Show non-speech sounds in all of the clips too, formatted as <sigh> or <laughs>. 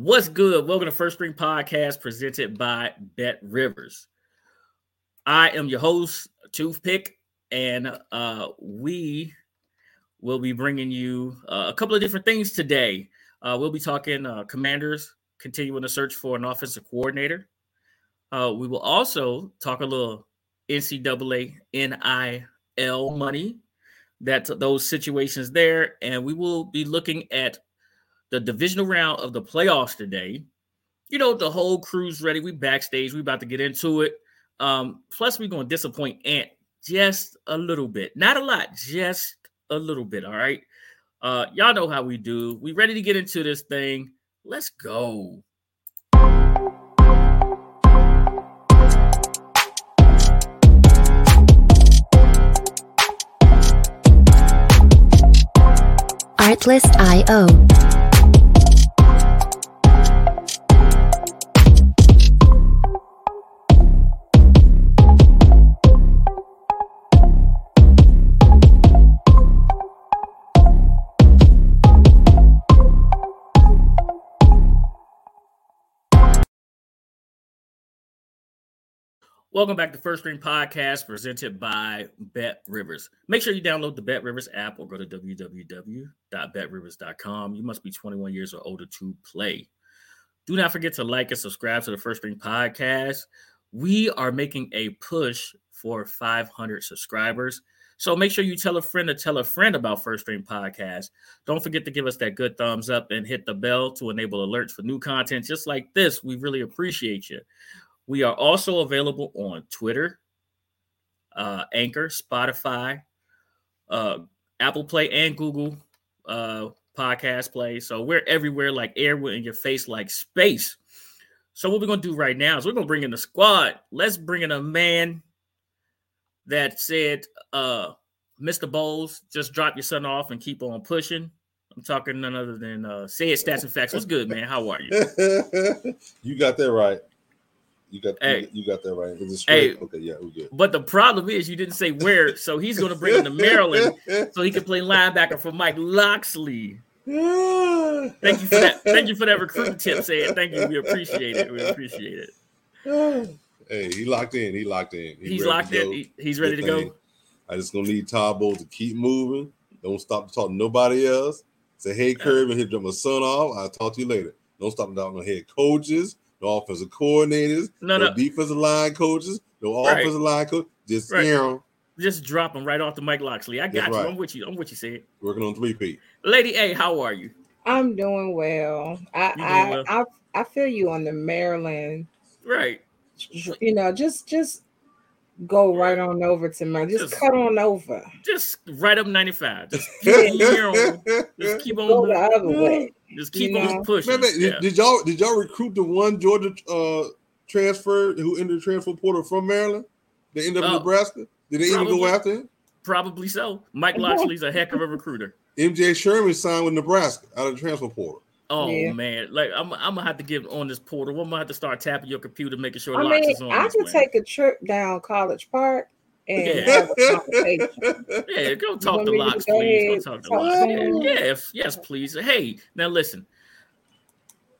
What's good? Welcome to First String Podcast presented by BetRivers. I am your host, Toothpick, and uh, we will be bringing you uh, a couple of different things today. Uh, we'll be talking uh, commanders continuing to search for an offensive coordinator. Uh, we will also talk a little NCAA NIL money, that those situations there, and we will be looking at the divisional round of the playoffs today. You know, the whole crew's ready. We backstage. We about to get into it. Um, plus, we're gonna disappoint Ant just a little bit. Not a lot, just a little bit. All right. Uh, y'all know how we do. We ready to get into this thing. Let's go. Artlist.io Welcome back to First String Podcast presented by BetRivers. Make sure you download the BetRivers app or go to www.betrivers.com. You must be 21 years or older to play. Do not forget to like and subscribe to the First String Podcast. We are making a push for 500 subscribers. So make sure you tell a friend to tell a friend about First String Podcast. Don't forget to give us that good thumbs up and hit the bell to enable alerts for new content just like this. We really appreciate you. We are also available on Twitter, uh, Anchor, Spotify, uh, Apple Play, and Google uh, Podcast Play. So we're everywhere like air in your face, like space. So what we're gonna do right now is we're gonna bring in the squad. Let's bring in a man that said, uh, "Mr. Bowles, just drop your son off and keep on pushing." I'm talking none other than uh, say it, stats and facts. What's good, man? How are you? <laughs> you got that right. You got Hey. you got that right. Is it straight? Hey. Okay, yeah, we good. But the problem is you didn't say where, so he's gonna bring him to Maryland <laughs> so he can play linebacker for Mike Locksley. <sighs> Thank you for that. Thank you for that recruiting tip, saying thank you. We appreciate it. We appreciate it. <sighs> hey, he locked in. He locked in. He He's locked in. He- he's ready to thing. go. I just gonna need Tabo to keep moving. Don't stop to talk to nobody else. Say, hey, uh-huh. Kirby, and he'll drop my son off. I'll talk to you later. Don't stop to talk to no head coaches, no offensive coordinators, No, no, no. defensive line coaches, no Right. offensive line coach. Just Right. you know, Just drop them right off to Mike Locksley. I got That's you. right. I'm with you. I'm with you, said. working on three P. Lady A, how are you? I'm doing well. I doing I, well? I I feel you on the Maryland. Right. You know, just just go right on over to Maryland. Just, Just- cut on over. Just right up 95. Just keep on. <laughs> Just keep Go the on. other way. Just keep You on pushing. Man, man, Yeah. did, did y'all did y'all recruit the one Georgia uh transfer who entered the transfer portal from Maryland? They ended up in Oh, Nebraska. Did they even go probably. after him? Probably so. Mike Locksley's a heck of a recruiter. MJ Sherman signed with Nebraska out of the transfer portal. Oh Yeah. man, like I'm, I'm gonna have to get on this portal. I'm gonna have to start tapping your computer, making sure I mean, is on. I this, can take a trip down College Park and Yeah. have a conversation. <laughs> Yeah, go talk to me to locks, go please. Go talk to Talk locks. to Yeah, him? yes, yes, please. Hey, now listen.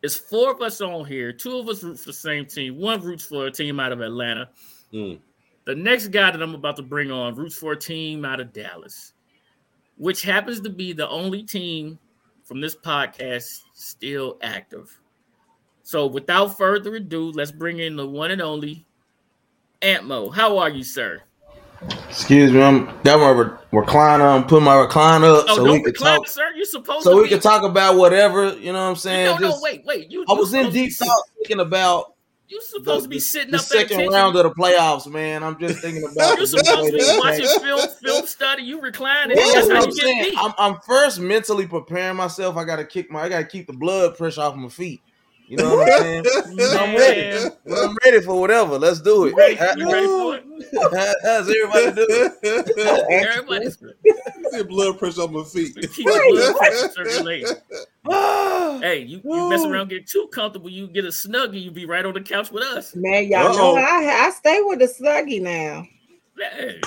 It's four of us on here. Two of us root for the same team. One roots for a team out of Atlanta. Mm. The next guy that I'm about to bring on roots for a team out of Dallas, which happens to be the only team from this podcast still active. So without further ado, let's bring in the one and only AntMoe. How are you, sir? Excuse me, I'm got my re- recliner. I'm putting my recliner up Oh, so we can talk. sir. You're supposed So to we can talk about whatever. You know what I'm saying? no, no, wait, wait. You, I was in deep thought thinking about You supposed to be sitting the up at second attention. round of the playoffs, man. I'm just thinking <laughs> about. You're supposed to be watching film, film study. You reclining. That's how I'm get saying. beat. I'm, I'm first mentally preparing myself. I gotta kick my. I gotta keep the blood pressure off my feet. You know what I'm saying? <laughs> I'm ready. Well, I'm ready for whatever. Let's do you it. ready, you ready for it? <laughs> How's everybody doing? Everybody's <laughs> See blood pressure on my feet. keep blood pressure circulating. <sighs> Hey, you, you mess around, get too comfortable, you get a snuggie, you be right on the couch with us. Man, y'all Uh-oh. know I I stay with the sluggy now. Hey.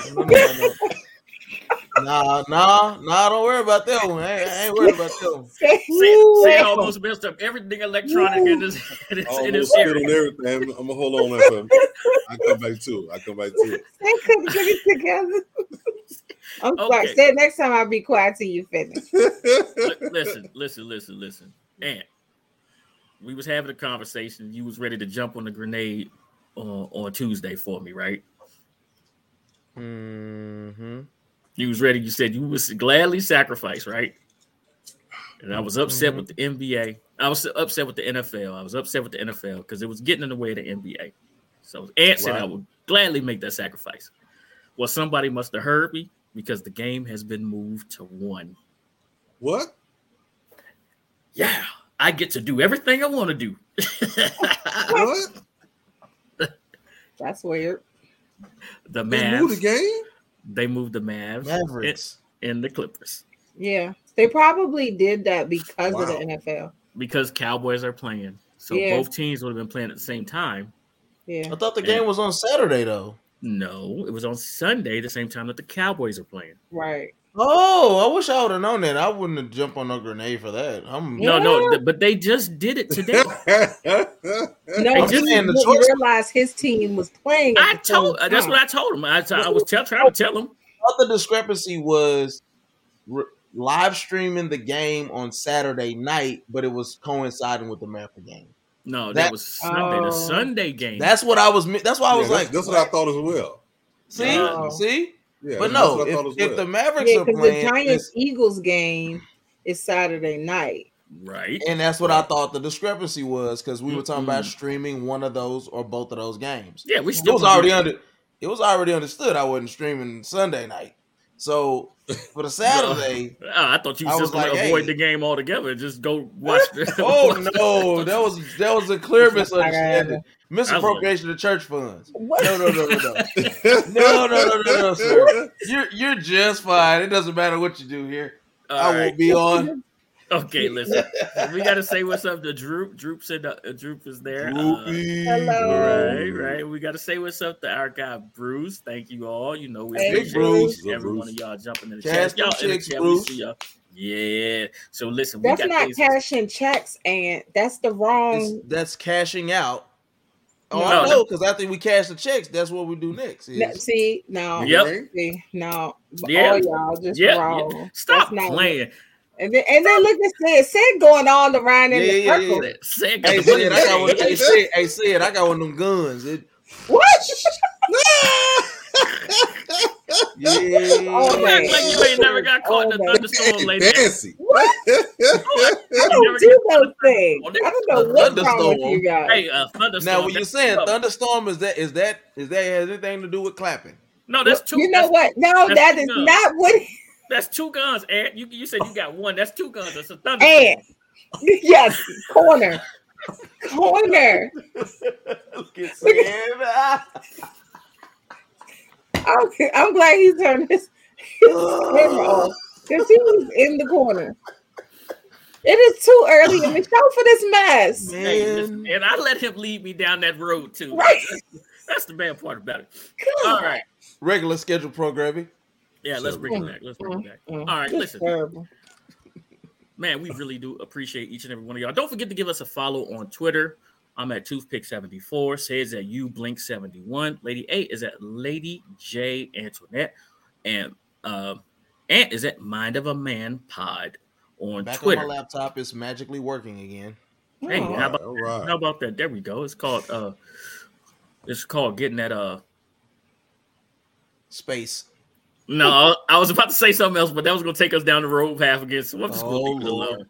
Nah, nah, nah. Don't worry about that one. I ain't, I ain't worried about that one. <laughs> See, Ooh, see, almost messed up everything electronic in this in this, in this Almost on everything. I'm gonna hold on there for. I come back to it. I come back to it. They couldn't put it together. I'm sorry. Say it next time I'll be quiet till you finish. Li- <laughs> listen, listen, listen, listen. And we was having a conversation. You was ready to jump on the grenade on, on Tuesday for me, right? Mm-hmm. You was ready. You said you was gladly sacrifice, right? And I was upset mm-hmm. with the NBA. I was upset with the NFL. I was upset with the NFL because it was getting in the way of the NBA. So Ant said I would gladly make that sacrifice. Well, somebody must have heard me because the game has been moved to one. what? Yeah, I get to do everything I want to do. What? <laughs> That's weird. the They Mavs. moved the game? They moved the Mavs Mavericks. and the Clippers Yeah. They probably did that because of the NFL. because Cowboys are playing. So Yeah. both teams would have been playing at the same time. Yeah. I thought the game was on Saturday though. No, it was on Sunday, the same time that the Cowboys are playing. Right. Oh, I wish I would have known that. I wouldn't have jumped on no grenade for that. I'm No, no, Yeah. th- but they just did it today. <laughs> No, I'm he saying the didn't choice- realize his team was playing. I told. uh, That's what I told him. I, t- I was tell, trying to tell him. thought the discrepancy was re- live streaming the game on Saturday night, but it was coinciding with the Maverick game. No, that, That- was Sunday, the Oh. Sunday game. That's what I was. That's why I Yeah, was that's, like, that's what I thought as well. See, Oh. see, Yeah, but no. If, thought as if well. the Mavericks Yeah, are because the Giants Eagles game is Saturday night. right. and that's what I thought the discrepancy was because we were talking about streaming one of those or both of those games. Yeah, we It was already do- under. It was already understood I wasn't streaming Sunday night. So for the <laughs> Saturday, Oh, I thought you was was just going like, to avoid hey. the game altogether. Just go watch. <laughs> The, oh <laughs> no, that was that was a clear It's not misunderstanding, misappropriation of church funds. What? No, no, no, no, no, <laughs> no, no, no, no, no, sir. You're you're just fine. It doesn't matter what you do here. All I right. won't be on. Okay, listen. we got to say what's up to Droop. Droop said uh, Droop is there. Uh, Hello. Right, right. We got to say what's up to our guy Bruce. Thank you all. You know we Hey, appreciate Bruce. every Bruce. one of y'all jumping in the Cash chat. Y'all them in the chicks, chat, we see y'all. Yeah. So listen, we got not things. cashing checks, and that's the It's- wrong. that's cashing out. Oh, No, I know, because after we cash the checks, that's what we do next. is- see, no, Yep. see, no, Yeah. all y'all just Yeah, wrong. Stop That's not- playing. And then, and then look at Sid, Sid going on around in Yeah, the yeah, circle. yeah. Say, got Hey, the Sid, I got one. to Hey, pay. <laughs> Sid, hey, Sid, I got one of them guns. It, What? <laughs> yeah. Oh, You act like you ain't never got caught in a Oh, thunderstorm, lady. Fancy. <laughs> What? I never don't do those things. I don't know what's wrong with thunderstorm. you guys. Hey, uh, thunderstorm. Now, when you're saying no, thunderstorm, is that is that is that has anything to do with clapping? no, that's two. you know what? No, that's that two is guns. not what. That's two guns, Ant. You you said you got one. That's two guns. That's a thunderstorm. And <laughs> yes, corner, <laughs> corner. Look at Sid. I'm, I'm glad he turned his, his camera off because he was in the corner. It is too early in the <sighs> show for this mess. Man, and I let him lead me down that road too. Right. That's, that's the bad part about it. All right. regular schedule programming. Yeah, let's bring it Mm, back. Let's bring it back. Mm, All right, it's listen. terrible. Man, we really do appreciate each and every one of y'all. Don't forget to give us a follow on Twitter. I'm at Toothpick74. Says at you Blink71. Lady A is at Lady J Antoinette. And uh Ant is at Mind of a Man Pod on Back Twitter. on my laptop, is magically working again. Hey, Oh. how about right. how about that? There we go. It's called uh it's called getting that uh Space. no, I was about to say something else, but that was gonna take us down the road path again. So I'm just gonna Oh, leave it Lord. alone.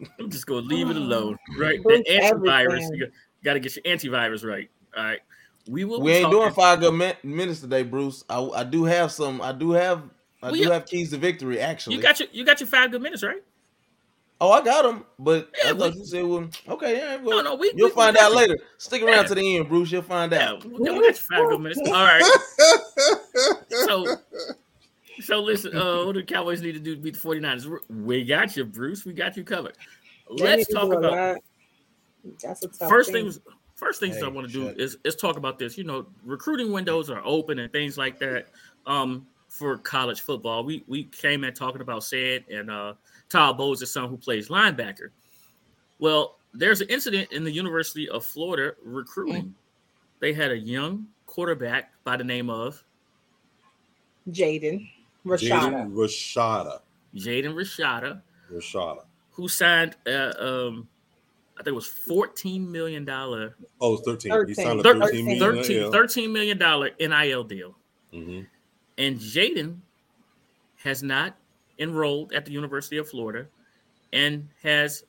<laughs> I'm just gonna leave it oh. alone. Right. The antivirus. everything. You got to get your antivirus right. All right. We will We ain't doing five good min- minutes today, Bruce. I, I do have some. I do have. I Well, do you- have keys to victory. Actually, You got your you got your five good minutes, right? Oh, I got them, but Yeah, I thought we- you said, "Well, okay, yeah, well, No, no, we you'll we- find we out you. later. Stick around Yeah. to the end, Bruce. You'll find out." we got, we got your five good minutes. All right. <laughs> So so listen, uh what do the Cowboys need to do to beat the 49ers? We got you, Bruce. We got you covered. Let's talk about lot. That's a tough first thing. things first things Hey, I want to do is is talk about this. You know, recruiting windows are open and things like that. Um, for college football. We we came in talking about said and uh Todd Bowles is son who plays linebacker. Well, there's an incident in the University of Florida recruiting. They had a young quarterback by the name of Jayden Rashada. Jayden Rashada. Jayden Rashada, Rashada. who signed uh, um I think it was 14 million dollar Oh, it's 13. He 13. signed a Thir- 13 million. 13, NIL. 13 million dollar NIL deal. Mhm. And Jayden has not enrolled at the University of Florida and has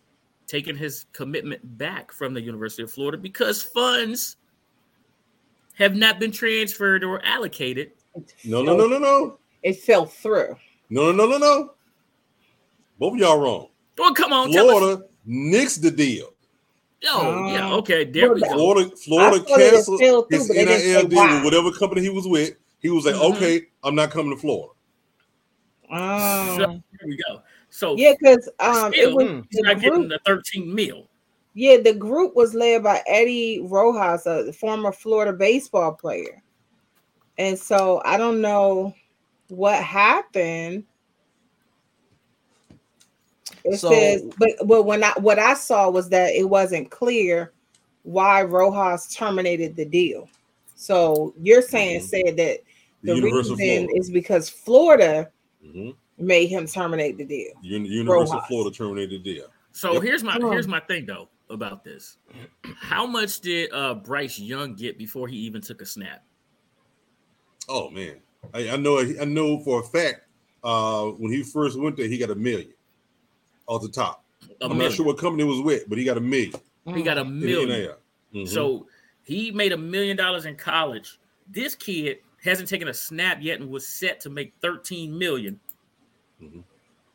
taken his commitment back from the University of Florida because funds have not been transferred or allocated. No, no, no, no, no. It fell through. No, no, no, no, no. Both of y'all wrong. Well, come on. Florida nixed the deal. Oh, yeah, Uh, okay, there we go. Florida, Florida I thought it canceled fell through, his but they didn't NIL say deal why. with whatever company he was with. He was like, Mhm. okay, I'm not coming to Florida. Um, So, there we go. So yeah, because um, it Still, was mm, he's the not getting the 13 mil. yeah, the group was led by Eddie Rojas, a former Florida baseball player, and so I don't know what happened. It So- says, but but when I what I saw was that it wasn't clear why Rojas terminated the deal. So you're saying Mhm. said that The, the reason Florida. is because Florida Mhm. made him terminate the deal. Uni- University of Florida terminated the deal. So Yep. here's my here's my thing though about this. How much did uh Bryce Young get before he even took a snap? Oh man, I, I know. I know for a fact. Uh, when he first went there, he got a million off the top. A I'm million. not sure what company it was with, but he got a million. He got a in million. NIL. Mhm. So he made a million dollars in college. This kid hasn't taken a snap yet and was set to make 13 million. Mhm.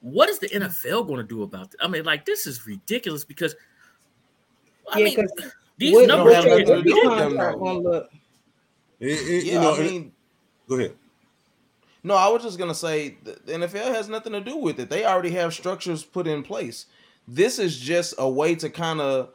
What is the NFL going to do about this? I mean, like this is ridiculous because I Yeah, mean, 'cause these numbers have are nothing your to do ridiculous. with them, contract though. gonna look? It- it- Yeah, you know, I it- mean, go ahead. No, I was just gonna say the NFL has nothing to do with it. They already have structures put in place. This is just a way to kind of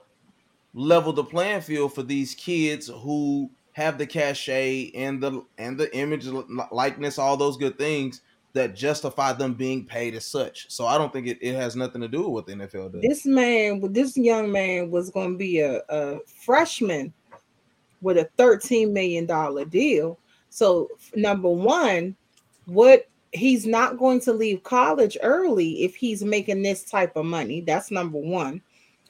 level the playing field for these kids who have the cachet and the and the image likeness, all those good things that justify them being paid as such. So I don't think it, it has nothing to do with what the NFL does. This man, this young man, was going to be a, a freshman with a thirteen million dollar deal. So number one, what he's not going to leave college early if he's making this type of money. That's number one.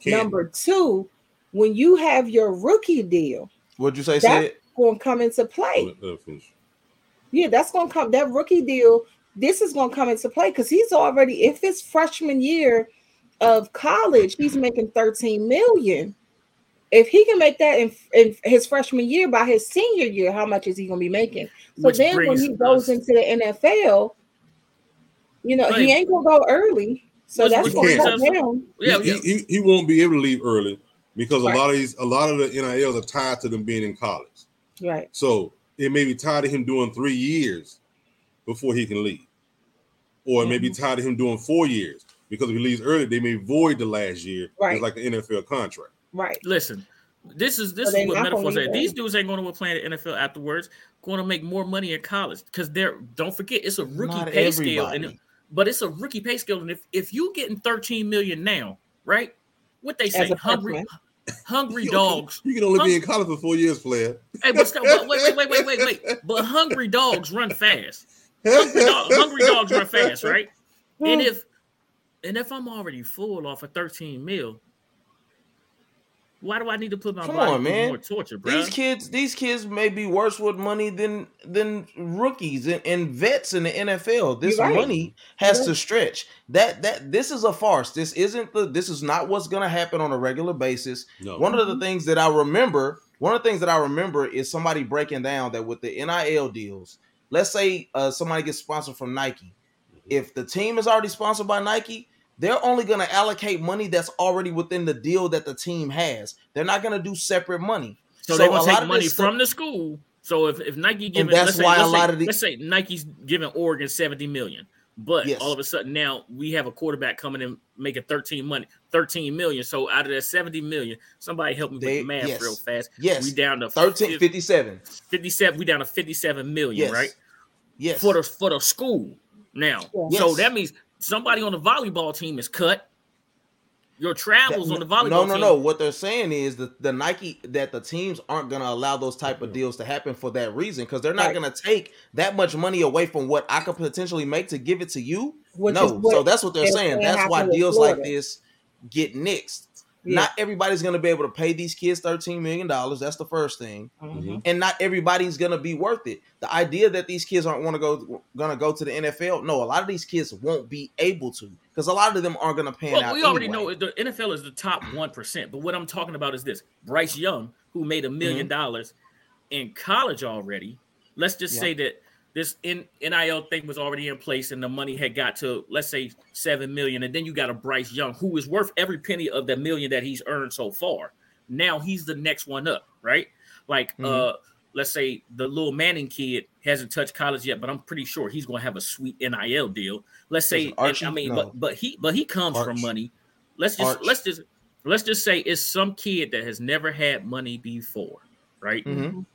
Can't- Number two, when you have your rookie deal, What'd you say, That- Sid? going to come into play. Let- let her finish. Yeah, that's gonna come. That rookie deal, this is gonna come into play because he's already, if it's freshman year of college, he's making 13 million. If he can make that in, in his freshman year, by his senior year, how much is he gonna be making? So Which then when he goes us- into the NFL, you know, Right. he ain't gonna go early. So Which- that's gonna brings cut down. Yeah, he, yeah. he, he won't be able to leave early because Right. a lot of these, a lot of the NILs are tied to them being in college. Right. So it may be tied to him doing three years before he can leave, or it may Mm-hmm. be tied to him doing four years because if he leaves early, they may void the last year, Right. It's like an NFL contract. Right. Listen, this is this So is what not metaphor gonna say. These dudes ain't going to play in the NFL afterwards. Going to make more money in college because they're don't forget it's a rookie Not pay scale, and everybody. but it's a rookie pay scale. And if if you getting 13 million now, right? What they say, hungry, hungry <laughs> You- dogs. You can only be in college for four years, player. Hey, but still, wait, wait, wait, wait, wait, wait. <laughs> But hungry dogs run fast. Hungry, dog, hungry dogs run fast, right? And <laughs> if and if I'm already full off of 13 mil, why do I need to put my Come body on, through man. more torture, bro? These kids, these kids may be worse with money than than rookies and, and vets in the NFL. This right. money has You're to stretch. That that this is a farce. This isn't the this is not what's gonna happen on a regular basis. No. One of the things that I remember, one of the things that I remember is somebody breaking down that with the NIL deals, let's say uh, somebody gets sponsored from Nike. If the team is already sponsored by Nike, they're only going to allocate money that's already within the deal that the team has. They're not going to do separate money. So, they're a gonna lot take of money this stuff- from the school. So if, if Nike giving, that's let's say, why a let's lot say, of the- let's say Nike's giving Oregon 70 million, but Yes. all of a sudden now we have a quarterback coming in making 13 money, 13 million. So out of that 70 million, somebody help me with the math yes. real fast. Yes. We down to 13 50 57. 57. We down to 57 million, Yes. right? Yes. for the for the school now. Yes. So that means somebody on the volleyball team is cut. Your travels on the volleyball no, no, team. no. What they're saying is that the Nike that the teams aren't going to allow those type of deals to happen for that reason because they're not Right. going to take that much money away from what I could potentially make to give it to you. Which no, what so that's what they're they're saying. saying That's why happened with deals like this get nixed. Yeah. Not everybody's going to be able to pay these kids thirteen million dollars. That's the first thing, Mhm. and not everybody's going to be worth it. The idea that these kids aren't want to go going to go to the NFL. No, a lot of these kids won't be able to because a lot of them aren't going to pan Well, out. we already anyway. know the NFL is the top one percent. But what I'm talking about is this: Bryce Young, who made a 1000000 Mm-hmm. dollars in college already. Let's just Yeah. say that this N- NIL thing was already in place, and the money had got to let's say seven million, and then you got a Bryce Young who is worth every penny of the million that he's earned so far. Now he's the next one up, right? Like, Mhm. uh, let's say the little Manning kid hasn't touched college yet, but I'm pretty sure he's going to have a sweet NIL deal. Let's say, Is Archie? I mean, No. but but he but he comes from money. Let's just Arch. let's just let's just say it's some kid that has never had money before, right? Mhm.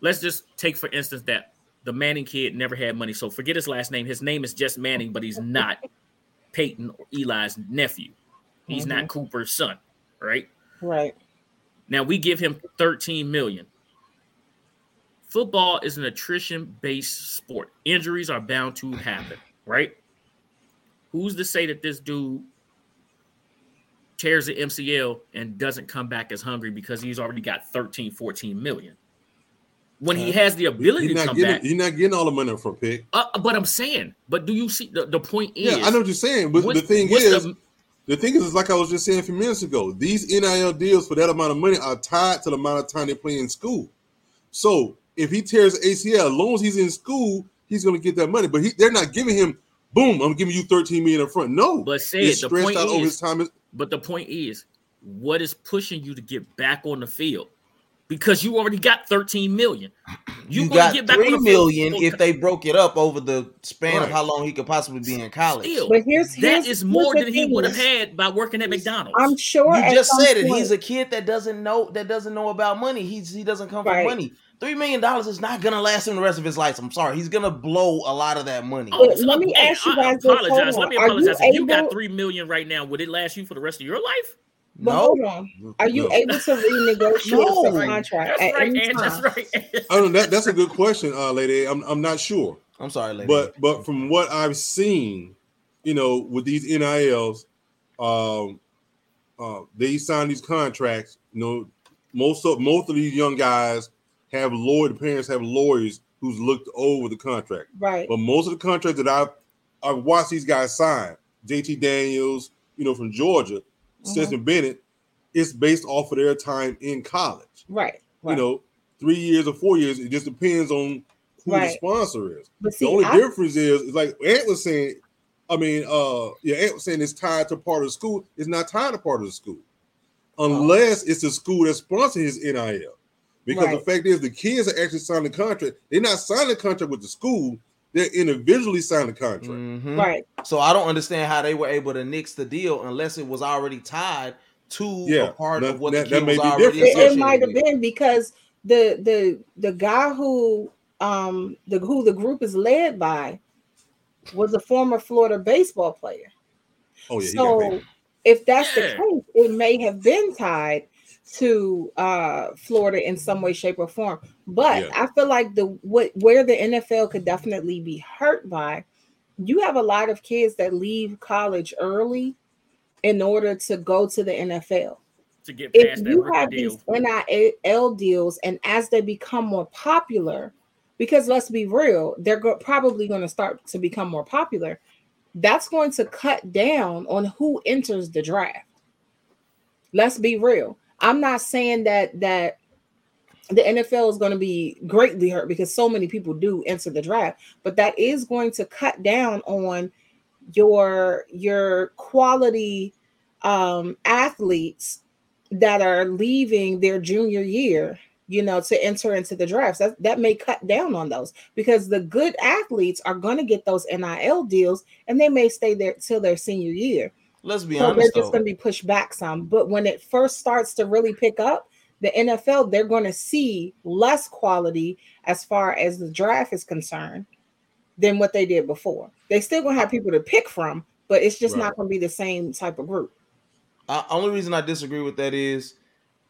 Let's just take for instance that the Manning kid never had money. So forget his last name. His name is just Manning, but he's not <laughs> Peyton or Eli's nephew. He's not mm-hmm. Cooper's son, right? Right. Now we give him 13 million. Football is an attrition based sport. Injuries are bound to happen, right? Who's to say that this dude tears the MCL and doesn't come back as hungry because he's already got 13, 14 million? When he has the ability He's to not come getting back. he's not getting all the money from pick. Uh, but I'm saying, but do you see the, the point is Yeah, I know what you're saying, but what's- the thing is, the- the thing is, is like I was just saying a few minutes ago, these NIL deals for that amount of money are tied to the amount of time they play in school. So if he tears ACL, as long as he's in school, he's going to get that money. But he, they're not giving him, boom, I'm giving you 13 million up front. No, But say it's it, the point out over is- his time. But the point is, what is pushing you to get back on the field? Because you already got 13 million. <clears throat> You, gonna got get back on three the field million full if they broke it up over the span of how long he could possibly be in college. Still, But here's, here's is here's more than he would have had by working at McDonald's. I'm sure. You just said it. point- He's a kid that doesn't know that doesn't know about money. He's he doesn't come Right. from money. Three million dollars is not gonna last him the rest of his life. I'm sorry. He's gonna blow a lot of that money. Oh, But let me ask you guys this, hold apologize. Let me Are you apologize. If you got three million right now, would it last you for the rest of your life? But no, hold on. Are you No. able to renegotiate <laughs> No. the contract That's at right, any time? that's right. I don't know. That, that's a good question, uh, lady. I'm, I'm not sure. I'm sorry, lady. But but from what I've seen, you know, with these NILs, um, uh, they sign these contracts. You know, most of most of these young guys have lawyer. The parents have lawyers who's looked over the contract. Right. But most of the contracts that I've I've watched these guys sign, JT Daniels, you know, from Georgia, Mhm. Stetson Bennett, it's based off of their time in college. Right. You know, three years or four years. It just depends on who the sponsor is. but The only I, difference is, is like Ant was saying. I mean, uh, yeah, Ant was saying it's tied to part of the school. It's not tied to part of the school, unless it's the school that sponsors his NIL. Because Right. the fact is, the kids are actually signing the contract. They're not signing the contract with the school. They're individually signed the contract. Mhm. right. So I don't understand how they were able to nix the deal unless it was already tied to Yeah, a part that- of what that- the that may was be already different. It, it might have been because the the the guy who um the who the group is led by was a former Florida baseball player. Oh yeah, so if that's Yeah. the case, it may have been tied to uh Florida in some way, shape, or form. But Yeah. I feel like the what where the NFL could definitely be hurt by, you have a lot of kids that leave college early in order to go to the NFL to get if past that you have deal. these NIL deals, and as they become more popular, because let's be real, they're go- probably going to start to become more popular. That's going to cut down on who enters the draft. Let's be real. I'm not saying that that the NFL is going to be greatly hurt because so many people do enter the draft, but that is going to cut down on your your quality um athletes that are leaving their junior year, you know, to enter into the drafts. That that may cut down on those because the good athletes are going to get those NIL deals and they may stay there till their senior year. Let's be So they're just going to be pushed back some. But when it first starts to really pick up, the NFL they're going to see less quality as far as the draft is concerned than what they did before. They still gonna have people to pick from, but it's just Right. not gonna be the same type of group. Uh, only reason I disagree with that is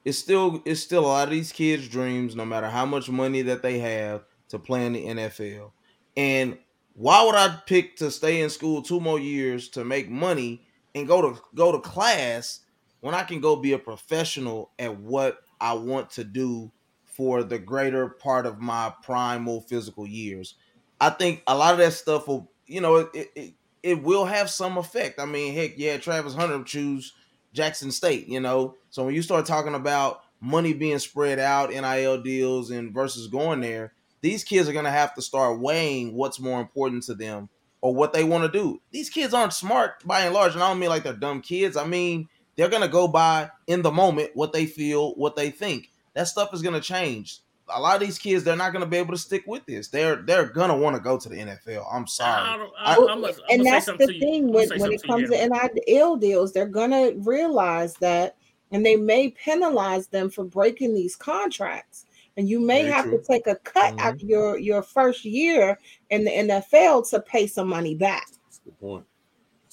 it's still it's still a lot of these kids' dreams, no matter how much money that they have to play in the NFL. And why would I pick to stay in school two more years to make money and go to go to class when I can go be a professional at what I want to do for the greater part of my primal physical years? I think a lot of that stuff will, you know, it it, it will have some effect. I mean, heck, yeah, Travis Hunter choose Jackson State, you know. So when you start talking about money being spread out, NIL deals, and versus going there, these kids are gonna have to start weighing what's more important to them or what they want to do. These kids aren't smart by and large, and I don't mean like they're dumb kids. I mean they're gonna go by in the moment what they feel, what they think. That stuff is gonna change. A lot of these kids, they're not gonna be able to stick with this. They're they're gonna want to go to the NFL. I'm I sorry. don't- I- I- I'm gonna- I'm and that's the thing I'm when, when it something to comes you, to NIL deals, they're gonna realize that, and they may penalize them for breaking these contracts. And you may Very have true. to take a cut Mhm. out of your your first year in the NFL to pay some money back. That's a good point.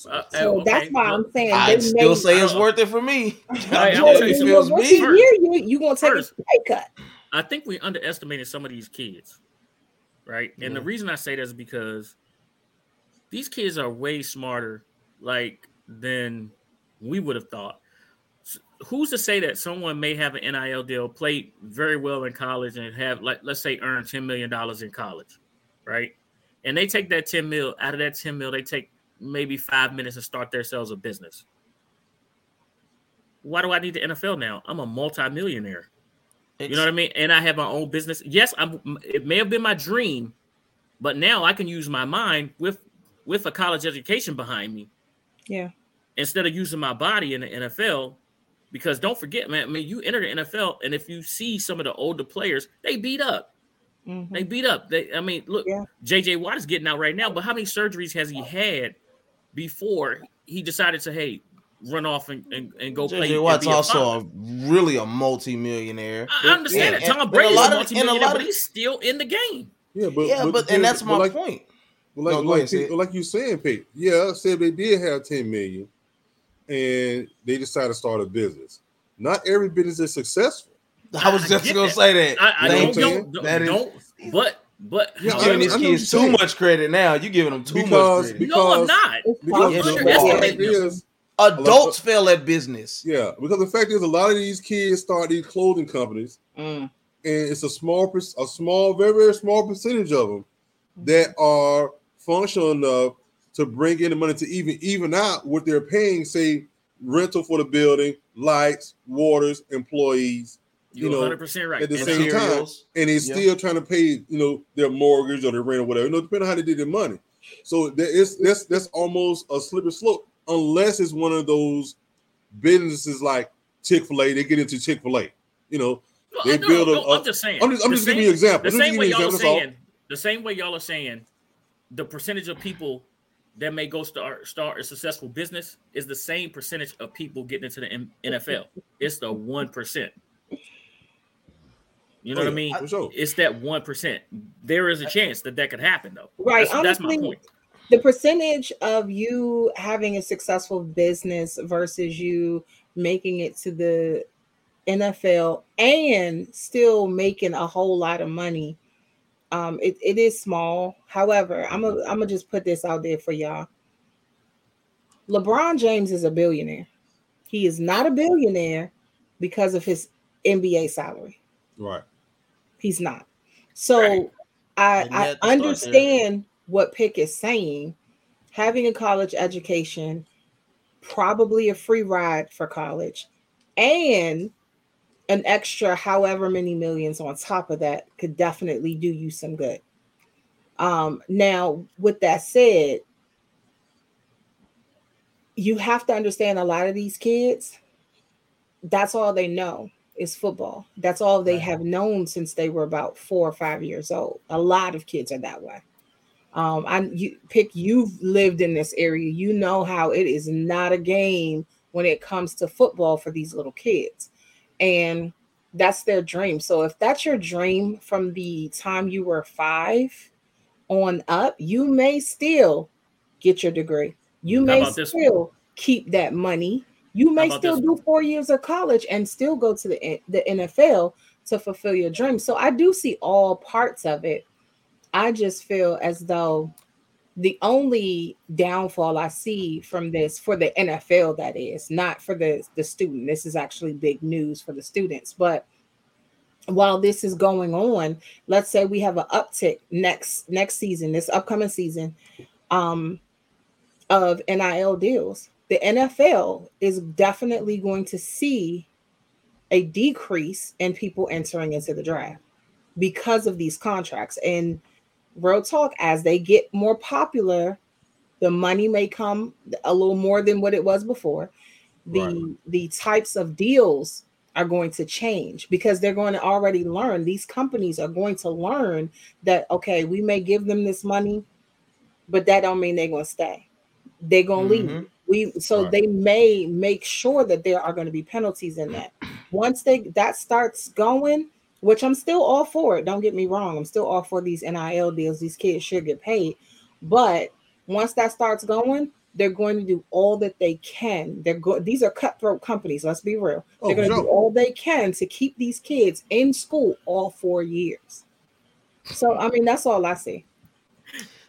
Uh, So uh, that's why I'm saying I'd they still may, say it's Uh, worth it for me. <laughs> I'll I'm tell telling you you, something. it feels once me. a year you you gonna take First- a pay cut. I think we underestimated some of these kids, right? And the reason I say that is because these kids are way smarter, like than we would have thought. S- Who's to say that someone may have an NIL deal, play very well in college, and have like let's say earn ten million dollars in college, right? And they take that ten mil out of that ten mil, they take maybe five minutes and start themselves a business. Why do I need the NFL now? I'm a multimillionaire. You know what I mean? And I have my own business. Yes, I'm. It may have been my dream, but now I can use my mind with with a college education behind me Yeah. instead of using my body in the NFL. Because don't forget, man. I mean, you enter the NFL, and if you see some of the older players, they beat up. Mhm. They beat up. They, I mean, look, Yeah. JJ Watt is getting out right now, but how many surgeries has he had before he decided to hey run off and, and, and go play? JJ Watt's be a also a, really a multi-millionaire. I I understand And- that Tom and- Brady and is a a lot a multi-millionaire, but he's still in the game. Yeah, but yeah, but, then- and that's my like, point. Well, like, No, go like, ahead, Sid. like you saying, Pete. Yeah, say if they did have 10 million and they decided to start a business. Not every business is successful. I was I just get gonna that. say that. I, I don't, don't, don't, That is- don't but but Yeah, You're I- giving these I kids too much credit now. You're giving them too Because- much credit. because- no, I'm not. It's Because Yes, the, you the are. fact is, Adults fail at business. yeah, because the fact is, a lot of these kids start these clothing companies, Mm. and it's a small, a small, very, very small percentage of them that are functional enough to bring in the money to even even out what they're paying, say rental for the building, lights, waters, employees, You're you know, 100 percent right. at the And same I- time, and they're Yeah. still trying to pay, you know, their mortgage or their rent or whatever. You know, depending on how they did their money. So there is that's that's almost a slippery slope, unless it's one of those businesses like Chick Fil A. They get into Chick Fil A. You know, No, they no, build a- no, a- I'm just saying. I'm just I'm The just giving you an example. The same way you y'all an are example, that's all. saying. The same way y'all are saying. The percentage of people that may go start start a successful business is the same percentage of people getting into the M- NFL. It's the one percent. You know Oh, what I oh, mean? for sure. It's that one percent. There is a chance that that could happen, though. Right. That's, that's my Honestly, point. the percentage of you having a successful business versus you making it to the NFL and still making a whole lot of money, um, it, it is small. However, I'm a, I'm gonna just put this out there for y'all. LeBron James is a billionaire. He is not a billionaire because of his NBA salary. Right. He's not. So Right. I, I understand what Pick is saying. Having a college education, probably a free ride for college, and an extra however many millions on top of that could definitely do you some good. Um, now, with that said, you have to understand a lot of these kids, that's all they know is football. That's all they have known since they were about four or five years old. A lot of kids are that way. Um, I you pick you've lived in this area, you know how it is not a game when it comes to football for these little kids. And that's their dream. So if that's your dream from the time you were five, on up, you may still get your degree. You may about this one? still keep that money. You may still do four years of college and still go to the the NFL to fulfill your dream. So I do see all parts of it. I just feel as though the only downfall I see from this for the NFL that is not for the the student. This is actually big news for the students, but while this is going on, let's say we have an uptick next next season, this upcoming season, um, of NIL deals. The NFL is definitely going to see a decrease in people entering into the draft because of these contracts. And real talk, as they get more popular, the money may come a little more than what it was before. The Right. the types of deals are going to change because they're going to already learn. These companies are going to learn that okay, we may give them this money, but that don't mean they're going to stay. They're going to leave. Mhm. We so Right. they may make sure that there are going to be penalties in that. Once they that starts going, which I'm still all for it. Don't get me wrong. I'm still all for these NIL deals. These kids should get paid. But once that starts going, they're going to do all that they can. They're go- these are cutthroat companies, let's be real. Oh, they're going to sure. do all they can to keep these kids in school all 4 years. So I mean that's all I see.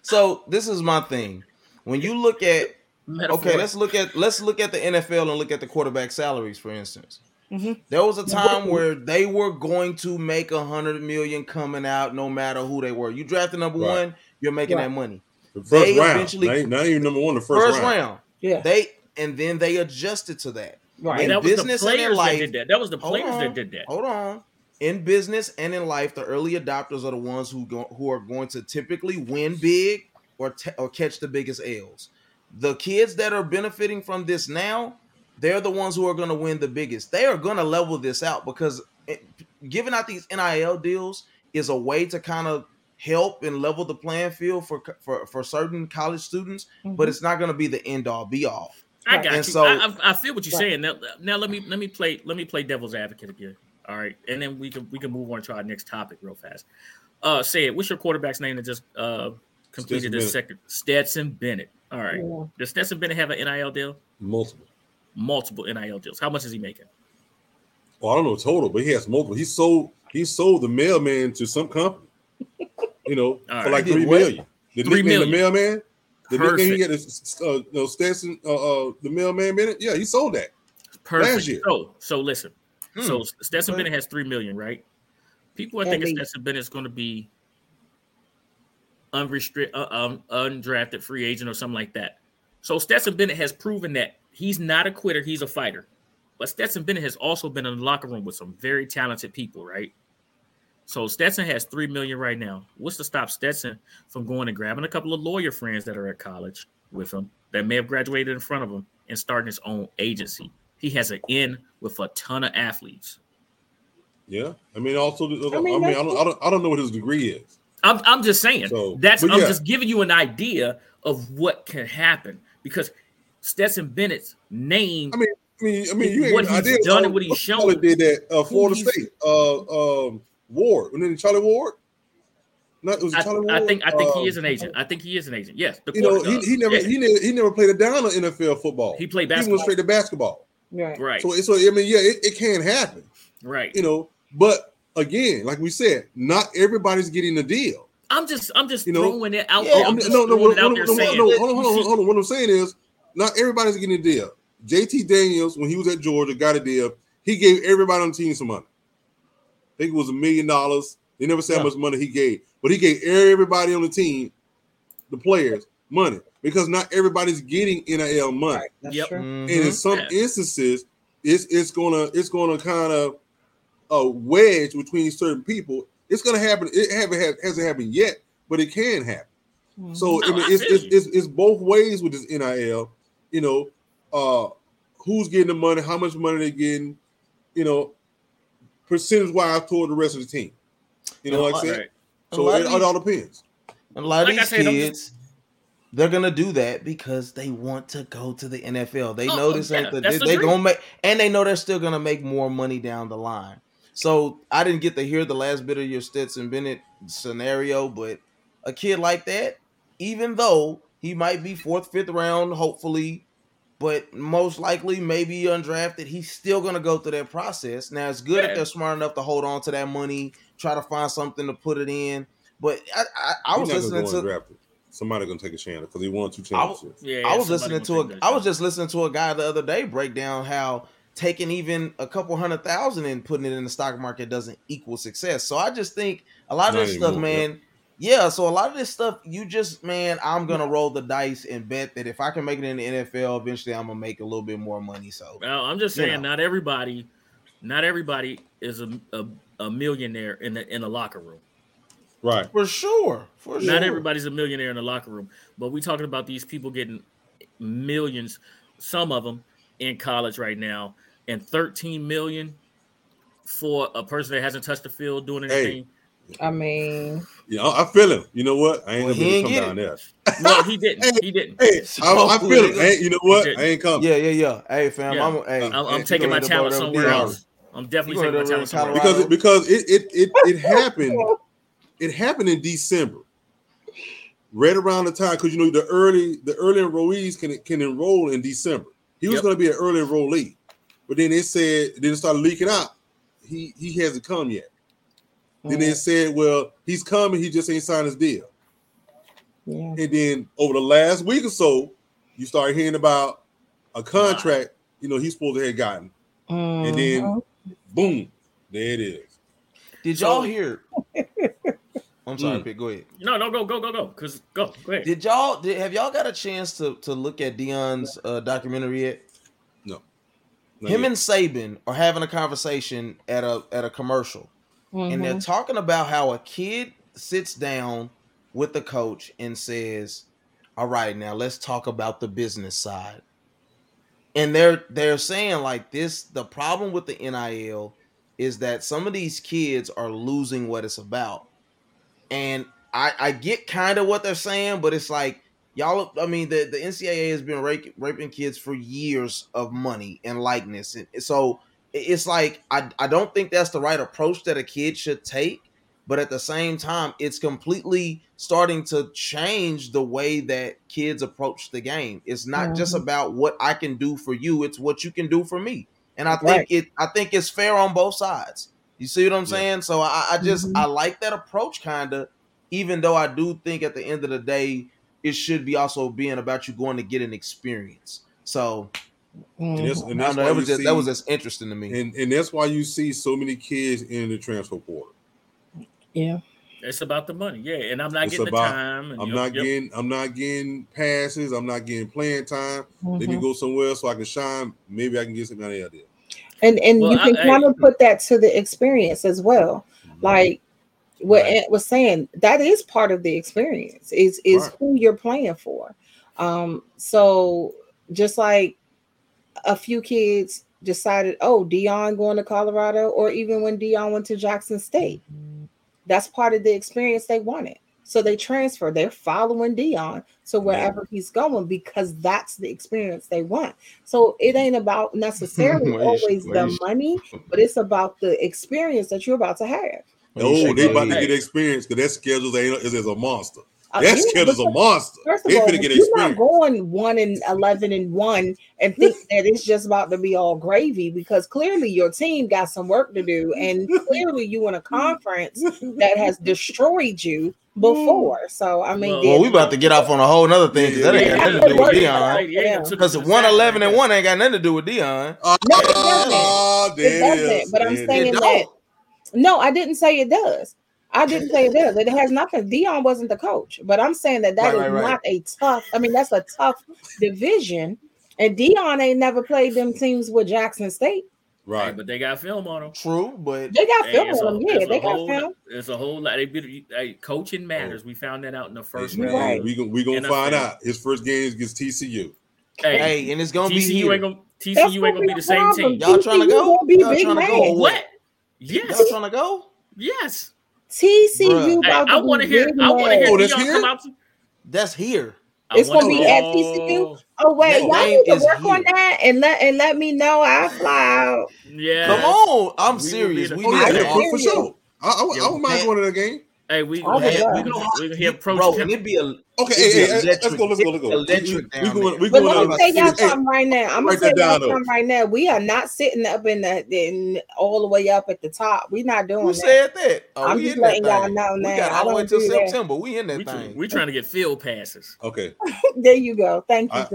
So this is my thing. When you look at Metaphor. okay, let's look at let's look at the NFL and look at the quarterback salaries, for instance. Mhm. There was a time where they were going to make a hundred million coming out, no matter who they were. You drafted number Right. one, you're making Right. that money. The first They round. eventually- Not, even- not even number one, the First, first, round. round. Yeah. They and then they adjusted to that. Right. in that was the business and in players that did that. That was the Hold players on. that did that. Hold on. In business and in life, the early adopters are the ones who go, who are going to typically win big or te- or catch the biggest L's. The kids that are benefiting from this now, they're the ones who are going to win the biggest. They are going to level this out because it, giving out these NIL deals is a way to kind of help and level the playing field for for, for certain college students, but Mhm. it's not going to be the end all be all. I got And you. so- I, I, I feel what you're Right. saying. Now, now let me let me play let me play devil's advocate again. All right, and then we can we can move on to our next topic real fast. Uh, say it. What's your quarterback's name that just uh completed Stetson the Bennett. second? Stetson Bennett. All right. Yeah. Does Stetson Bennett have an NIL deal? Multiple. Multiple NIL deals. How much is he making? Well, I don't know total, but he has multiple. He sold he sold the mailman to some company, you know, <laughs> All for right. like He did three what? million. The Three nickname, million. the mailman. The nickname he Perfect. got is uh, no Stetson, uh, uh, the mailman Bennett. Yeah, he sold that. Perfect. year. So so listen. Hmm. So Stetson But- Bennett has three million, right? People are At thinking least. Stetson Bennett is going to be unrestricted, uh, um, undrafted free agent or something like that. So Stetson Bennett has proven that he's not a quitter; he's a fighter. But Stetson Bennett has also been in the locker room with some very talented people, right? So Stetson has three million right now. What's to stop Stetson from going and grabbing a couple of lawyer friends that are at college with him that may have graduated in front of him and starting his own agency? He has an in with a ton of athletes. Yeah, I mean, also, I I mean, mean, I, don't, I don't, I don't know what his degree is. I'm, I'm just saying So, that's I'm yeah. just giving you an idea of what can happen because Stetson Bennett's name I mean, I mean, I mean, you ain't What got he's idea. done uh, and what he's what shown. Charlie did that. Uh, Florida State. Uh, um, Ward. And then Charlie Ward. Not was I, Charlie Ward. I think I think he Um, is an agent. I think he is an agent. Yes, the You know, he, he never yeah, he never he never played a down on NFL football. he played He went basketball. straight to basketball. Right. Right, So so I mean, yeah, it, it can happen. right. You know, but again, like we said, not everybody's getting the deal. I'm just I'm just You know, throwing it out. yeah, there. I'm no, just no, no, throwing no, it out no, there no, saying no, that hold on, hold on, you see- hold on. What I'm saying is, not everybody's getting a deal. JT Daniels, when he was at Georgia, got a deal. He gave everybody on the team some money. I think it was a million dollars. They never said how much money he gave, but he gave everybody on the team, the players, money because not everybody's getting NIL money. Right. That's Yep. true. Mm-hmm. And in some Yeah. instances, it's it's gonna it's gonna kind of a wedge between certain people. It's gonna happen. It haven't ha- hasn't happened yet, but it can happen. Mm-hmm. So I mean, I it's, it's, it's it's both ways with this NIL. You know, uh, who's getting the money, how much money they're getting, you know, percentage wise toward the rest of the team. You know, And like I a lot- said. So lot it, of it all depends. And a lot of Like I these said, kids, they're gonna do that because they want to go to the NFL. They Oh, know this yeah, ain't the, they, the they gonna make, and they know they're still gonna make more money down the line. So I didn't get to hear the last bit of your Stetson Bennett scenario, but a kid like that, even though he might be fourth, fifth round, hopefully, but most likely maybe undrafted, he's still gonna go through that process. Now it's good Yeah. if they're smart enough to hold on to that money, try to find something to put it in. But I, I, I was listening gonna go to undrafted. Somebody gonna take a chance because he won two I w- championships. Yeah, I was listening to gonna a take that I was just listening to a guy the other day break down how taking even a couple hundred thousand and putting it in the stock market doesn't equal success. So I just think a lot of Not this stuff, anymore, man. Yeah, so a lot of this stuff, you just man, I'm gonna mm-hmm. roll the dice and bet that if I can make it in the NFL, eventually I'm gonna make a little bit more money. So Well, I'm just You saying, know. not everybody, not everybody is a, a, a millionaire in the in the locker room. Right. for sure, for sure, Not everybody's a millionaire in the locker room, but we talking about these people getting millions, some of them in college right now, and 13 million for a person that hasn't touched the field doing Hey. anything. I mean, Yeah, I, I feel him. You know what? I ain't Well, gonna ain't come down it. there. <laughs> No, he didn't. He didn't. Hey, So, I, I feel him. Hey, you know what? didn't. I ain't coming. Yeah, yeah, yeah. Hey, fam, Yeah. I'm, hey, I'm, I'm taking my gonna talent end up over somewhere there else. I'm definitely taking my gonna end talent somewhere in else. because because it it it, it happened it happened in December, right around the time because you know the early the early enrollees can can enroll in December. He was Yep. going to be an early enrollee, but then they said then it started leaking out. He he hasn't come yet. Then they said, well, he's coming. He just ain't signed his deal. yeah. And then over the last week or so, you start hearing about a contract. You know he's supposed to have gotten, and then boom, there it is. Did y'all hear? <laughs> I'm sorry, Mm. Pitt. Go ahead. No, no, go, go, go, go. Cause go, go ahead. Did y'all did, have y'all got a chance to to look at Deion's uh, documentary yet? Not Him yet. and Saban are having a conversation at a at a commercial, and they're Mhm. talking about how a kid sits down with the coach and says, "All right, now let's talk about the business side." And they're they're saying like this: the problem with the NIL is that some of these kids are losing what it's about. And I, I get kind of what they're saying, but it's like y'all. I mean, the, the NCAA has been raping, raping kids for years of money and likeness, and so it's like I, I don't think that's the right approach that a kid should take. But at the same time, it's completely starting to change the way that kids approach the game. It's not just Mhm. about what I can do for you; it's what you can do for me. And I think Right. it. I think it's fair on both sides. You see what I'm Yeah. saying? So I, I just Mhm. I like that approach, kind of. Even though I do think at the end of the day, it should be also being about you going to get an experience. So And that's, and that's know, that was just see, that was just interesting to me. and, and that's why you see so many kids in the transfer portal. yeah. It's about the money, yeah. And I'm not It's getting about- the time. And I'm yep, not yep. getting I'm not getting passes. I'm not getting playing time. Let me Mhm. go somewhere else so I can shine. Maybe I can get something out of there. And and Well, you can I- kind I- of put that to the experience as well. Like what Right. Ant was saying, that is part of the experience. Is is Right. who you're playing for. Um, so just like a few kids decided, oh, Deion going to Colorado, or even when Deion went to Jackson State, that's part of the experience they wanted. So they transfer. They're following Deion to wherever he's going because that's the experience they want. So it ain't about necessarily <laughs> Where always where the money, but it's about the experience that you're about to have. Oh, they about to get experience because that schedule is, is a monster. Uh, That yeah, is a monster. First of They all, finna get you're not going one and eleven and one and think <laughs> that it's just about to be all gravy because clearly your team got some work to do, and clearly you in a conference that has destroyed you before. So I mean, Well, Well, we about to get off on a whole nother thing because that ain't got nothing to do with Yeah. Deion. Yeah, took it Because to the one side eleven and one ain't got nothing to do with Deion. Ah, No, it doesn't. there It doesn't, is. but I'm it saying is. It that- no, I didn't say it does. I didn't say it does. It has nothing. Deion wasn't the coach, but I'm saying that that Right, is right, right. not a tough. I mean, that's a tough division. And Deion ain't never played them teams with Jackson State. Right. but they got film on them. True, but They got film it's on a- them. Yeah, it's a they got whole- film. It's a whole lot. They be, hey, coaching oh. matters. We found that out in the first Hey, round. right. We gonna we gonna NFL. find out. His first game is against TCU. Hey, hey, and it's gonna be TCU here. ain't gonna TCU That's ain't gonna be the a same problem. team. Y'all trying to go? Y'all trying to go what? What? Yes. Y'all trying to go? Yes. TCU Bruh. Hey, I want to hear. I want to hear Oh, that's here? come out. To, That's here. I It's gonna be hear- at TCU? Oh. oh wait, That y'all need to is work on that and let and let me know. I'll fly out. Yeah. Come on, I'm We serious. We Oh need yeah, to for, hear you. sure. I, I, I, Yeah, don't mind man. going to that game. Hey, we oh I would we love- gonna we gonna hear pro bro, temp- it'd be a Okay, It'd hey, hey, hey, let's go, let's go, let's go. Electric we, down we going, we But going let up. me tell y'all Hey, something right now. I'm gonna write tell y'all down, though. something right now. We are not sitting up in the in all the way up at the top. We're not doing Who that. said that? Oh, I'm we just in that letting y'all thing. know We got I all the way don't till do that. September. We in that we, thing. we trying to get field passes. Okay, <laughs> there you go. Thank you, I-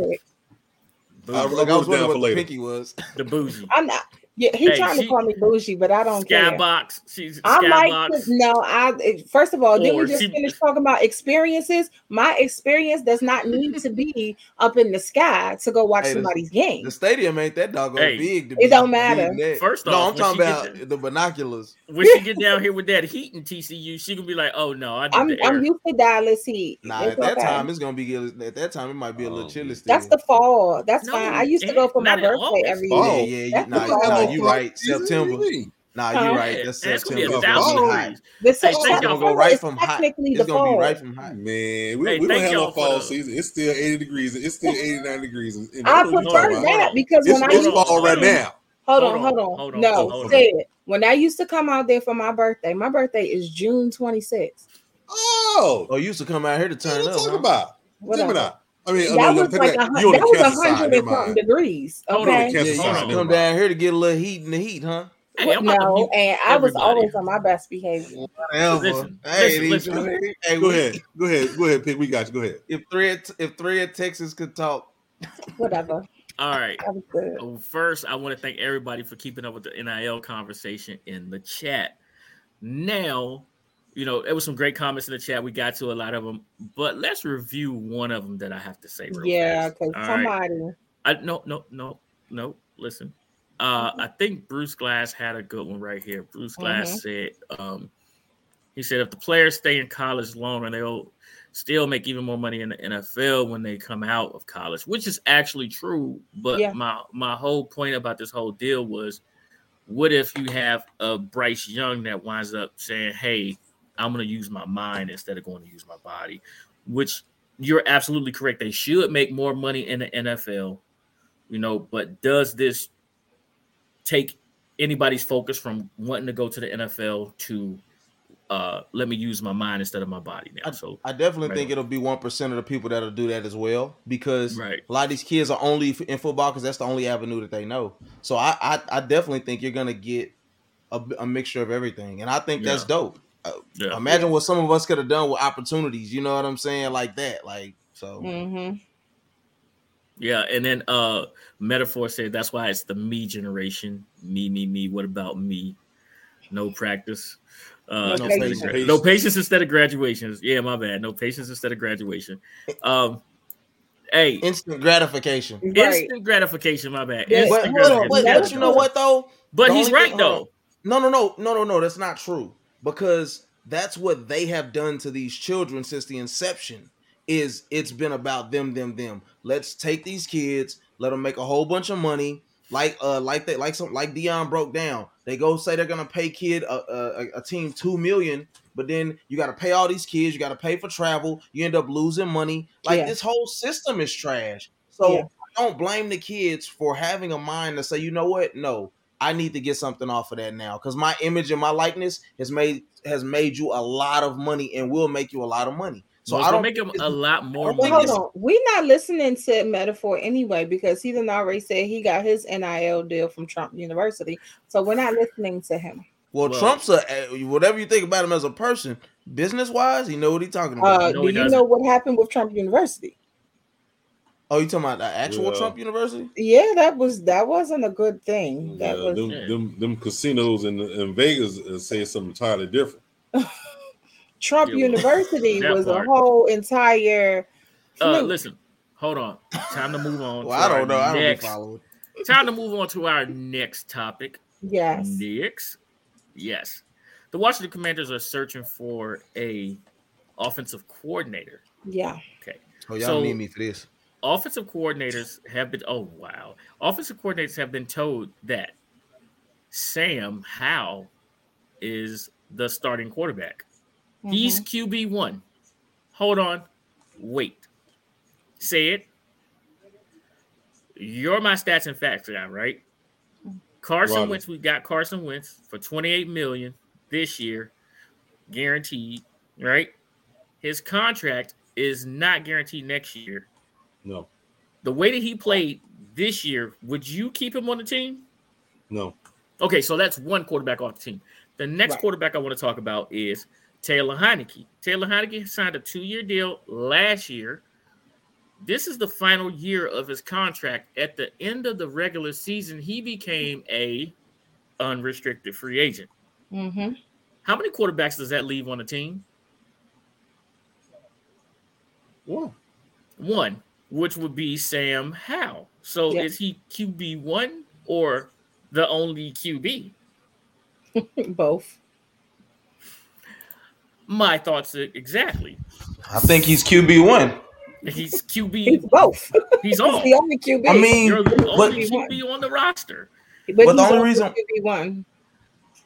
I- I was down wondering for what the pinky was. the bougie. I'm not. Yeah, he Hey, trying she- to call me bougie, but I don't care. Skybox. She's I might Skybox. no. I first of all, didn't we just she- finish talking about experiences? My experience does not need to be up in the sky to go watch Hey, the- somebody's game. The stadium ain't that doggone Hey, big. To it be don't matter. First that. First no, I'm talking about the- the binoculars. When she get down here with that heat in TCU, she gonna be like, "Oh no, I I'm. I'm used to Dallas heat. Nah, It's at that okay. time it's gonna be at that time it might be a little Oh, chilly. Still. That's the fall. That's No, fine. I used to go for my birthday every Fall. year. yeah, yeah. Oh, you, That's nah, the nah, fall. you right. Season, what do you September. mean? Nah, Huh? you right. Yeah, That's it's gonna be a September. thousand It's gonna be hot. degrees. The Hey, September gonna go right from hot. It's gonna fall. be right from hot. Man, we, Hey, we don't have y'all no fall season. It's still 80 degrees. It's still 89 degrees. And, and I that's what we prefer that because It's, when I it's fall right now. hold Hold on, on, hold on, hold on, no, hold on. say it. When I used to come out there for my birthday, my birthday is June 26th. Oh, Oh, you used to come out here to what turn you up. talking huh? about? Whatever. Gemini. I mean, That was like a, that. hun- you on that was a hundred and something degrees. Okay. Yeah, you side. used to never come down here to get a little heat in the heat, huh? Hey, I'm about to no, and I was everybody. always on my best behavior. Listen, hey, listen, listen. hey, Go ahead. Go ahead. Go ahead, Pig. We got you. Go ahead. If three of- if three of Texas could talk, Whatever. All right. That was good. Well, first, I want to thank everybody for keeping up with the NIL conversation in the chat. Now, you know, it was some great comments in the chat. We got to a lot of them, but let's review one of them that I have to say. Yeah, because All right. somebody. I no no no no. Listen, uh, I think Bruce Glass had a good one right here. Bruce Glass said, um, he said if the players stay in college longer, they'll still make even more money in the NFL when they come out of college, which is actually true. But Yeah. my my whole point about this whole deal was, what if you have a Bryce Young that winds up saying, "Hey, I'm going to use my mind instead of going to use my body," which you're absolutely correct. They should make more money in the NFL, you know, but does this take anybody's focus from wanting to go to the NFL to uh let me use my mind instead of my body now? So I definitely Right. think it'll be one percent of the people that'll do that as well because right. a lot of these kids are only in football because that's the only avenue that they know. So I, I, I definitely think you're gonna get a, a mixture of everything, and I think that's dope. Yeah. Imagine what some of us could have done with opportunities. You know what I'm saying? Like that. Like so. Mm-hmm. Yeah, and then uh metaphor said that's why it's the me generation. Me, me, me. What about me? No practice. Uh, No instead of patience. no patience instead of graduations. Yeah, my bad. No patience instead of graduation. Um, hey, Instant gratification. Right. instant gratification. My bad. Yeah, But, Instant hold on, but, but you know what though? But The he's right thing- though. No, no, no, no, no, no. That's not true. Because that's what they have done to these children since the inception. Is it's been about them, them, them. Let's take these kids, let them make a whole bunch of money, like uh, like they like some like Deion broke down. They go say they're gonna pay kid a, a, a team two million, but then you got to pay all these kids. You got to pay for travel. You end up losing money. Like Yeah. this whole system is trash. So Yeah. I don't blame the kids for having a mind to say, you know what? No, I need to get something off of that now because my image and my likeness has made has made you a lot of money and will make you a lot of money. So So I I don't make him a lot more Well, money. hold on. We're not listening to metaphor anyway because he done already said he got his NIL deal from Trump University. So we're not listening to him. Well, Well- Trump's a whatever you think about him as a person, business wise, he know what he's talking about. Uh, No, do he you doesn't. know what happened with Trump University? Oh, you talking about the actual Yeah. Trump University? Yeah, that was that wasn't a good thing. That Yeah, was them, them them casinos in, in Vegas uh, say something entirely different. <laughs> Trump Yeah, University <laughs> was part. a whole entire. Uh, listen, hold on. Time to move on. <laughs> Well, to I don't know. I don't be next- Time to move on to our next topic. yes, Next, yes, the Washington Commanders are searching for a offensive coordinator. yeah, Okay. Oh, y'all So- need me for this. Offensive coordinators have been. Oh wow, offensive coordinators have been told that Sam Howell is the starting quarterback. He's Mhm. QB one. Hold on, wait. Say it. You're my stats and facts guy, right? Carson Rodney. Wentz. We got Carson Wentz for 28 million this year, guaranteed. right? His contract is not guaranteed next year. No, The way that he played this year, would you keep him on the team? no. Okay, so that's one quarterback off the team. The next Right. quarterback I want to talk about is Taylor Heinicke. Taylor Heinicke signed a two-year deal last year. This is the final year of his contract. At the end of the regular season, he became a unrestricted free agent. Mm-hmm. How many quarterbacks does that leave on the team? One. One, which would be Sam Howell. So Yeah. is he QB one or the only QB? <laughs> Both. My thoughts exactly. I think he's QB one. He's <laughs> He's QB. both. <laughs> He's He's on. the only QB. I mean, You're the but only QB on the roster. but, but the only reason- QB one.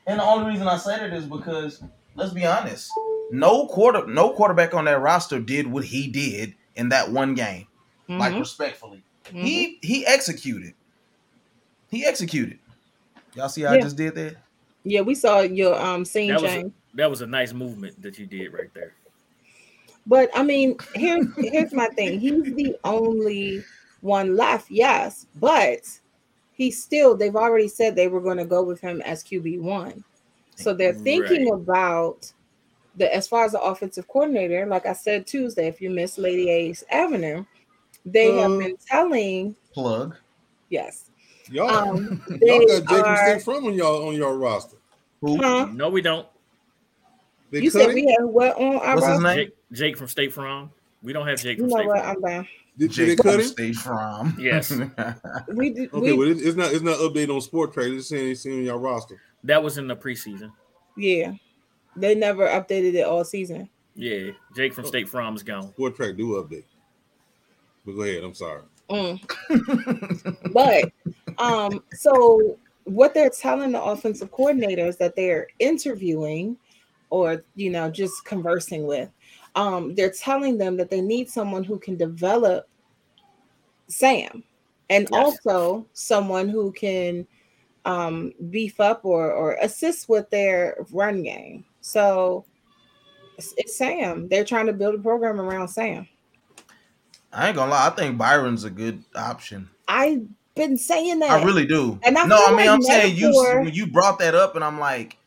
And the only reason I said it is because let's be honest, no quarter, no quarterback on that roster did what he did in that one game. Like Mhm. respectfully, Mhm. he he executed. He executed. Y'all see how I just did that? yeah, we saw your um scene That was change. that was a nice movement that you did right there. But I mean, here's here's my thing. He's the only one left, yes, but he's still. They've already said they were going to go with him as QB one, so they're thinking Right. about the as far as the offensive coordinator. Like I said Tuesday, if you miss Lady A's Avenue, they have Uh. been telling Plug. yes. Y'all, Um, <laughs> y'all got Jake from are- State From on y'all on your roster. Who? Huh? No, we don't. They You said him? we had what on our What's his roster? name? Jake, Jake from State Farm. We don't have Jake You from know State what? Farm. I'm down. Did, did they Jake cut from him? State Farm. Yes. <laughs> We did. Okay, we, well, it's not it's not updated on Spotrac. It's saying it's on your roster. That was in the preseason. yeah, they never updated it all season. Yeah, Jake from State Farm is gone. Spotrac do update. But go ahead. I'm sorry. Mm. <laughs> but um, so what they're telling the offensive coordinators that they're interviewing or you know just conversing with, um, they're telling them that they need someone who can develop Sam and Yes. also someone who can um, beef up or or assist with their run game. So it's, it's Sam. They're trying to build a program around Sam. I ain't gonna lie. I think Byron's a good option. I've been saying that. I really do. And I no, I mean like I'm saying you when you brought that up, and I'm like,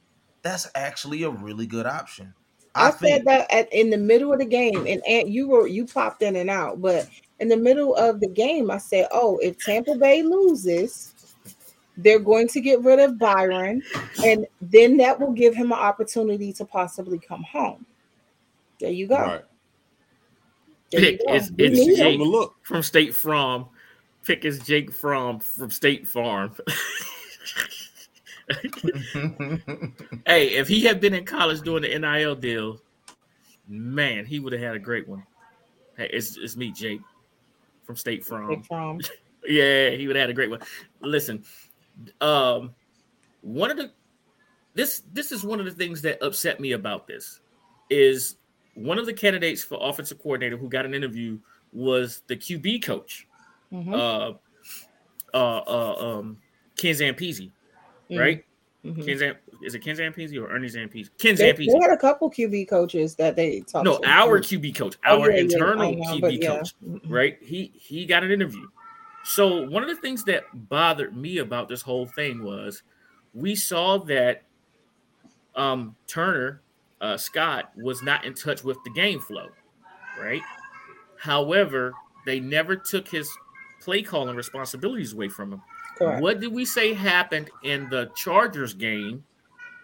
that's actually a really good option. I, I, said that at, in the middle of the game, and Aunt, you were you popped in and out, but in the middle of the game, I said, "Oh, if Tampa Bay loses, they're going to get rid of Byron, and then that will give him an opportunity to possibly come home." There you go. All right. There you go. It's- We Jake. him. Look. From State Farm. Pick is Jake from from State Farm. <laughs> hey, if he had been in college doing the NIL deal, man, he would have had a great one. Hey, it's, it's me, Jake, from State Farm. Big from <laughs> Yeah, he would have had a great one. Listen, um, one of the this this is one of the things that upset me about this is one of the candidates for offensive coordinator who got an interview was the QB coach, Mhm, uh, uh, uh, um, Ken Zampese, right? mhm. Ken Zam- is it Ken Zampese or Ernie Zampese? Ken They, Zampese. they had a couple QB coaches that they talked. No, to. our QB coach, Oh, our yeah, yeah, internal I know, QB yeah. coach, Mhm. right? He he got an interview. So one of the things that bothered me about this whole thing was we saw that um Turner uh Scott was not in touch with the game flow, right? However, they never took his play calling responsibilities away from him. Correct. What did we say happened in the Chargers game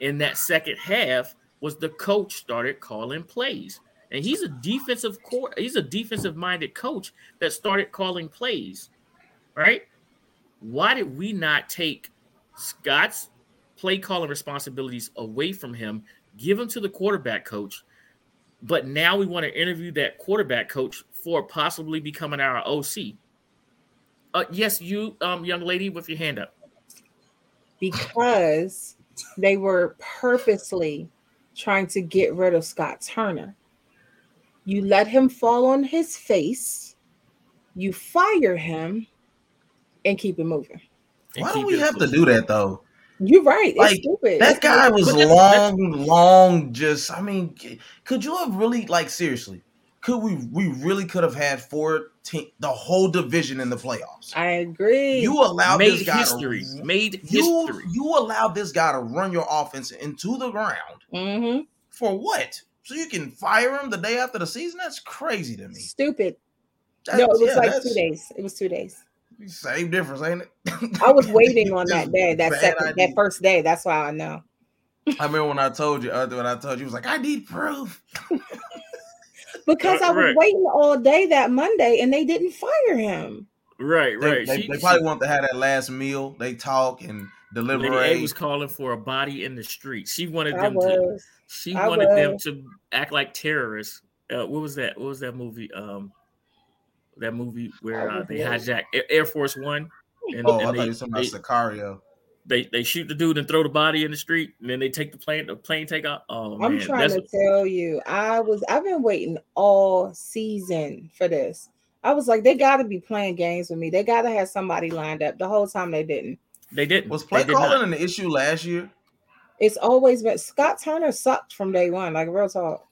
in that second half was the coach started calling plays. And he's a defensive core, he's a defensive minded coach that started calling plays. Right? Why did we not take Scott's play calling responsibilities away from him, give them to the quarterback coach? But now we want to interview that quarterback coach for possibly becoming our OC. Uh, yes, you, um, young lady with your hand up. because they were purposely trying to get rid of Scott Turner. You let him fall on his face, you fire him, and keep it moving. Why do keep we have to do that though? You're right. It's Like, stupid. That It's guy was But that's- that's- long, long. Just, I mean, could you have really, like, seriously? Could we? We really could have had four team, the whole division in the playoffs. I agree. You allowed made this guy history. To, Made you history. you allowed this guy to run your offense into the ground hmm for what? So you can fire him the day after the season? That's crazy to me. Stupid. That- no, it was yeah, like two days. It was two days. Same difference, ain't it? <laughs> I was waiting on that day, that second, idea. that first day. That's why I know. I remember when I told you, uh, when I told you, you was like, I need proof. <laughs> Because I was Right. waiting all day that Monday and they didn't fire him. Right, right. they, She- they she- probably want to have that last meal. They talk and Lady A deliberate. was calling for a body in the street. She wanted I them to. She I wanted them to act like terrorists. Uh, what was that? What was that movie? Um, that movie where uh, they hijack Air, Air Force One, and, oh, I and thought they, you were talking about they, Sicario. they they shoot the dude and throw the body in the street, and then they take the plane. The plane take off. Oh I'm man, trying that's to tell you, I was I've been waiting all season for this. I was like, they gotta be playing games with me. They gotta have somebody lined up. The whole time they didn't. they didn't. Was They play did not. calling an issue last year? It's always been Scott Turner sucked from day one, like real talk.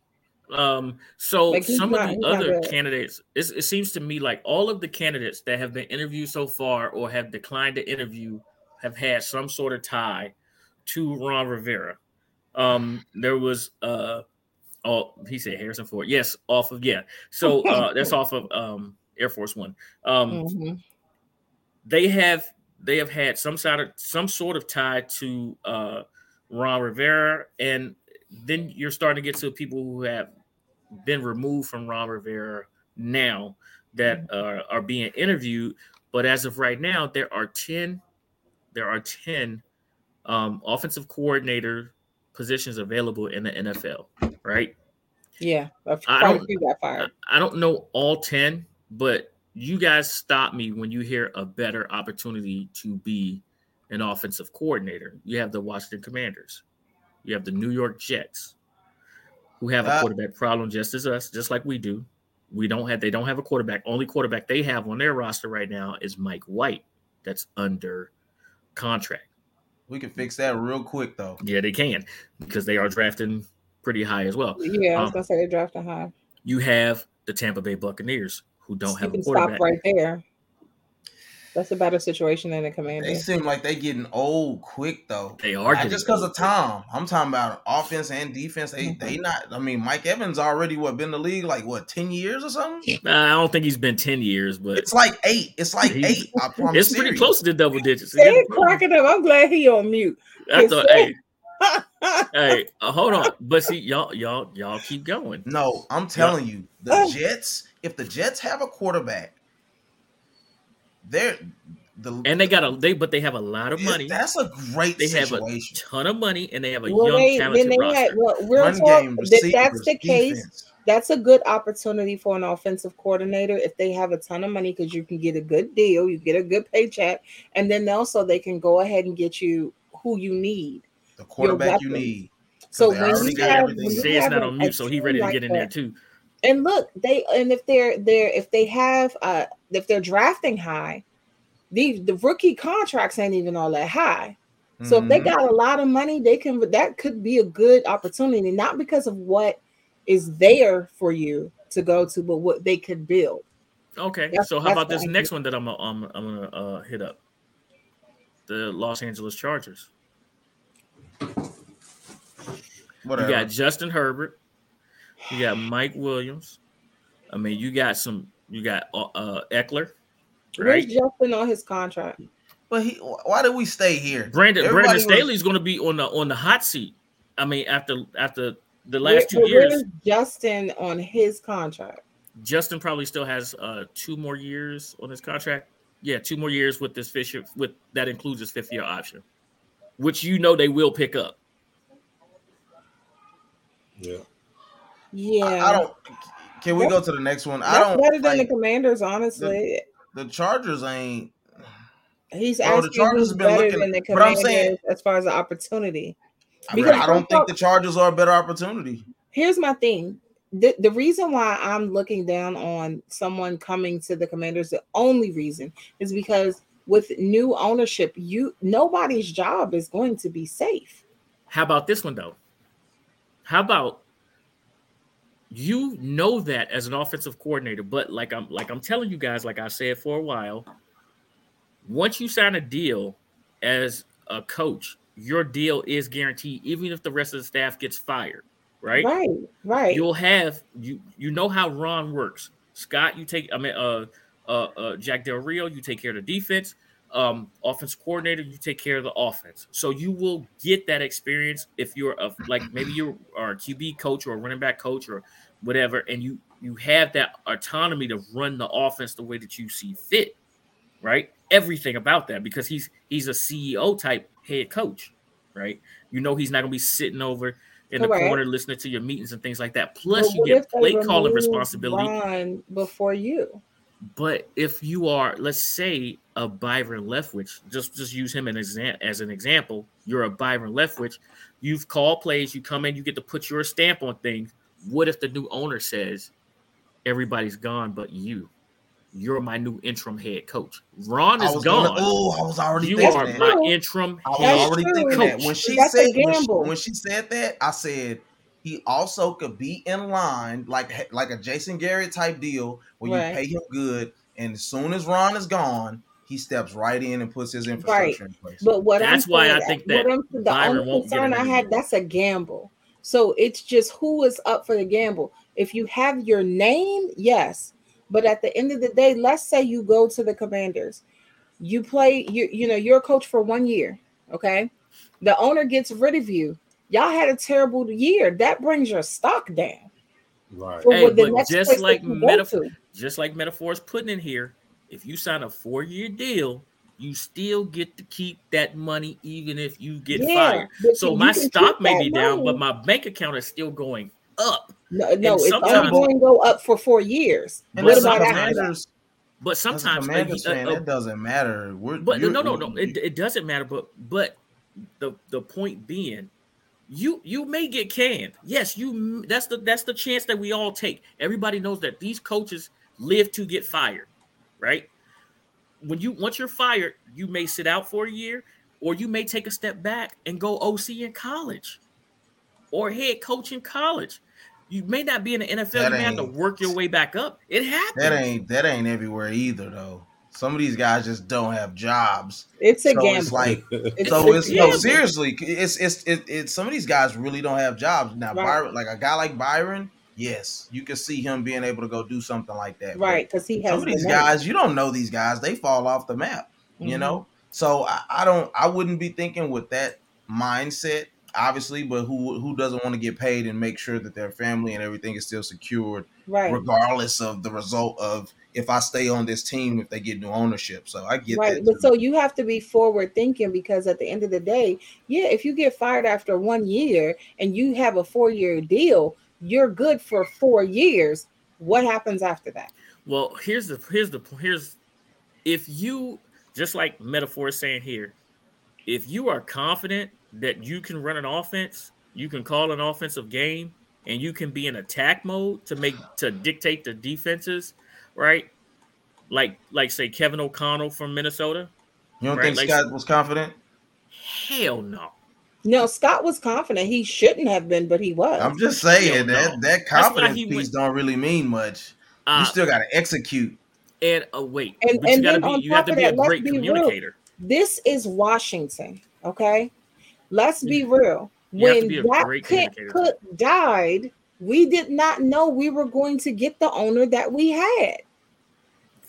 Um, so Like, some not- of the other candidates, it's, it seems to me like all of the candidates that have been interviewed so far or have declined to interview have had some sort of tie to Ron Rivera. Um, there was uh, oh, he said Harrison Ford. Yes, off of yeah. So <laughs> uh, that's off of um Air Force One. Um, Mhm. they have they have had some sort of some sort of tie to uh Ron Rivera, and then you're starting to get to people who have been removed from Ron Rivera now that uh, are being interviewed. But as of right now, there are ten there are ten um, offensive coordinator positions available in the NFL. Right? Yeah, I don't- I don't know all 10, but you guys stop me when you hear a better opportunity to be an offensive coordinator. You have the Washington Commanders, you have the New York Jets, who have a Uh, quarterback problem just as us, just like we do. We don't have they don't have a quarterback. Only quarterback they have on their roster right now is Mike White, that's under contract. We can fix that real quick though. Yeah, they can because they are drafting pretty high as well. Yeah, I was um, gonna say they drafted high. You have the Tampa Bay Buccaneers, who don't you have a can quarterback. stop right there. That's a better situation than the command. They Commanders. seem like they getting old quick though. They are Not just because of Tom. I'm talking about offense and defense. They Mm-hmm. they not. I mean, Mike Evans already what been in the league like what ten years or something. Nah, I don't think he's been 10 years, but It's like eight. It's like He's- eight. I, I'm it's pretty close to double digits. They cracking up. I'm glad he on mute. I thought, hey, hey, <laughs> uh, hold on. But see, y'all, y'all, y'all keep going. No, I'm telling you, the Jets. If the Jets have a quarterback, they're the And they got a they, but they have a lot of money. That's a great They have a situation. ton of money, and they have a well, young, they, then talented they roster. had well, real Run talk. game, receivers, that's the case. defense. That's a good opportunity for an offensive coordinator if they have a ton of money because you can get a good deal, you get a good paycheck, and then they also they can go ahead and get you who you need. The quarterback you need. So they when you have, when you Say it's have not on a mute, so he team ready to like get in there too. And look, they and if they're they're if they have uh if they're drafting high, the the rookie contracts ain't even all that high. So if they Mhm. got a lot of money, they can that could be a good opportunity, not because of what is there for you to go to, but what they could build. Okay, That's- so how about this idea. next one that I'm gonna- I'm I'm gonna uh, hit up? The Los Angeles Chargers. Whatever. You got Justin Herbert. You got Mike Williams. I mean, you got some. You got uh, uh Ekeler, Where's right? Justin on his contract? but he, why do we stay here? Brandon Everybody Brandon was- Staley's going to be on the on the hot seat. I mean, after after the Where- last two but years, Justin on his contract? Justin probably still has uh two more years on his contract. Yeah, two more years with this Fisher with that includes his fifth year option, which you know they will pick up. Yeah. Yeah, I, I don't. Can we go to the next one? I don't. better than the Commanders, honestly. the Chargers ain't. He's Bro, the Chargers who's have been better looking- than the but I'm Commanders saying- as far as the opportunity. I, mean, Because I don't think the Chargers are a better opportunity. Here's my thing. The, the reason why I'm looking down on someone coming to the Commanders, the only reason is because with new ownership, you nobody's job is going to be safe. How about this one though? How about you know that as an offensive coordinator, but like I'm like I'm telling you guys, like I said for a while, once you sign a deal as a coach, your deal is guaranteed, even if the rest of the staff gets fired. Right, Right, right. you'll have you you know how Ron works. Scott, you take I mean uh uh, uh Jack Del Rio, you take care of the defense. Um, offense coordinator, you take care of the offense. So you will get that experience if you're a like maybe you are a QB coach or a running back coach or whatever, and you you have that autonomy to run the offense the way that you see fit, right? Everything about that because he's he's a CEO type head coach, right? You know he's not gonna be sitting over in the corner listening to your meetings and things like that. Plus, But you get play calling responsibility. Before you. But if you are, let's say, a Byron Leftwich, just just use him an exa- as an example. You're a Byron Leftwich. You've called plays. You come in. You get to put your stamp on things. What if the new owner says everybody's gone but you? You're my new interim head coach. Ron is gone. oh, I was already you thinking are that. my interim I was head already true. thinking that when coach. she That's said when she, when she said that, I said he also could be in line like like a Jason Garrett type deal where Right. you pay him good, and as soon as Ron is gone, he steps right in and puts his infrastructure in place. But what That's I'm why I think what that the Byron only won't get concern I another had deal. that's a gamble. So it's just who is up for the gamble. If you have your name, yes. But at the end of the day, let's say you go to the commanders. You play, you you know, you're a coach for one year. Okay. The owner gets rid of you. Y'all had a terrible year. That brings your stock down. Right. Hey, but just like that metaphor- just like metaphors putting in here, if you sign a four year deal, you still get to keep that money even if you get Yeah, fired. So my stock may that be down, but my bank account is still going up. No, no, it's only going to go up for four years. and But what about after sometimes- But sometimes, a- Commanders uh, a- uh, fan, a- it doesn't matter. We're, but you're- no, no, no, it, it doesn't matter. But but the the point being, you you may get canned. Yes, you. That's the that's the chance that we all take. Everybody knows that these coaches live to get fired, right? When you once you're fired, you may sit out for a year, or you may take a step back and go OC in college, or head coach in college. You may not be in the NFL. That you may have to work your way back up. It happens. that ain't that ain't everywhere either though. Some of these guys just don't have jobs. It's a so gamble. it's like <laughs> It's- so it's it's a no seriously. It's it's it, it, some of these guys really don't have jobs now. Right. Byron, like a guy like Byron, yes, you can see him being able to go do something like that. Right because he has Some of the these name. guys, you don't know these guys; they fall off the map. You Mhm. know, so I, I don't. I wouldn't be thinking with that mindset, obviously. But who who doesn't want to get paid and make sure that their family and everything is still secured, right regardless of the result of if I stay on this team if they get new ownership. So I get right that. but so you have to be forward thinking because at the end of the day yeah if you get fired after one year and you have a four year deal you're good for four years what happens after that Well, here's the here's the here's if you just like metaphor is saying here, if you are confident that you can run an offense, you can call an offensive game, and you can be in attack mode to make to dictate the defenses, right? Like like say Kevin O'Connell from Minnesota. you don't right, think like- Scott was confident? Hell no. No scott was confident he shouldn't have been but he was I'm just saying that no. that confidence piece went- don't really mean much. Uh, you still got to execute. and uh, wait, And- but you gotta then on be you have top to of be that, a let's great be real. communicator. this is washington okay let's be real You have to when be a that great Cooke died we did not know we were going to get the owner that we had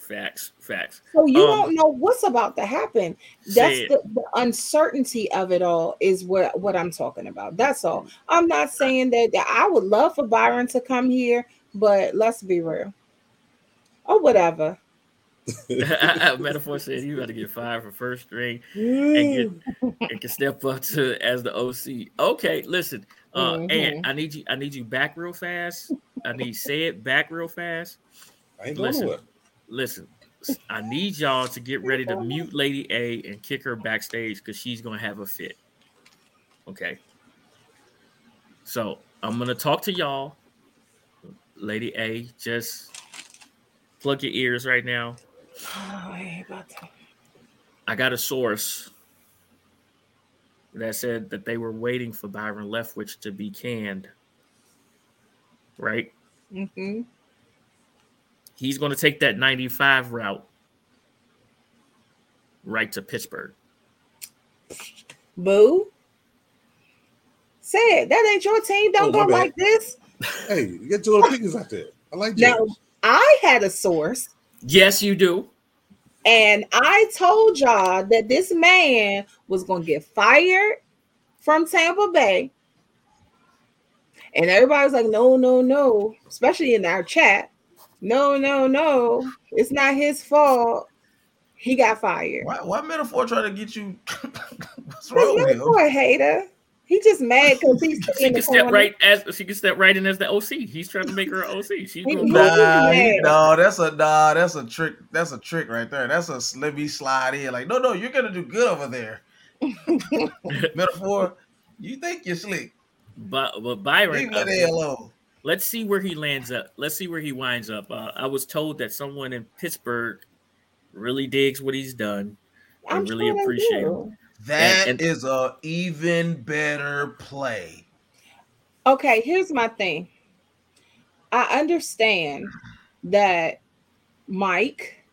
Facts, facts. So you Um, don't know what's about to happen. That's the, the uncertainty of it all is what what I'm talking about. That's all. I'm not saying that, that I would love for Byron to come here, but let's be real. Or whatever. <laughs> <laughs> Metaphor says you got to get fired for first string and get and can step up to as the OC. Okay, listen, uh, Mhm. and I need you. I need you back real fast. I need say it back real fast. I ain't going Listen. nowhere. Listen, I need y'all to get ready to mute Lady A and kick her backstage because she's gonna have a fit. Okay. So I'm gonna talk to y'all. Lady A, just plug your ears right now. Oh, I ain't about to- I got a source that said that they were waiting for Byron Leftwich to be canned. Right? hmm He's going to take that 95 route right to Pittsburgh. Boo. Say it. That ain't your team. Don't Oh, go bad. like this. Hey, you get Jordan Pickens out there. I like Now, James. I had a source, Yes, you do. and I told y'all that this man was going to get fired from Tampa Bay. And everybody was like, no, no, no, especially in our chat. No, no, no. It's not his fault. He got fired. Why, why metaphor trying to get you? <laughs> What's wrong with not him? for a hater. He just mad because he's <laughs> She in the can step corner. right as she can step right in as the OC. He's trying to make her an OC. She's He- gonna Nah, he- no, that's a nah, that's a trick. That's a trick right there. That's a let me slide in. Like, no, no, you're gonna do good over there. <laughs> Metaphor, you think you're slick. but but Byron. Leave that uh, hell alone. Let's see where he lands up. Let's see where he winds up. Uh, I was told that someone in Pittsburgh really digs what he's done. I I'm really sure they appreciate do. That And- is a even better play. Okay, here's my thing. I understand that Mike,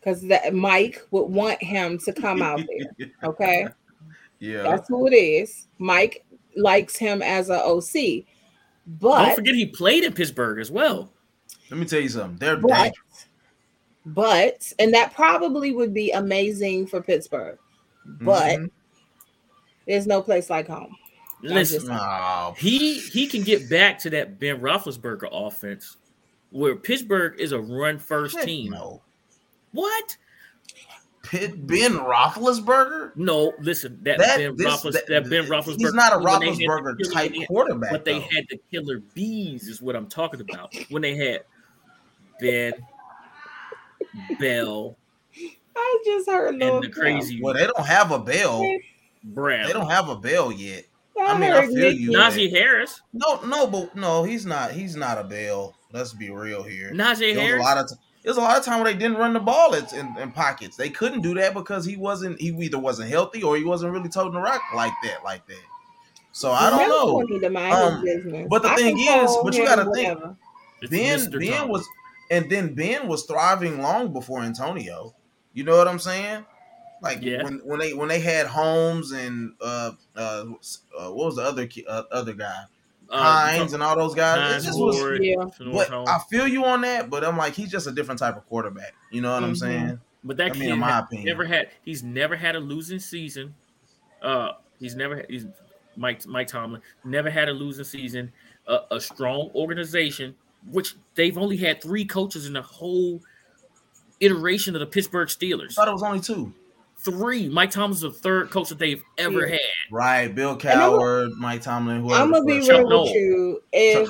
because that Mike would want him to come out there. Okay, <laughs> Yeah. that's who it is. Mike likes him as a OC, Don't forget he played in Pittsburgh as well. Let me tell you something. They're but dangerous. but and that probably would be amazing for Pittsburgh. But Mhm. there's no place like home. Listen, just- No. he he can get back to that Ben Roethlisberger offense, where Pittsburgh is a run first team. No. What? Pitt, Ben Roethlisberger. No, listen. That, That, Ben this, Roethlis, that, that, Ben Roethlisberger. He's not a when they had the Roethlisberger killer- type quarterback. But they though. had the killer bees, is what I'm talking about. When they had Ben, Bell, I just heard Lil and the crazy Well, they don't have a bell. Brown. They don't have a bell yet. I, I mean, I feel Nick- you. Najee Harris. No, no, but no, he's not. He's not a bell. Let's be real here. Najee There was a lot of t- there's a lot of time where they didn't run the ball at, in, in pockets. They couldn't do that because he wasn't. He either wasn't healthy or he wasn't really toting the rock like that, like that. So I don't know. Need to mind Um, but the I thing is, but you gotta think- Ben Mr. Ben Tom. was, and then Ben was thriving long before Antonio. You know what I'm saying? Like Yeah. when when they when they had Holmes and uh uh, uh what was the other uh, other guy Uh, Hines and all those guys. Hines, it just was. Ward, Yeah. But I feel you on that. But I'm like he's just a different type of quarterback. You know what I'm Mhm. saying? But that I kid mean, in my opinion. never had. He's never had a losing season. Uh, he's never. He's Mike Mike Tomlin never had a losing season. A, a strong organization, which they've only had three coaches in the whole iteration of the Pittsburgh Steelers. I Steelers. thought it was only two. Three. Mike Tomlin's the third coach that they've ever Yeah. had. Right, Bill I'm Coward, Mike Tomlin, whoever. I'm gonna be real Noll. with you. If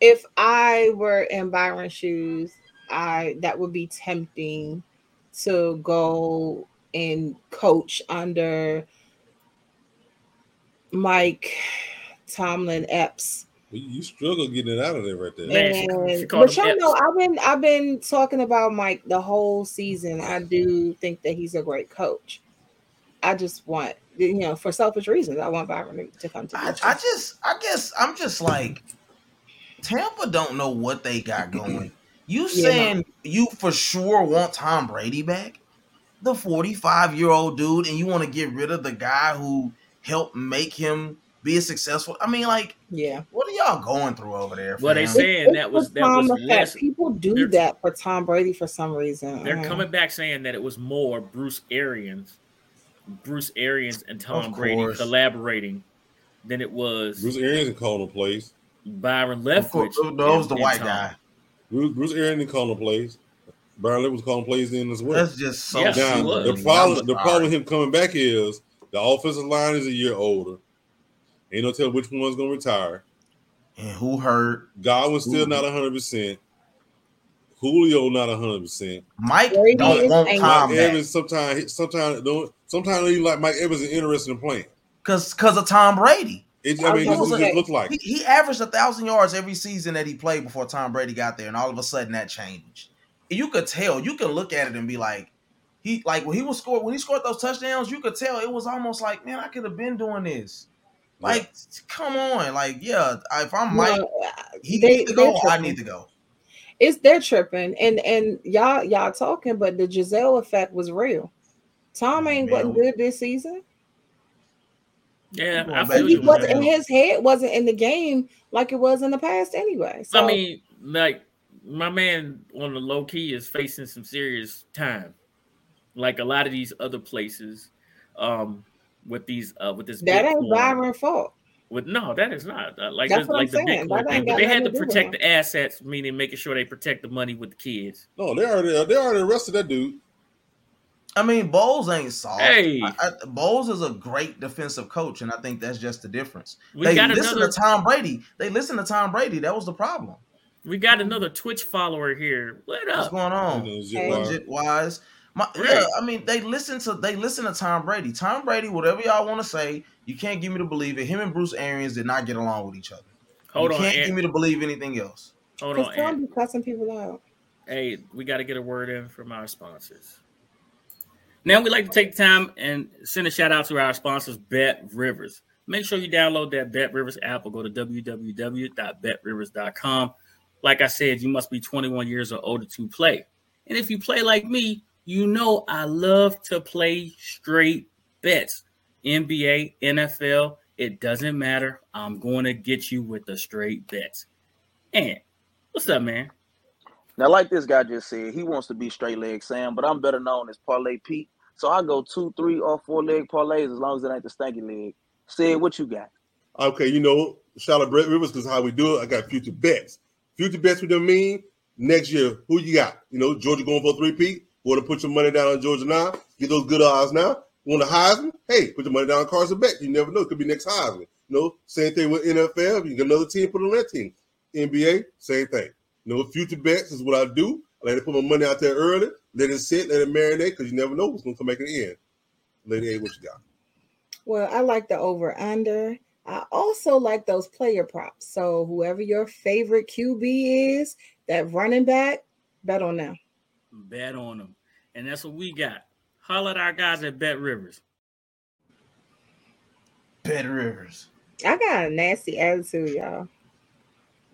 if I were in Byron's shoes, I that would be tempting to go and coach under Mike Tomlin Epps. You, you struggle getting it out of there right there. Man, she- she And, but y'all know I've been I've been talking about Mike the whole season. I do think that he's a great coach. I just want you know for selfish reasons. I want Byron to come to. I, I just, I guess, I'm just like, Tampa don't know what they got going. You Yeah. saying you for sure want Tom Brady back, the 45 year old dude, and you want to get rid of the guy who helped make him be a successful? I mean, like, yeah. what are y'all going through over there? Well, they Saying It's that was- that was Tom effect. less- People do they're- that for Tom Brady for some reason. They're Uh, coming back saying that it was more Bruce Arians, Bruce Arians and Tom Brady collaborating than it was Bruce Arians didn't call no plays. Byron Of Leftwich. course, that was the white and guy. Bruce, Bruce Arians didn't call no plays. Brian Lip was calling plays in as well. That's just so. Yes, he now, the problem, the problem with him coming back is the offensive line is a year older. Ain't no tell which one's gonna retire. And who hurt? Godwin's still Ooh. not hundred percent. Julio not hundred percent. Mike Brady don't is want. Tom Mike Evans sometimes sometimes don't sometimes even like Mike Evans is interested in playing. because because of Tom Brady. It, I I mean, was this is it say, look like. He, he averaged a thousand yards every season that he played before Tom Brady got there, and all of a sudden that changed. You could tell. You could look at it and be like, he like when he was scored when he scored those touchdowns, you could tell it was almost like, man, I could have been doing this. Like, come on, like, yeah, if I'm Mike, Well, he they- needs to go, they're I need to go. it's they're tripping and and y'all y'all talking, but the Gisele effect was real. Tom ain't Man, wasn't good this season. Yeah, I back feel he to you. what- wasn't man. his head wasn't in the game like it was in the past anyway. So I mean, like my man on the low key is facing some serious time, like a lot of these other places, um, with these uh with this that ain't Bitcoin- Byron's fault. With no, that is not Uh, like That's this, what like I'm the saying. Bitcoin thing. ain't But got they had to to do with protect the assets, meaning making sure they protect the money with the kids. No, they already they already arrested that dude. I mean, Bowles ain't soft. Hey. I, I, Bowles is a great defensive coach, and I think that's just the difference. We they got listen another to Tom Brady. They listen to Tom Brady. That was the problem. we got another Twitch follower here. What What's going on? You know, Hey. Legit wise. My, Right. Yeah, I mean, they listen to they listen to Tom Brady. Tom Brady, whatever y'all want to say, you can't get me to believe it. Him and Bruce Arians did not get along with each other. Hold you on, can't Ant. get me to believe anything else. hold Because on, Tom Ant. be cussing people out. Hey, we got to get a word in from our sponsors. Now we'd like to take the time and send a shout out to our sponsors, Bet Rivers. Make sure you download that Bet Rivers app or go to www.betrivers.com. Like I said, you must be 21 years or older to play. And if you play like me, you know I love to play straight bets. NBA, NFL, it doesn't matter. I'm going to get you with the straight bets. And what's up, man? Now, like this guy just said, he wants to be straight leg Sam, but I'm better known as Parlay Pete. So I go two, three, or four leg parlays as long as it ain't the stanky leg. Said what you got? Okay, you know, shout out Bet Rivers because how we do it. I got future bets. Future bets, what they mean? Next year, who you got? You know, Georgia going for three P. Want to put your money down on Georgia now? Get those good odds now. Want to Heisman? Hey, put your money down on Carson Beck. You never know. It could be next Heisman. You know, same thing with NFL. You get another team, put on that team. NBA, same thing. You know, future bets is what I do. I like to put my money out there early, let it sit, let it marinate, because you never know what's going to come back in the end. Lady A, what you got? Well, I like the over under. I also like those player props. So whoever your favorite QB is, that running back, bet on them. Bet on them. And that's what we got. Holler at our guys at Bet Rivers. Bet Rivers. I got a nasty attitude, y'all.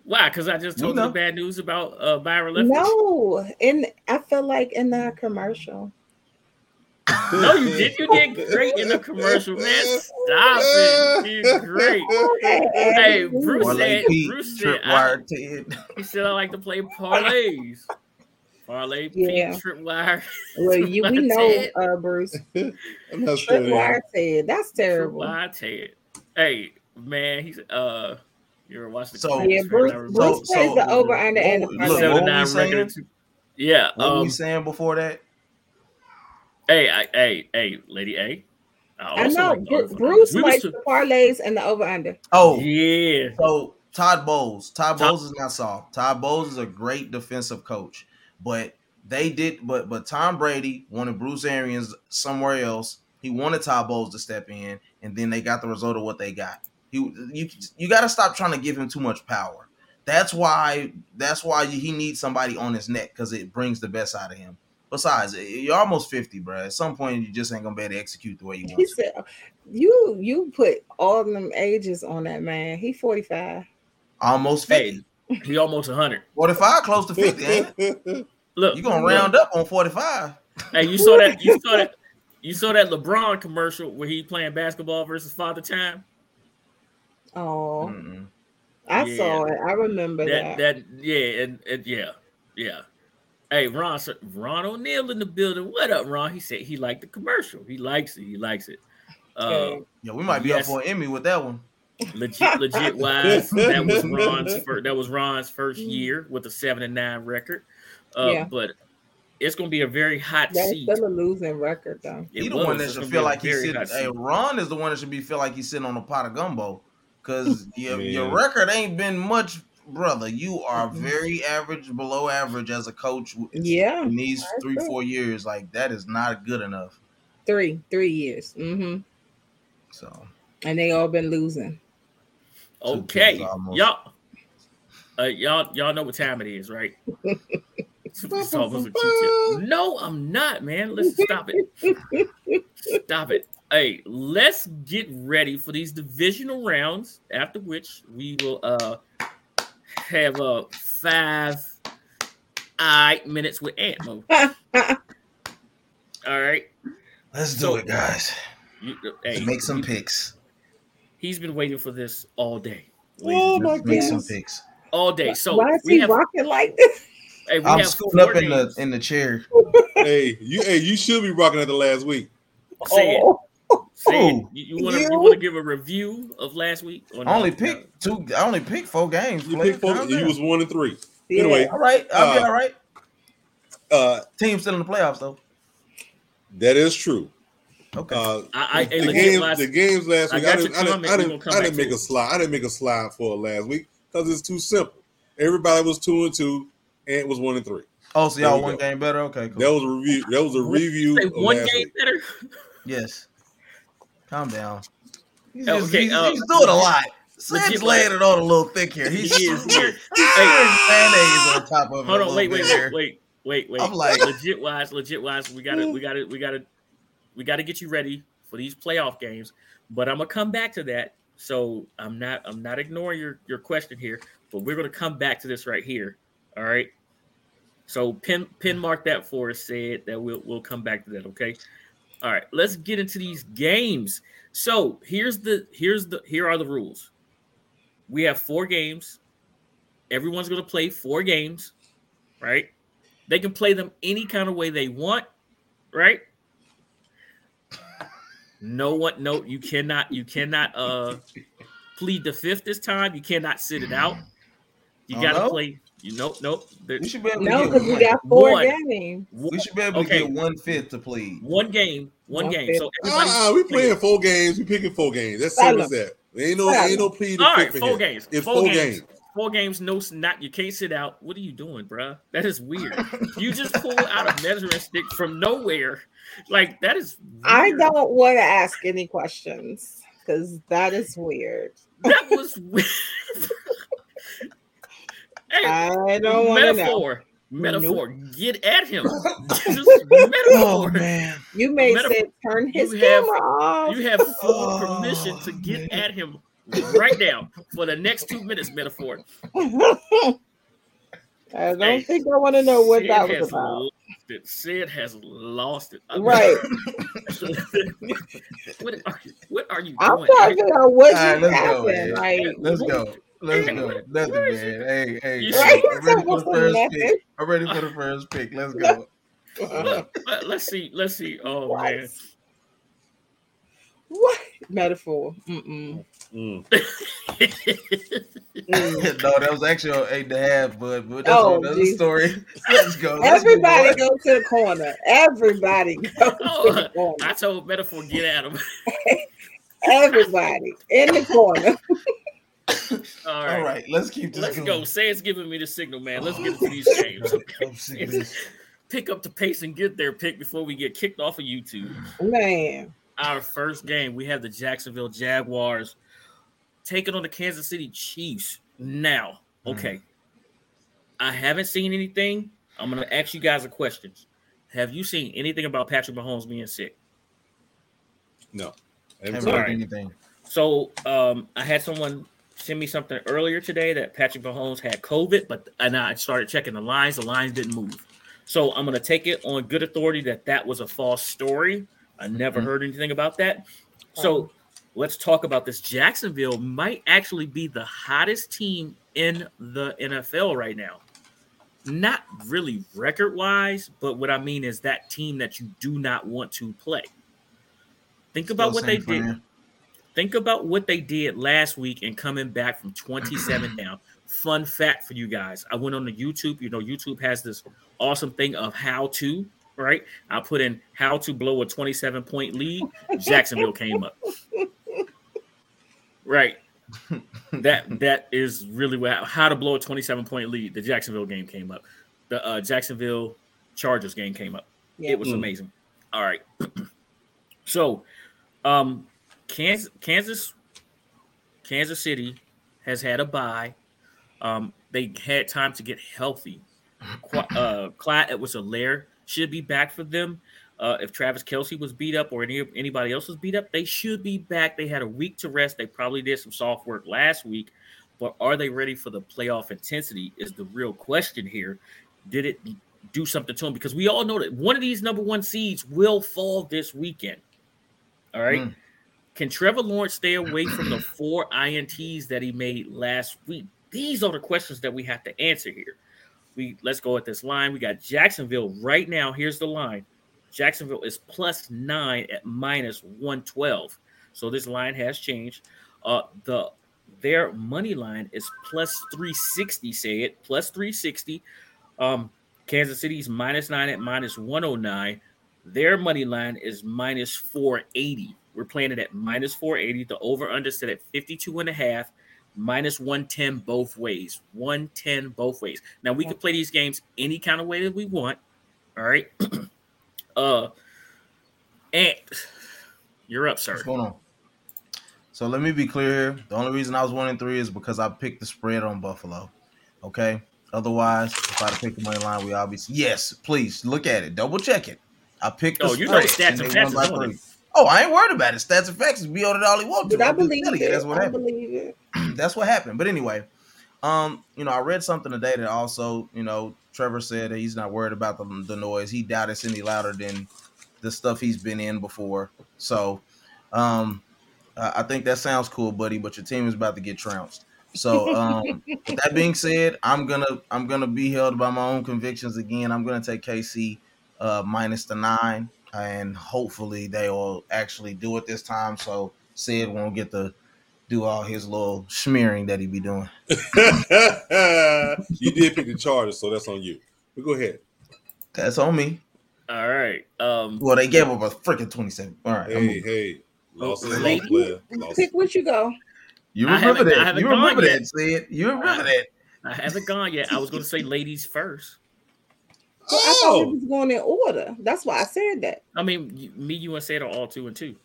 Why? Because I just told you know. the bad news about uh, Byron Leftwich. No, and I feel like in the commercial. <laughs> No, you did. You did great in the commercial, man. Stop it. You did great. Hey, Bruce Parlay said, Pete, Bruce said, I, he said, I like to play parlays. Parlay, Yeah. Tripwire. Well, you we <laughs> know, Ted. uh, Bruce. <laughs> I'm not. Tripwire said that's terrible. Tripwire Ted. Hey, man, he's, uh, you ever watched the So- Yeah, Bruce. man? I Bruce so- plays the over under and the Look, what Seven we nine saying? record. Yeah. What were Um, we saying before that? hey, I, hey, hey, Lady A. I know like the Bru- over. Bruce We likes to- the parlays and the over under. Oh, Yeah. So Todd Bowles, Todd Todd- Bowles is not soft. Todd Bowles is a great defensive coach, but they did, but but Tom Brady wanted Bruce Arians somewhere else. He wanted Todd Bowles to step in, and then they got the result of what they got. He, you, you got to stop trying to give him too much power. That's why. That's why he needs somebody on his neck because it brings the best out of him. Besides, you're almost fifty, bro. At some point, you just ain't gonna be able to execute the way you He want to. said, "You you put all them ages on that man. He forty five. Almost fifty. Hey, he almost 100. 45, close to 50, ain't it? <laughs> Look, You're gonna look. round up on 45. Hey, you saw that? You <laughs> saw that? You saw that LeBron commercial where he playing basketball versus Father Time? Oh, Mm-mm. I Yeah. saw it. I remember That that. that yeah, and, and yeah, yeah. Hey, Ron, sir- Ron O'Neal in the building. What up, Ron? He said he liked the commercial. He likes it. He likes it. Uh, Yeah, we might be Yes. up for an Emmy with that one. Legit, legit wise. That was Ron's first. That was Ron's first year with a seven and nine record. Uh, Yeah. but it's going to be a very hot That's seat. still a losing record though. It He the was. one that should feel like he's sitting. Hey. Ron is the one that should be feel like he's sitting on a pot of gumbo, because <laughs> your your record ain't been much, brother. You are very average, below average as a coach. Yeah, in these three true. four years, like that is not good enough. three three years. Mm-hmm. So And they all been losing. Okay, Almost. y'all, uh, y'all, y'all know what time it is, right? <laughs> So, was a Q-tip. No, I'm not, man. Let's stop it. Stop it. Hey, let's get ready for these divisional rounds. After which we will uh have uh five I minutes with AntMoe. <laughs> All right. Let's do So- it, guys. You, Let's make some you- picks. He's been waiting for this all day. Oh my Let's make some picks. All day. So Why is we he have, rocking like this? hey, we I'm have scooting up four in the in the chair. hey, you hey, you should be rocking at the last week. Say it. Oh, Say it. Who? You, want to You? you want to give a review of last week? Or I only No. picked two. I only picked four games. You player. picked four, you was one and three. yeah. Anyway, all right. I'll be Uh, all right. uh, Team still in the playoffs though. that is true. Okay. Uh, I, I hey, the legit, games, last- the games last I week. got I, didn't, your I didn't, comment. I didn't, I didn't to make a slide. I didn't make a slide for it last week because it's too simple. Everybody was two and two, and it was one and three. oh, so y'all one go. game better. Okay, cool. That was a review. That was a review. say one game week. better. yes. Calm down. He's, Oh, just, okay, he's, uh, he's doing a lot. legit- Sid's laying it on a little thick here. He He's is. smearing <laughs> Hey. mayonnaise on top of. Hold on, wait, wait, wait, wait, wait, wait. I'm like- legit wise, legit wise. We gotta, we gotta, we gotta, we gotta get you ready for these playoff games. But I'm gonna come back to that. So I'm not, I'm not ignoring your your question here. But we're gonna come back to this right here. All right. So pin pin mark that for us. Said that we'll we'll come back to that. Okay. All right. Let's get into these games. So here's the here's the here are the rules. We have four games. Everyone's gonna play four games right? They can play them any kind of way they want, right? No one, no, you cannot, you cannot uh plead the fifth this time. You cannot sit it out. You Oh, gotta no? play. You nope, nope. There- We should be able to No, get because we got four One. games. We should be able Okay. get one fifth to plead. one game, one One game. fifth. So everybody, Uh-uh, we playing four games. We picking four games. That's simple as that. Ain't no, ain't no plea to All right, pick for four him. games. It's four, four games. games. Four games. No, not you can't sit out. What are you doing, bruh? That is weird. <laughs> you just pulled out a measuring stick from nowhere. Like that is. I don't want to ask any questions because that is weird. That was <laughs> weird. hey, I don't want to know. metaphor. Metaphor. Get at him. <laughs> Just Oh metaphor. man. You may Metaphor- say turn his you have- camera off. You have full Oh, permission to get man. at him right now for the next two minutes. Metaphor. <laughs> I don't Hey, think I want to know what Sid that was has about. it. Sid has lost it. I <laughs> mean, Right. <laughs> what, are, what are you I'm doing? trying to figure out what All right, just let's go, happened. man. Like, Let's go. Let's Hey, go. Nothing, man. Hey, hey. Right. I'm ready for the first pick. I'm ready for the first pick. Let's go. Look, let- let's see. Let's see. Oh What? man. what metaphor? Mm-mm. Mm. Mm. <laughs> <laughs> no, that was actually an eight and a half, but, but that's Oh, another geez. story. <laughs> Let's go. Let's move Everybody on. go to the corner. Everybody go to Oh, the corner. I told metaphor get at him. Everybody in the corner. All right. All right, let's keep this Let's going. go. Say it's giving me the signal, man. Let's get into these Oh, games. God, I'm sick of this. Pick up the pace and get their pick before we get kicked off of YouTube. Man. Our first game, we have the Jacksonville Jaguars taking on the Kansas City Chiefs. Now, Hmm. okay. I haven't seen anything. I'm going to ask you guys a question. Have you seen anything about Patrick Mahomes being sick? No. I haven't Haven't heard Alright. anything. So um, I had someone send me something earlier today that Patrick Mahomes had COVID, but and I started checking the lines. The lines didn't move. So I'm going to take it on good authority that that was a false story. I never Mhm. heard anything about that. So let's talk about this. Jacksonville might actually be the hottest team in the NFL right now. Not really record wise, but what I mean is that team that you do not want to play. Think about Still what they did. Think about what they did last week and coming back from 27 <clears throat> down. Fun fact for you guys. I went on the YouTube. You know, YouTube has this awesome thing of how to, right? I put in how to blow a 27 point lead. Jacksonville came up. <laughs> Right. <laughs> That that is really what how to blow a 27 point lead. The Jacksonville game came up. The uh, Jacksonville Chargers game came up. Yeah. It was Mm. amazing. All right. <clears throat> so, um, Kansas, Kansas, Kansas City has had a bye. Um, they had time to get healthy. Qu- uh, Clyde Edwards-Helaire should be back for them. Uh, if Travis Kelce was beat up or any anybody else was beat up, they should be back. They had a week to rest. They probably did some soft work last week, but are they ready for the playoff intensity? Is the real question here. Did it do something to them? Because we all know that one of these number one seeds will fall this weekend. All right. Mm. Can Trevor Lawrence stay away from the four INTs that he made last week? These are the questions that we have to answer here. We let's go at this line. We got Jacksonville right now. Here's the line. Jacksonville is plus nine at minus 112. So this line has changed. Uh the their money line is plus 360, say it, plus 360. Um, Kansas City's minus nine at minus 109. Their money line is minus 480. We're playing it at minus 480. The over under set at 52 and a half, minus 110 both ways. 110 both ways. Now we can play these games any kind of way that we want. All right. <clears throat> uh and you're up, sir. What's going on? So let me be clear here. The only reason I was one and three is because I picked the spread on Buffalo. Okay. Otherwise, if I'd picked the money line, we obviously yes, please look at it, double check it. I picked the Oh, you know the spread, stats and and facts by three. Oh, I ain't worried about it. Stats and facts be on it all he wants to. But I I'm believe telling you, it. That's what I happened. believe it. <clears throat> that's what happened. But anyway, um, you know, I read something today that also, you know, Trevor said that he's not worried about the, the noise. He doubt it's any louder than the stuff he's been in before. So, um, I think that sounds cool, buddy. But your team is about to get trounced. So, um, with that being said, I'm gonna I'm gonna be held by my own convictions again. I'm gonna take KC uh, minus the nine, and hopefully they will actually do it this time. So Sid won't get to do all his little smearing that he be doing. <laughs> you did pick the Chargers, so that's on you. But go ahead. That's on me. All right. Um Well, they gave up a freaking 27. All right. Hey, moving. hey. Lost Oh, lost, player. Lost. Pick what you go. You remember haven't- I that. haven't You gone remember yet. that, Sid. You remember that. I haven't gone yet. I was gonna say ladies first. Well, I thought it Oh, was going in order. That's why I said that. I mean, me, you, and Sid are all two and two.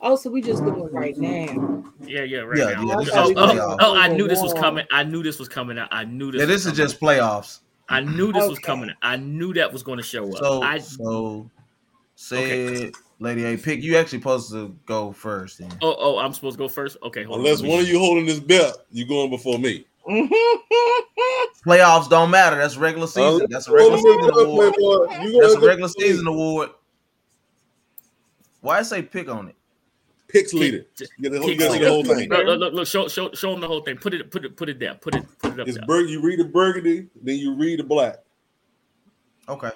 Oh, so we just doing it right now. Yeah, yeah, right Yeah, now. yeah, this oh, oh, oh, I knew this was coming. I knew this was coming out. I knew this. Yeah, was this is coming. just playoffs. I knew this was coming. I knew that was going to show up. So, I so Sid, Lady A, pick. You actually supposed to go first. Then. oh oh I'm supposed to go first. Okay, hold unless on. one of you holding this belt, you going before me. <laughs> Playoffs don't matter. That's regular uh, season. That's a regular season award. That's a regular season award. Why I say pick on it? Picks leader. You gotta, see the whole thing. Look, look, look, look, show, show, show them the whole thing. Put it, put it, put it down. Put it, put it up It's bur- you read the burgundy, then you read the black. Okay.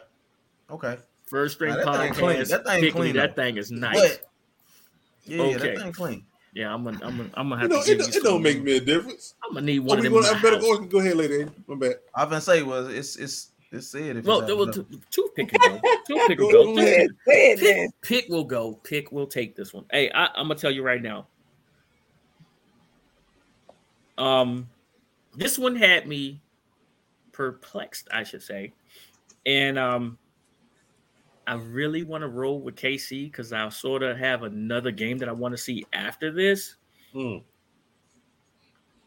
Okay. First string Nah, that thing clean. That thing Pickly, clean, That thing is nice. But yeah, yeah, Okay. that thing clean. Yeah, I'm gonna, I'm gonna, I'm gonna You have know, to it, give don't- you it don't some- make me a difference. I'm gonna need Oh, one of them. gonna, I better go. Go ahead, lady. My bad. I been say was it's it's it's said if Well, it's there will after- two, two pick will go. <laughs> Two pick will Go go. Pick, pick, pick will go. Pick will take this one. Hey, I, I'm gonna tell you right now. Um, this one had me perplexed, I should say, and um, I really want to roll with KC because I sort of have another game that I want to see after this. Hmm.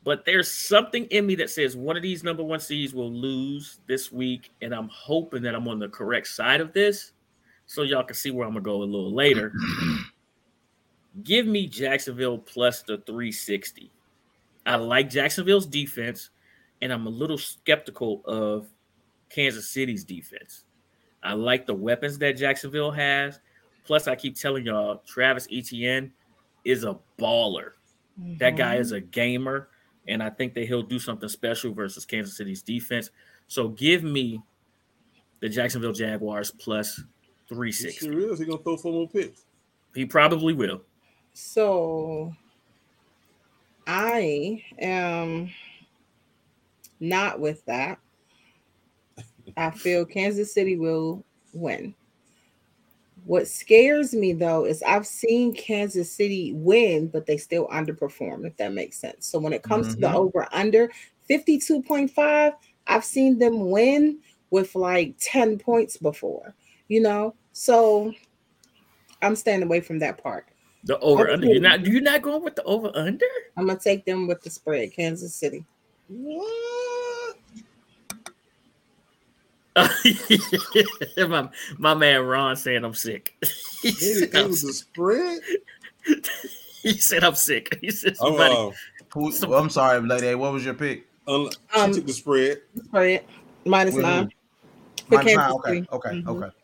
But there's something in me that says one of these number one seeds will lose this week, and I'm hoping that I'm on the correct side of this, so y'all can see where I'm gonna go a little later. <clears throat> Give me Jacksonville plus the 360. I like Jacksonville's defense, and I'm a little skeptical of Kansas City's defense. I like the weapons that Jacksonville has. Plus, I keep telling y'all, Travis Etienne is a baller. That guy mm-hmm. is a gamer, and I think that he'll do something special versus Kansas City's defense. So give me the Jacksonville Jaguars plus He 360. sure is. He gonna throw four more picks. He probably will. So I am not with that. I feel Kansas City will win. What scares me though is I've seen Kansas City win, but they still underperform, if that makes sense. So when it comes to the Mhm. over under 52.5, I've seen them win with like 10 points before, you know? So I'm staying away from that part. The over under. You're not you're not going with the over under? I'm gonna take them with the spread, Kansas City. What? <laughs> my, my man Ron saying I'm sick. <laughs> he, It, said it I'm, was a spread. <laughs> he said I'm sick. He said I'm, uh, Who, well, I'm sorry, lady. What was your pick? un- Um, she took the spread. Spread minus With nine. For Minus nine? Kansas Okay, City. okay, Mhm. okay.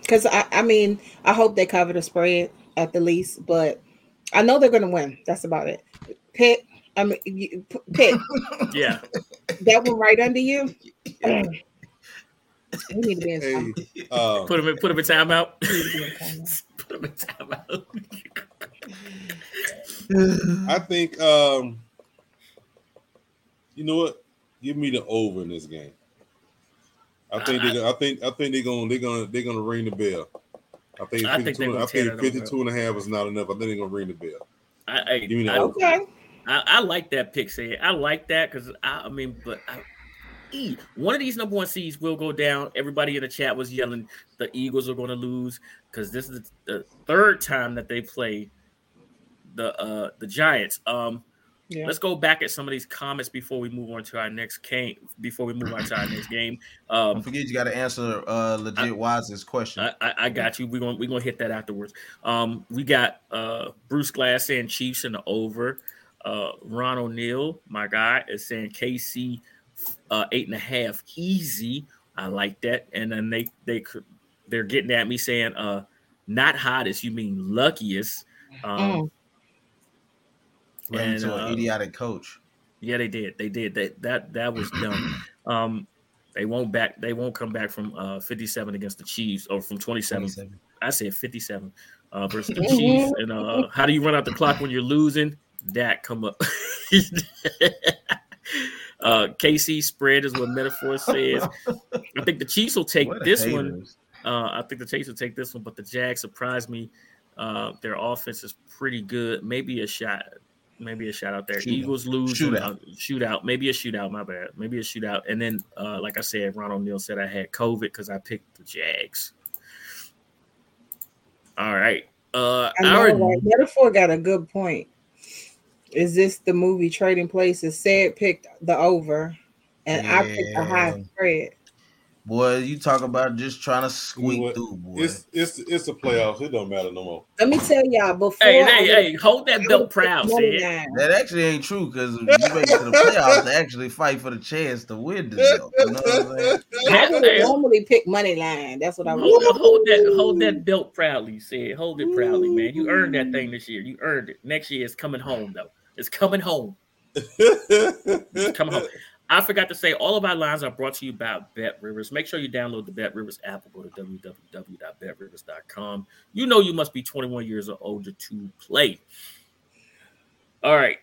Because I, I mean, I hope they cover the spread at the least, but I know they're going to win. That's about it. Pick. I mean, you, pick yeah, that one right under you. we need to be in Hey, time. uh, put him in put him in timeout. We need to in <laughs> time. put him in timeout. I think um, you know what? Give me the over in this game. I think they. I think. I think they're gonna. They're gonna. They're gonna ring the bell. I think. I think 52, they're I think 52 and a half is not enough. I think they're gonna ring the bell. I, I, Give me the I, over. Okay. I, I like that pick, say I like that because I, I mean, but I, E, one of these number one seeds will go down. Everybody in the chat was yelling the Eagles are going to lose because this is the third time that they play the uh the Giants. Um, Yeah. let's go back at some of these comments before we move on to our next game. Before we move on to our next game, Don't um, forget you got to answer uh legit Wise's question. I, I, I got you. We're gonna we're gonna hit that afterwards. Um, we got uh Bruce Glass and Chiefs in the over. Uh, Ron O'Neill, my guy, is saying KC uh eight and a half easy. I like that. And then they they they're getting at me saying uh not hottest, you mean luckiest. Um, Mm. Ran and, into uh, idiotic coach. Yeah, they did. They did. That that that was dumb. <clears throat> Um, they won't back. They won't come back from uh 57 against the Chiefs or from 27. 27. I said 57 uh, versus the Chiefs. And uh, how do you run out the clock when you're losing? That come up. <laughs> uh, KC spread is what metaphor says. I think the Chiefs will take What this one. Uh, I think the Chiefs will take this one, but the Jags surprised me. Uh, their offense is pretty good. Maybe a shot. Maybe a shot out there. Shootout. Eagles lose. Shootout. uh, shootout. Maybe a shootout. My bad. Maybe a shootout. And then, uh, like I said, Ron O'Neill said I had COVID because I picked the Jags. All right. Uh, I know, our, right? Metaphor got a good point. Is this the movie Trading Places? Said picked the over, and I picked the high spread. Boy, you talk about just trying to squeak what? through, boy. It's it's it's the playoffs. It don't matter no more. Let me tell y'all before. hey, I hey, was- hey, hold that belt <laughs> was proud, money said. That actually ain't true because you make it to the playoffs to actually fight for the chance to win the belt. You know what I'm saying? <laughs> I would normally pick money line. That's what I Hold, would. hold that, hold that belt proudly. Said, hold it proudly, man. You earned that thing this year. You earned it. Next year it's coming home though. It's coming home. Coming home. I forgot to say, all of our lines are brought to you by Bet Rivers. Make sure you download the Bet Rivers app or go to www.betrivers.com. You know you must be 21 years or older to play. All right.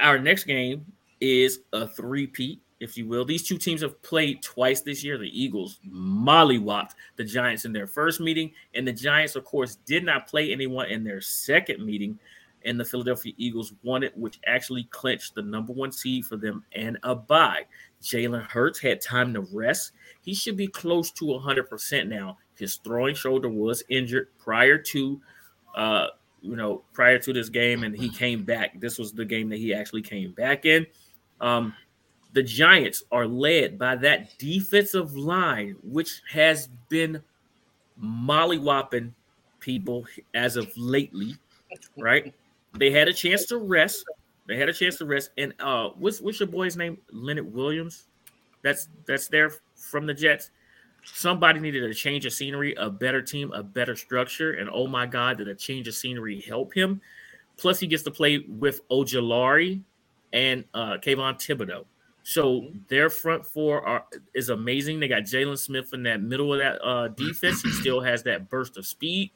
Our next game is a three-peat, if you will. These two teams have played twice this year. The Eagles mollywopped the Giants in their first meeting, and the Giants, of course, did not play anyone in their second meeting. And the Philadelphia Eagles won it, which actually clinched the number one seed for them and a bye. Jalen Hurts had time to rest. He should be close to 100% now. His throwing shoulder was injured prior to, uh, you know, prior to this game, and he came back. This was the game that he actually came back in. Um, the Giants are led by that defensive line, which has been mollywopping people as of lately, right? They had a chance to rest. They had a chance to rest. And uh, what's what's your boy's name? Leonard Williams. That's that's there from the Jets. Somebody needed a change of scenery, a better team, a better structure, and oh my God, did a change of scenery help him? Plus, he gets to play with Ojulari and uh, Kayvon Thibodeaux. So their front four are is amazing. They got Jalen Smith in that middle of that uh, <clears throat> defense. He still has that burst of speed.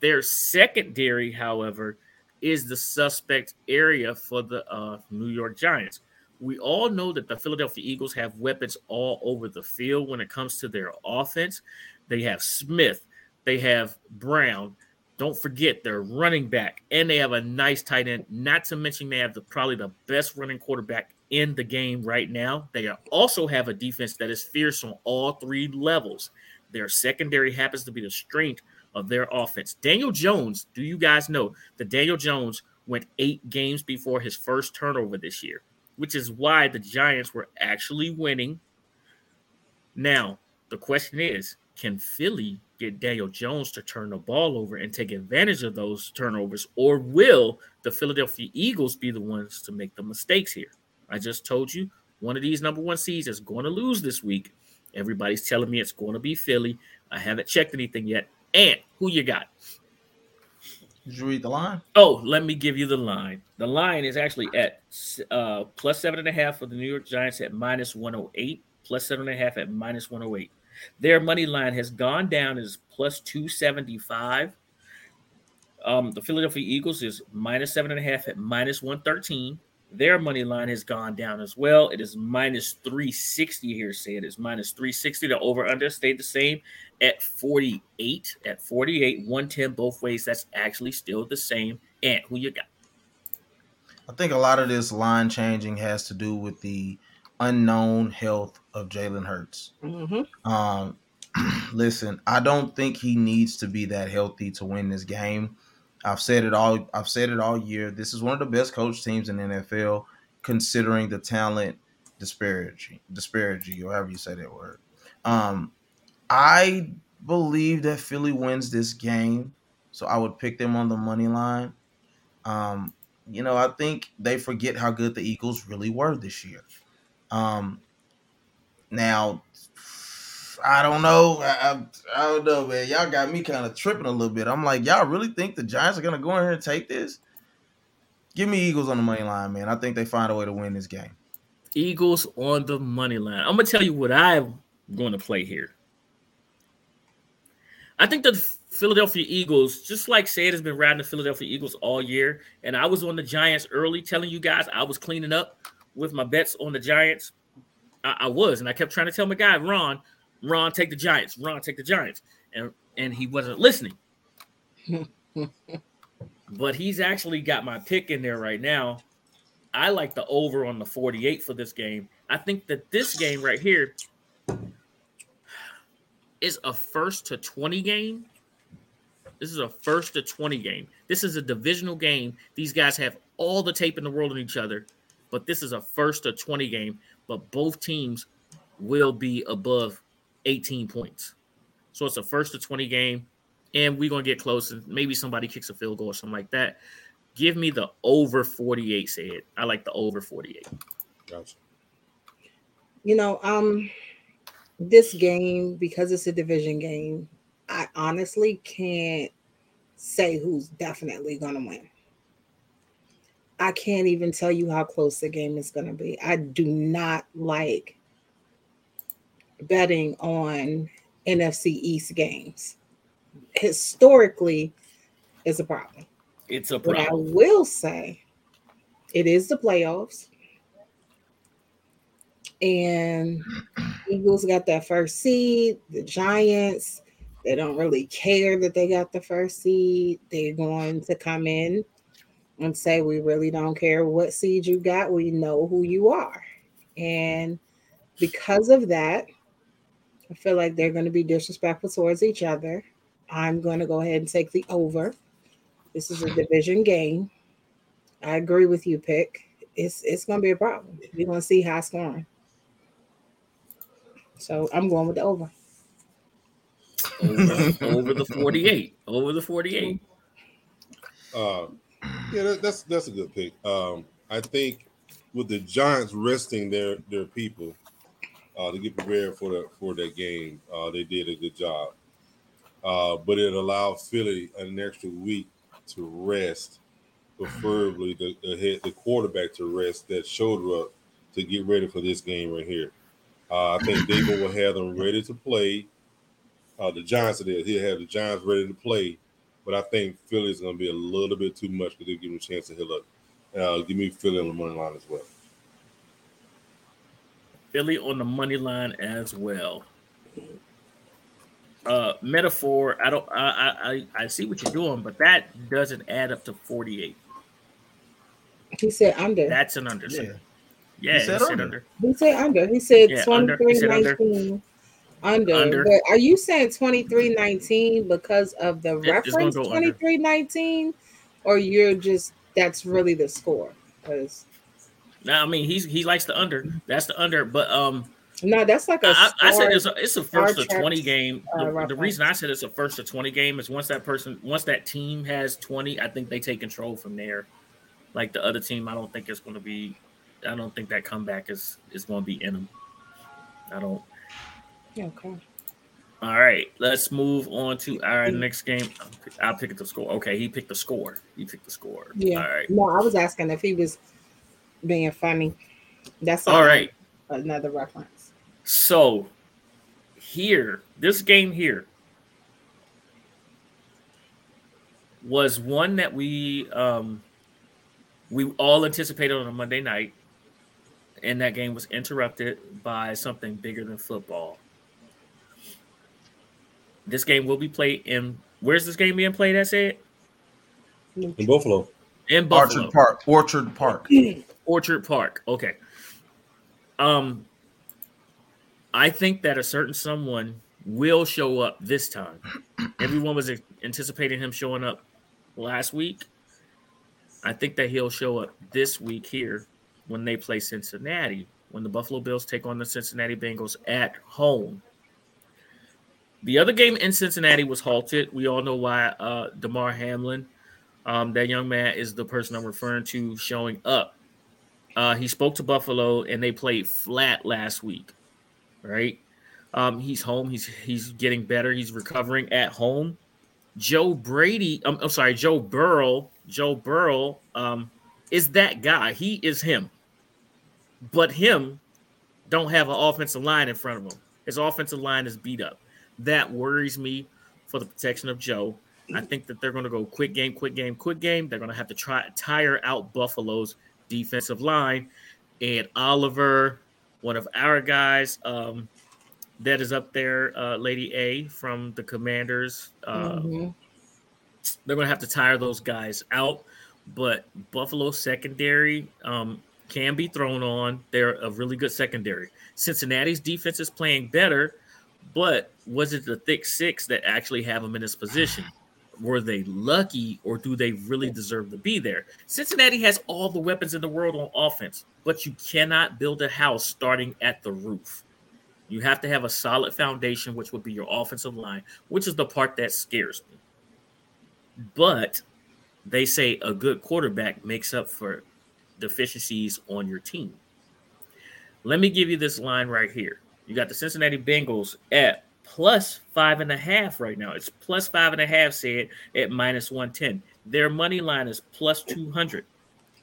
Their secondary, however, is the suspect area for the uh, New York Giants. We all know that the Philadelphia Eagles have weapons all over the field when it comes to their offense. They have Smith, they have Brown. Don't forget their running back, and they have a nice tight end. Not to mention they have the probably the best running quarterback in the game right now. They also have a defense that is fierce on all three levels. Their secondary happens to be the strength of their offense. Daniel Jones, do you guys know that Daniel Jones went eight games before his first turnover this year, which is why the Giants were actually winning Now, the question is can Philly get Daniel Jones to turn the ball over and take advantage of those turnovers, or will the Philadelphia Eagles be the ones to make the mistakes here? I just told you one of these number one seeds is going to lose this week. Everybody's telling me it's going to be Philly. I haven't checked anything yet. And who you got? Did you read the line? Oh, let me give you the line. The line is actually at uh, plus seven and a half for the New York Giants at minus 108, plus seven and a half at minus 108. Their money line has gone down is plus 275. Um, the Philadelphia Eagles is minus seven and a half at minus 113. Their money line has gone down as well. It is minus 360 here. Say it is minus 360. The over under stayed the same at 48. At 48, 110 both ways. That's actually still the same. And who you got? I think a lot of this line changing has to do with the unknown health of Jalen Hurts. Mm-hmm. Um, <clears throat> listen, I don't think he needs to be that healthy to win this game. I've said it all. I've said it all year. This is one of the best coach teams in the NFL, considering the talent disparity, disparity, or however you say that word. Um, I believe that Philly wins this game, so I would pick them on the money line. Um, you know, I think they forget how good the Eagles really were this year. Um, now, I don't know. I, I, I don't know, man. Y'all got me kind of tripping a little bit. I'm like, y'all really think the Giants are gonna go in here and take this? Give me Eagles on the money line, man. I think they find a way to win this game. Eagles on the money line. I'm gonna tell you what I'm going to play here. I think the Philadelphia Eagles, just like said, has been riding the Philadelphia Eagles all year. And I was on the Giants early, telling you guys I was cleaning up with my bets on the Giants. I, I was, and I kept trying to tell my guy Ron, Ron, take the Giants. Ron, take the Giants, and and he wasn't listening. <laughs> but he's actually got my pick in there right now. I like the over on the 48 for this game. I think that this game right here is a first to 20 game. This is a first to 20 game. This is a divisional game. These guys have all the tape in the world on each other, but this is a first to 20 game. But both teams will be above 18 points. So it's a first to 20 game, and we're gonna get close. And maybe somebody kicks a field goal or something like that. Give me the over 48, say it. I like the over 48. Gotcha. You know, um, this game because it's a division game, I honestly can't say who's definitely gonna win. I can't even tell you how close the game is gonna be. I do not like betting on NFC East games. Historically, is a problem. It's a But I will say it is the playoffs. And Eagles got that first seed. The Giants, they don't really care that they got the first seed. They're going to come in and say, We really don't care what seed you got. We know who you are. And because of that, I feel like they're going to be disrespectful towards each other. I'm going to go ahead and take the over. This is a division game. I agree with you, Pick. It's it's gonna be a problem. We're gonna see high scoring. So I'm going with the over. over, over the 48. Over the 48. Uh, yeah, that, that's that's a good pick. Um, I think with the Giants resting their their people uh, to get prepared for the for that game, uh, they did a good job. Uh, but it allowed Philly an extra week to rest, preferably the the, head, the quarterback to rest that shoulder up to get ready for this game right here. Uh, I think David will have them ready to play. Uh, the Giants are there. He'll have the Giants ready to play. But I think Philly's going to be a little bit too much because they'll give him a chance to heal up. Uh, give me Philly on the money line as well. Philly on the money line as well. Uh, metaphor. I don't. I, I I I see what you're doing, but that doesn't add up to 48. He said under. That's an under. Yeah. Yeah, He said he said under. under. He said under. He said Yeah, under. He 23 said under. 19. Under. Under. But are you saying 23 19 because of the Yeah, reference go under. 23 19? Or you're just that's really the score? Because Now, I mean, he's he likes the under. That's the under. But um, No, that's like a. I, I said it's a, it's a first to twenty game. uh, The, the reason I said it's a first to twenty game is once that person, once that team has twenty, I think they take control from there. Like the other team, I don't think it's going to be. I don't think that comeback is is going to be in them. I don't. Okay. All right, let's move on to our next game. I'll pick, I'll pick the score. Okay, he picked the score. He picked the score. Yeah. All right. No, I was asking if he was being funny. That's All right. Another reference. So here, this game here was one that we um we all anticipated on a Monday night, and that game was interrupted by something bigger than football. This game will be played in where's this game being played? I said In Buffalo. in Buffalo. Orchard Park. Orchard Park. <clears throat> Orchard Park. Okay. Um, I think that a certain someone will show up this time. Everyone was anticipating him showing up last week. I think that he'll show up this week here when they play Cincinnati, when the Buffalo Bills take on the Cincinnati Bengals at home. The other game in Cincinnati was halted. We all know why. Uh, Damar Hamlin, um, that young man, is the person I'm referring to showing up. Uh, he spoke to Buffalo and they played flat last week, right? Um, he's home. He's he's getting better. He's recovering at home. Joe Brady, I'm, I'm sorry, Joe Burrow. Joe Burrow um, is that guy. He is him. But him don't have an offensive line in front of him. His offensive line is beat up. That worries me for the protection of Joe. I think that they're going to go quick game, quick game, quick game. They're going to have to try tire out Buffalo's defensive line. And Oliver, one of our guys, um, that is up there, uh, Lady A from the Commanders. Uh, Mhm. They're going to have to tire those guys out. But Buffalo secondary um, can be thrown on. They're a really good secondary. Cincinnati's defense is playing better, but was it the thick six that actually have them in this position? Were they lucky or do they really deserve to be there? Cincinnati has all the weapons in the world on offense, but you cannot build a house starting at the roof. You have to have a solid foundation, which would be your offensive line, which is the part that scares me. But they say a good quarterback makes up for deficiencies on your team. Let me give you this line right here. You got the Cincinnati Bengals at plus five and a half right now. It's plus five and a half, said at minus 110. Their money line is plus 200.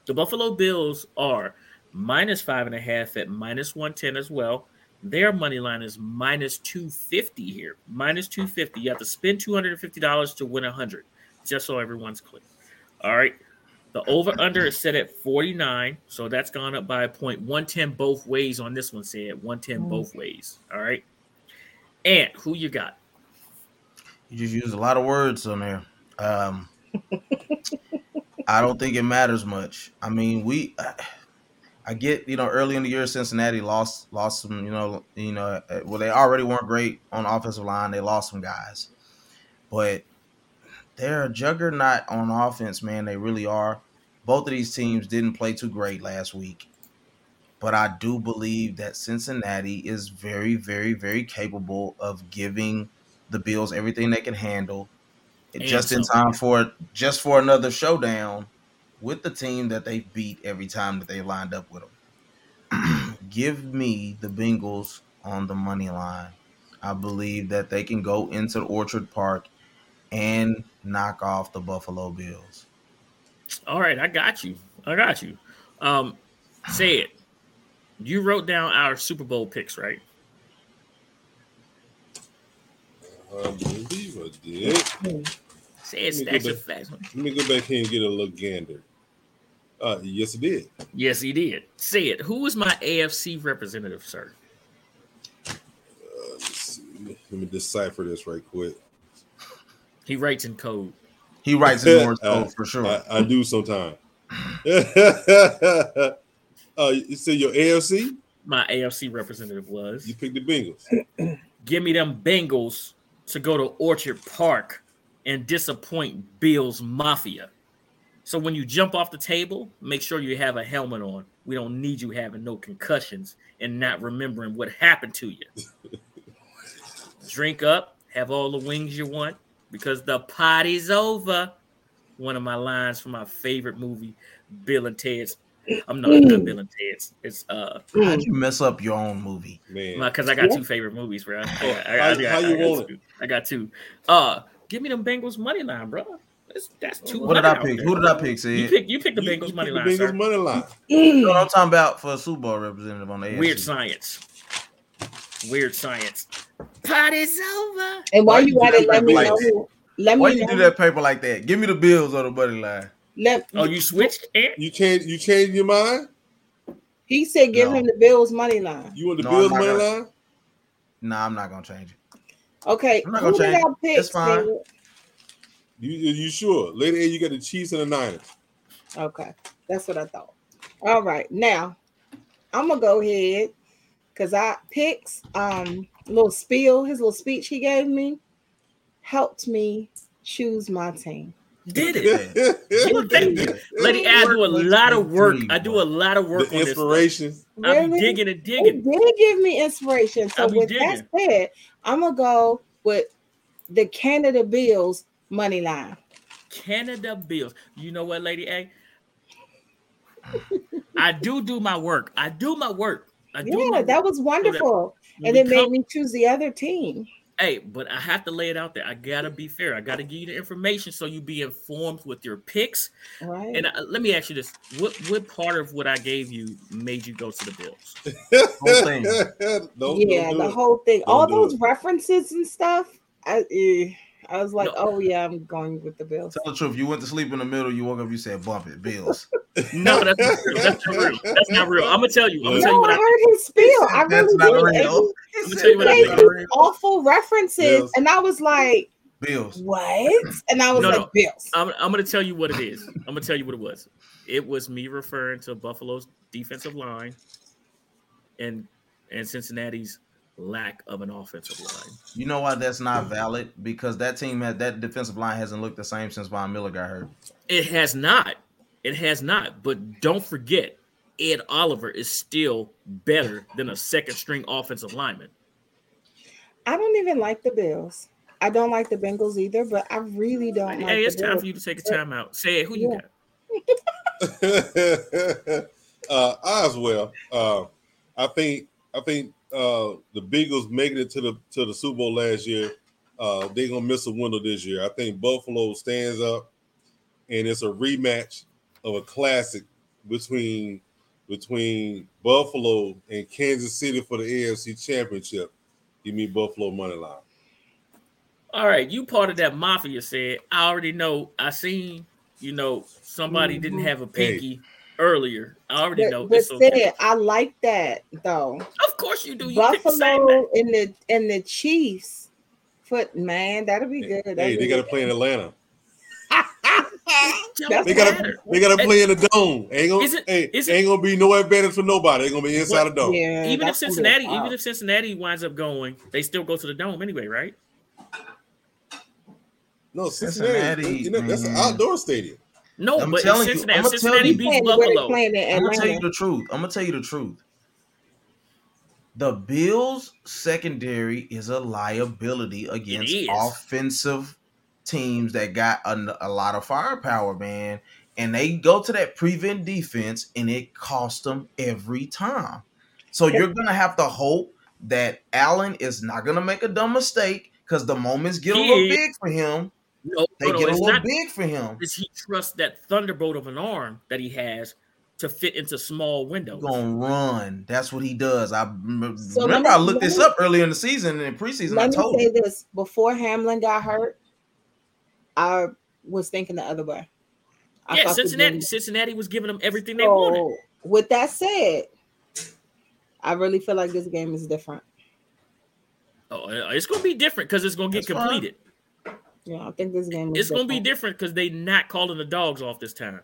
The Buffalo Bills are minus five and a half at minus 110 as well. Their money line is minus 250 here. Minus 250. You have to spend $250 to win 100, just so everyone's clear. All right. The over under is set at 49. So that's gone up by a point. 110 both ways on this one, said 110 Mm. both ways. All right. And who you got? You just used a lot of words on there. Um, I don't think it matters much. I mean, we, I get you know early in the year Cincinnati lost lost some you know you know uh, well they already weren't great on the offensive line. They lost some guys, but they're a juggernaut on offense, man. They really are. Both of these teams didn't play too great last week, but I do believe that Cincinnati is very, very, very capable of giving the Bills everything they can handle, And just in time for just for another showdown with the team that they beat every time that they lined up with them. <clears throat> Give me the Bengals on the money line. I believe that they can go into Orchard Park and knock off the Buffalo Bills. All right, I got you. I got you. Um, say it. You wrote down our Super Bowl picks, right? I believe I did. Say it, Let me stacks go of facts. Let me go back here and get a little gander. Uh, yes, it did. Yes, he did. Say it. Who is my AFC representative, sir? Uh, let's see. Let me decipher this right quick. He writes in code. He writes in <laughs> Morse code for sure. I, I do sometime. <laughs> uh, you say your AFC? My AFC representative was. You picked the Bengals. <clears throat> Give me them Bengals to go to Orchard Park and disappoint Bills Mafia. So when you jump off the table, make sure you have a helmet on. We don't need you having no concussions and not remembering what happened to you. <laughs> Drink up, have all the wings you want because the party's over. One of my lines from my favorite movie, Bill and Ted's. I'm not, not Bill and Ted's. It's uh How'd you mess up your own movie? Man, because I got two favorite movies, bro. I, got- I, got- How- I got- how I you got want two. I got two. Uh, give me them Bengals money line, bro. That's that's two. What did I pick? Who did I pick? You pick you pick the you- Bengals you money pick line, Bengals sir. money line. You know what I'm talking about for a Super Bowl representative on the AFC. Weird science. Weird science. Party's over. And Why while you you at do it, let me like know. that? Who, let Why me you know. do that paper like that? Give me the Bills on the buddy line. Let, Oh, you switched? Ant? You change you change your mind? he said, give No. him the Bills money line. You want the No, Bills money gonna- line? Nah, I'm not gonna change it. Okay, I'm not who gonna did I change. pick? It's fine. Sid? You you sure? Later, A, you got the Chiefs and the Niners. Okay, that's what I thought. All right, now I'm gonna go ahead because I picks um little spiel, his little speech he gave me helped me choose my team. Did it? <laughs> You thank you. Lady, I do a lot of work. I do a lot of work the on this. stuff. inspiration. I'm Really? digging and It digging. did give me inspiration. So I be with that said, I'm gonna go with the Canada Bills money line. Canada Bills. You know what, Lady A? I do do my work. I do my work. I do Yeah, my that work. was wonderful. When And we it made me choose the other team. Hey, but I have to lay it out there. I gotta be fair. I gotta give you the information so you be informed with your picks. Right. And uh, let me ask you this: what what part of what I gave you made you go to the Bills? Whole thing. <laughs> Don't- yeah, don't do the it. whole thing, Don't all those it. references and stuff. I, eh, I was like, No. oh yeah, I'm going with the Bills. Tell the truth. You went to sleep in the middle. You woke up. You said, "Bump it, Bills." <laughs> No, that's not real. That's not real. That's not real. I'm gonna tell you. I'm gonna tell you No, what I I. heard his spiel. I That's really not did. real. And I'm gonna tell you what I he think. these awful references, Bills. and I was like, Bills. what? And I was No, like, no. Bills. I'm, I'm gonna tell you what it is. I'm gonna tell you what it was. It was me referring to Buffalo's defensive line and and Cincinnati's lack of an offensive line. You know why that's not valid? Because that team had that defensive line hasn't looked the same since Von Miller got hurt. It has not. It has not. But don't forget, Ed Oliver is still better than a second string offensive lineman. I don't even like the Bills. I don't like the Bengals either, but I really don't like hey, it's the time Bills. for you to take a time out. Say it. Who you Yeah. got? <laughs> uh, I as well. Uh, I think I think uh, the Bengals making it to the to the Super Bowl last year. Uh, they're gonna miss a window this year. I think Buffalo stands up, and it's a rematch of a classic between between Buffalo and Kansas City for the AFC Championship. Give me Buffalo money line. All right, you part of that mafia said. I already know. I seen, you know, somebody didn't Mhm. have a pinky earlier. I already know. But, but It's okay. said, I like that though. Of course you do. You pick the same Buffalo and the and the Chiefs foot man, that'll be good. Hey, That'll they be got to play in Atlanta. Don't They gotta they gotta play in the dome. Ain't gonna it- hey, it- ain't gonna be no advantage for nobody. They're gonna be inside What? the dome. Yeah, even if that's gonna be Cincinnati, wild. even if Cincinnati winds up going, they still go to the dome anyway, right? No, Cincinnati. Cincinnati, you know, that's an outdoor stadium. No, I'm but if telling you, I'ma tell Cincinnati you- beats Playing where they Buffalo, I'm gonna tell you the truth. I'm gonna tell you the truth. The Bills secondary is a liability against offensive teams that got a, a lot of firepower, man. And they go to that prevent defense, and it costs them every time. So you're gonna have to hope that Allen is not gonna make a dumb mistake because the moments get a little big for him. No, They no, no, a it's little not. big for him. Does he trust that thunderbolt of an arm that he has to fit into small windows? gonna run. That's what he does. I So remember let I looked this up earlier in the season and in preseason. I Let me told say you. this: before Hamlin got hurt, I was thinking the other way. I yeah, Cincinnati. Bengals- Cincinnati was giving them everything they wanted. With that said, I really feel like this game is different. Oh, uh, it's gonna be different because it's gonna get That's fine. Completed. Yeah, I think this game is It's gonna be different. different because they not calling the dogs off this time.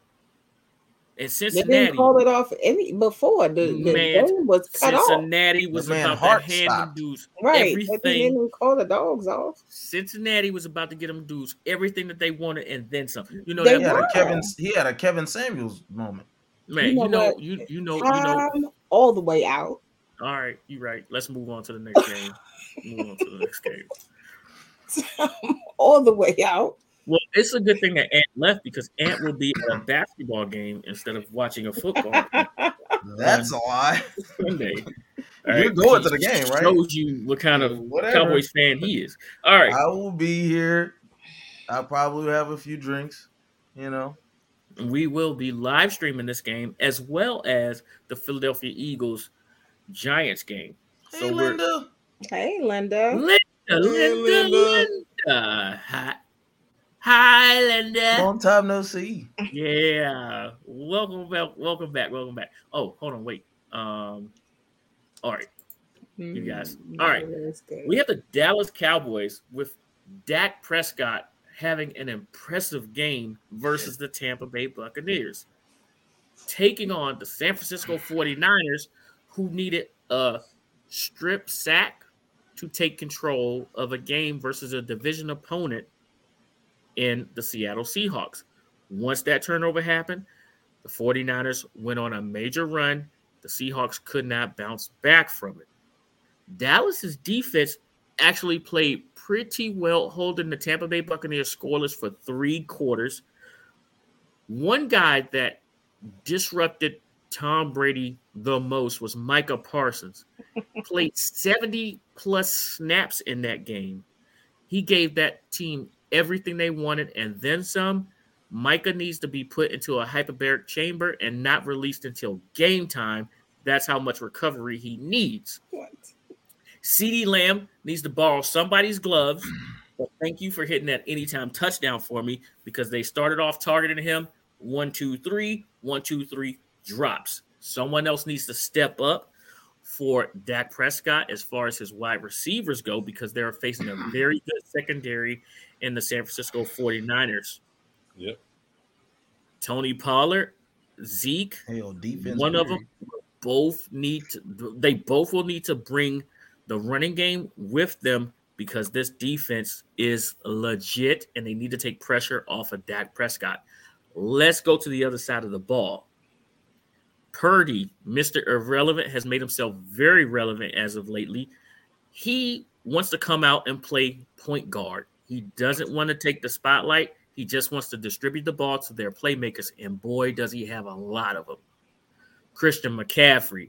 And They didn't call it off any before the, the Man, game was cut off. Cincinnati was The man about to hand them dudes Right. But they didn't call the dogs off. Cincinnati was about to get them dudes everything that they wanted and then some. You know They He that had a. Kevin. He had a Kevin Samuels moment. man. You know You know, what? you you know, you know. All the way out. All right, you're right. Let's move on to the next game. move on to the next game. <laughs> all the way out. Well, it's a good thing that Ant left because Ant will be at a basketball game instead of watching a football game <laughs> That's a lie. Sunday. <laughs> You're going to the game, right? Shows you what kind of Whatever. Cowboys fan he is. All right, I will be here. I'll probably have a few drinks. You know. we will be live streaming this game as well as the Philadelphia Eagles Giants game. Hey, we're- Linda. Hey, Linda. Linda, Linda, Linda. Linda. Hi, hi, Linda. Long time no see. Yeah, welcome back, welcome back, welcome back. Oh, hold on, wait. Um, all right, You guys. Mm, All right. we have the Dallas Cowboys with Dak Prescott having an impressive game versus the Tampa Bay Buccaneers, taking on the San Francisco 49ers, who needed a strip sack to take control of a game versus a division opponent in the Seattle Seahawks. Once that turnover happened, the 49ers went on a major run. The Seahawks could not bounce back from it. Dallas's defense actually played pretty well, holding the Tampa Bay Buccaneers scoreless for three quarters. One guy that disrupted Tom Brady the most was Micah Parsons. Played 70 plus snaps in that game. He gave that team everything they wanted and then some. Micah needs to be put into a hyperbaric chamber and not released until game time. That's how much recovery he needs. What? CeeDee Lamb needs to borrow somebody's gloves. But thank you for hitting that anytime touchdown for me because they started off targeting him. One, two, three, one, two, three, drops. Someone else needs to step up for Dak Prescott as far as his wide receivers go because they're facing a <clears throat> very good secondary in the San Francisco 49ers. Yep. Tony Pollard, Zeke, Hell, defense. one of them both need to they both will need to bring the running game with them because this defense is legit and they need to take pressure off of Dak Prescott. Let's go to the other side of the ball. Purdy, Mr. Irrelevant, has made himself very relevant as of lately. He wants to come out and play point guard. He doesn't want to take the spotlight. He just wants to distribute the ball to their playmakers. And boy, does he have a lot of them. Christian McCaffrey,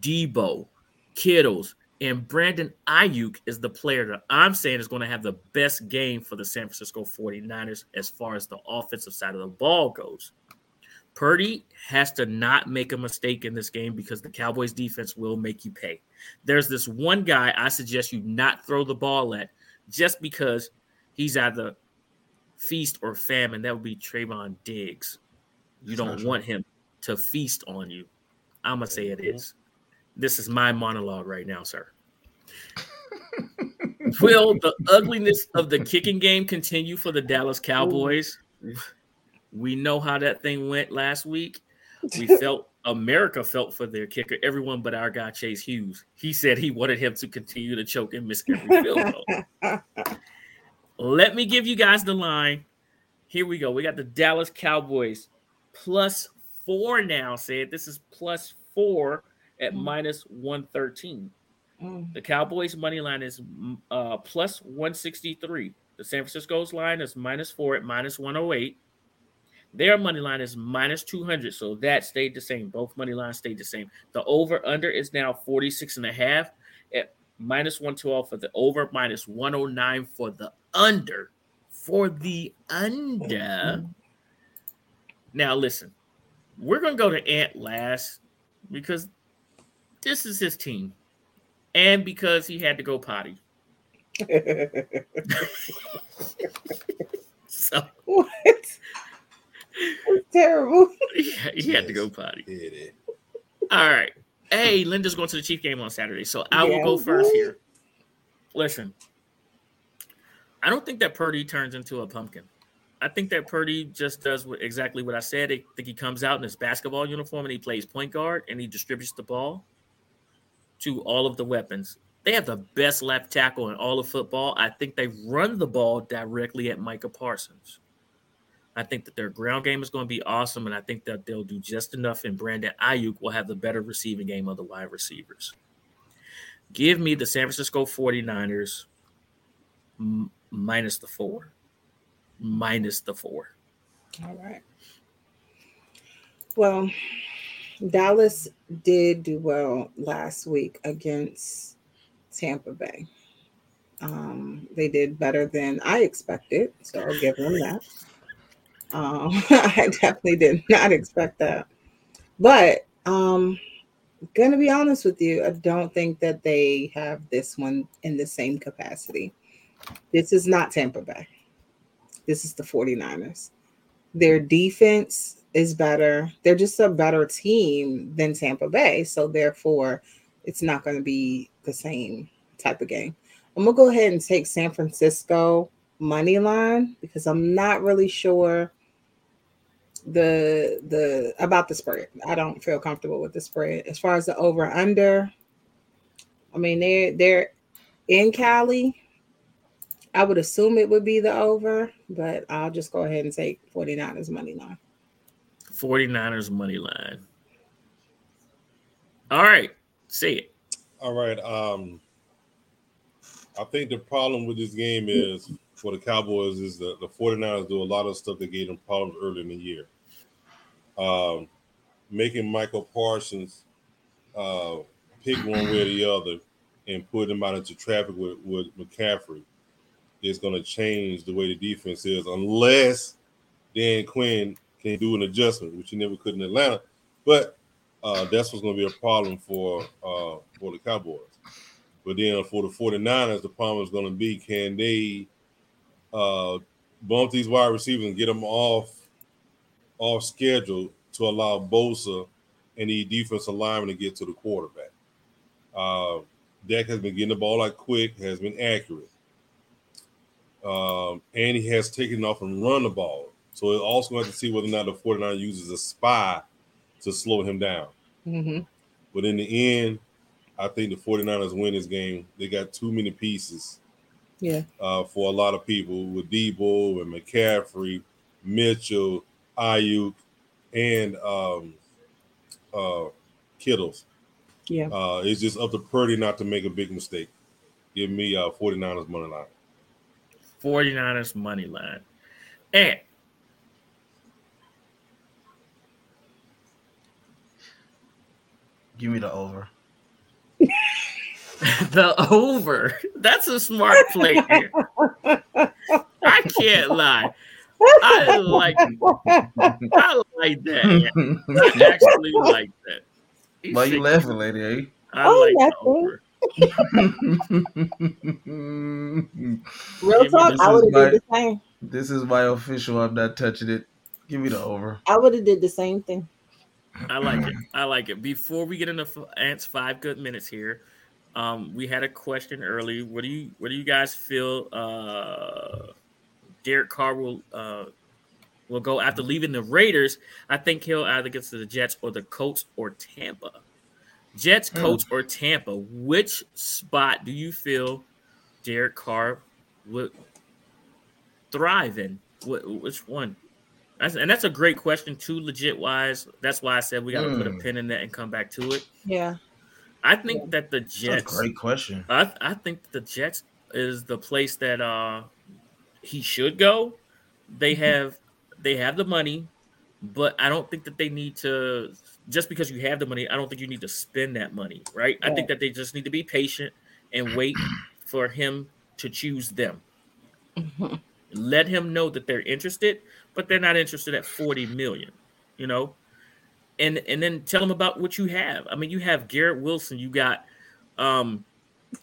Deebo, Kittles, and Brandon Aiyuk is the player that I'm saying is going to have the best game for the San Francisco 49ers as far as the offensive side of the ball goes. Purdy has to not make a mistake in this game because the Cowboys defense will make you pay. There's this one guy I suggest you not throw the ball at just because he's either feast or famine. That would be Trevon Diggs. You don't want him to feast on you. I'm gonna say it mm-hmm. is. This is my monologue right now, sir. <laughs> Will the ugliness of the kicking game continue for the Dallas Cowboys? We know how that thing went last week. We <laughs> felt America felt for their kicker, everyone but our guy Chase Hughes. He said he wanted him to continue to choke and miss every field goal. Let me give you guys the line. Here we go. We got the Dallas Cowboys plus four now. Said this is plus four at Mm. minus 113. Mm. The Cowboys' money line is uh, plus 163. The San Francisco's line is minus four at minus 108. Their money line is minus 200. So that stayed the same. Both money lines stayed the same. The over under is now 46 and a half at minus 112 for the over, minus 109 for the under. For the under. Now, listen, we're going to go to Ant last because this is his team and because he had to go potty. <laughs> <laughs> So what? It's terrible. <laughs> he, he had to go potty. Yeah, yeah. All right. Hey, Linda's going to the Chief game on Saturday, so I will go Yeah. first here. Listen, I don't think that Purdy turns into a pumpkin. I think that Purdy just does what, exactly what I said. I think he comes out in his basketball uniform and he plays point guard and he distributes the ball to all of the weapons. They have the best left tackle in all of football. I think they run the ball directly at Micah Parsons. I think that their ground game is going to be awesome, and I think that they'll do just enough. And Brandon Aiyuk will have the better receiving game of the wide receivers. Give me the San Francisco 49ers m- minus the four. Minus the four. All right. Well, Dallas did do well last week against Tampa Bay. Um, they did better than I expected, so I'll give them that. Um, <laughs> I definitely did not expect that. But um, gonna be honest with you, I don't think that they have this one in the same capacity. This is not Tampa Bay. This is the 49ers. Their defense is better. They're just a better team than Tampa Bay. So therefore, it's not going to be the same type of game. I'm gonna go ahead and take San Francisco money line because I'm not really sure the the about the spread. I don't feel comfortable with the spread. As far as the over under, I mean they're they're in Cali. I would assume it would be the over, but I'll just go ahead and take 49ers money line. 49ers money line. All right. See it. All right. Um, I think the problem with this game is for the Cowboys is that the 49ers do a lot of stuff that gave them problems early in the year. Um, making Michael Parsons uh, pick one way or the other and put him out into traffic with, with McCaffrey is going to change the way the defense is, unless Dan Quinn can do an adjustment, which he never could in Atlanta. But uh, that's what's going to be a problem for uh, for the Cowboys. But then for the 49ers, the problem is going to be can they uh, bump these wide receivers and get them off off schedule to allow Bosa and the defensive lineman to get to the quarterback. Uh, Dak has been getting the ball out quick, has been accurate. Um, and he has taken off and run the ball. So it's also going to see whether or not the 49 uses a spy to slow him down. Mm-hmm. But in the end, I think the 49ers win this game. They got too many pieces Yeah. uh, for a lot of people with Deebo and McCaffrey, Mitchell, Aiyuk, and um, uh, Kittles. Yeah. Uh, it's just up to Purdy not to make a big mistake. Give me uh, 49ers money line. 49ers money line. And Give me the over. <laughs> the over. That's a smart play here. I can't lie. I like I like that. <laughs> I actually like that. He's Why you sick. laughing, lady? Eh? I Oh, like the over. <laughs> Real talk, I would have my- did the same. this is my official. I'm not touching it. Give me the over. I would have did the same thing. I like it. I like it. Before we get into ants five good minutes here, um, we had a question early. What do you what do you guys feel uh Derek Carr will uh will go after leaving the Raiders? I think he'll either get to the Jets or the Colts or Tampa. Jets, Hmm. Colts, or Tampa. Which spot do you feel Derek Carr would thrive in? Which one? And that's a great question too, legit wise. That's why I said we got to put a Mm. pin in that and come back to it. Yeah. I think that the Jets. That's a Jets. great question. I I think the Jets is the place that uh he should go. They have they have the money, but I don't think that they need to just because you have the money, I don't think you need to spend that money, right? I think that they just need to be patient and wait for him to choose them. Mhm. Let him know that they're interested, but they're not interested at 40 million, you know? And and then tell them about what you have. I mean, you have Garrett Wilson, you got um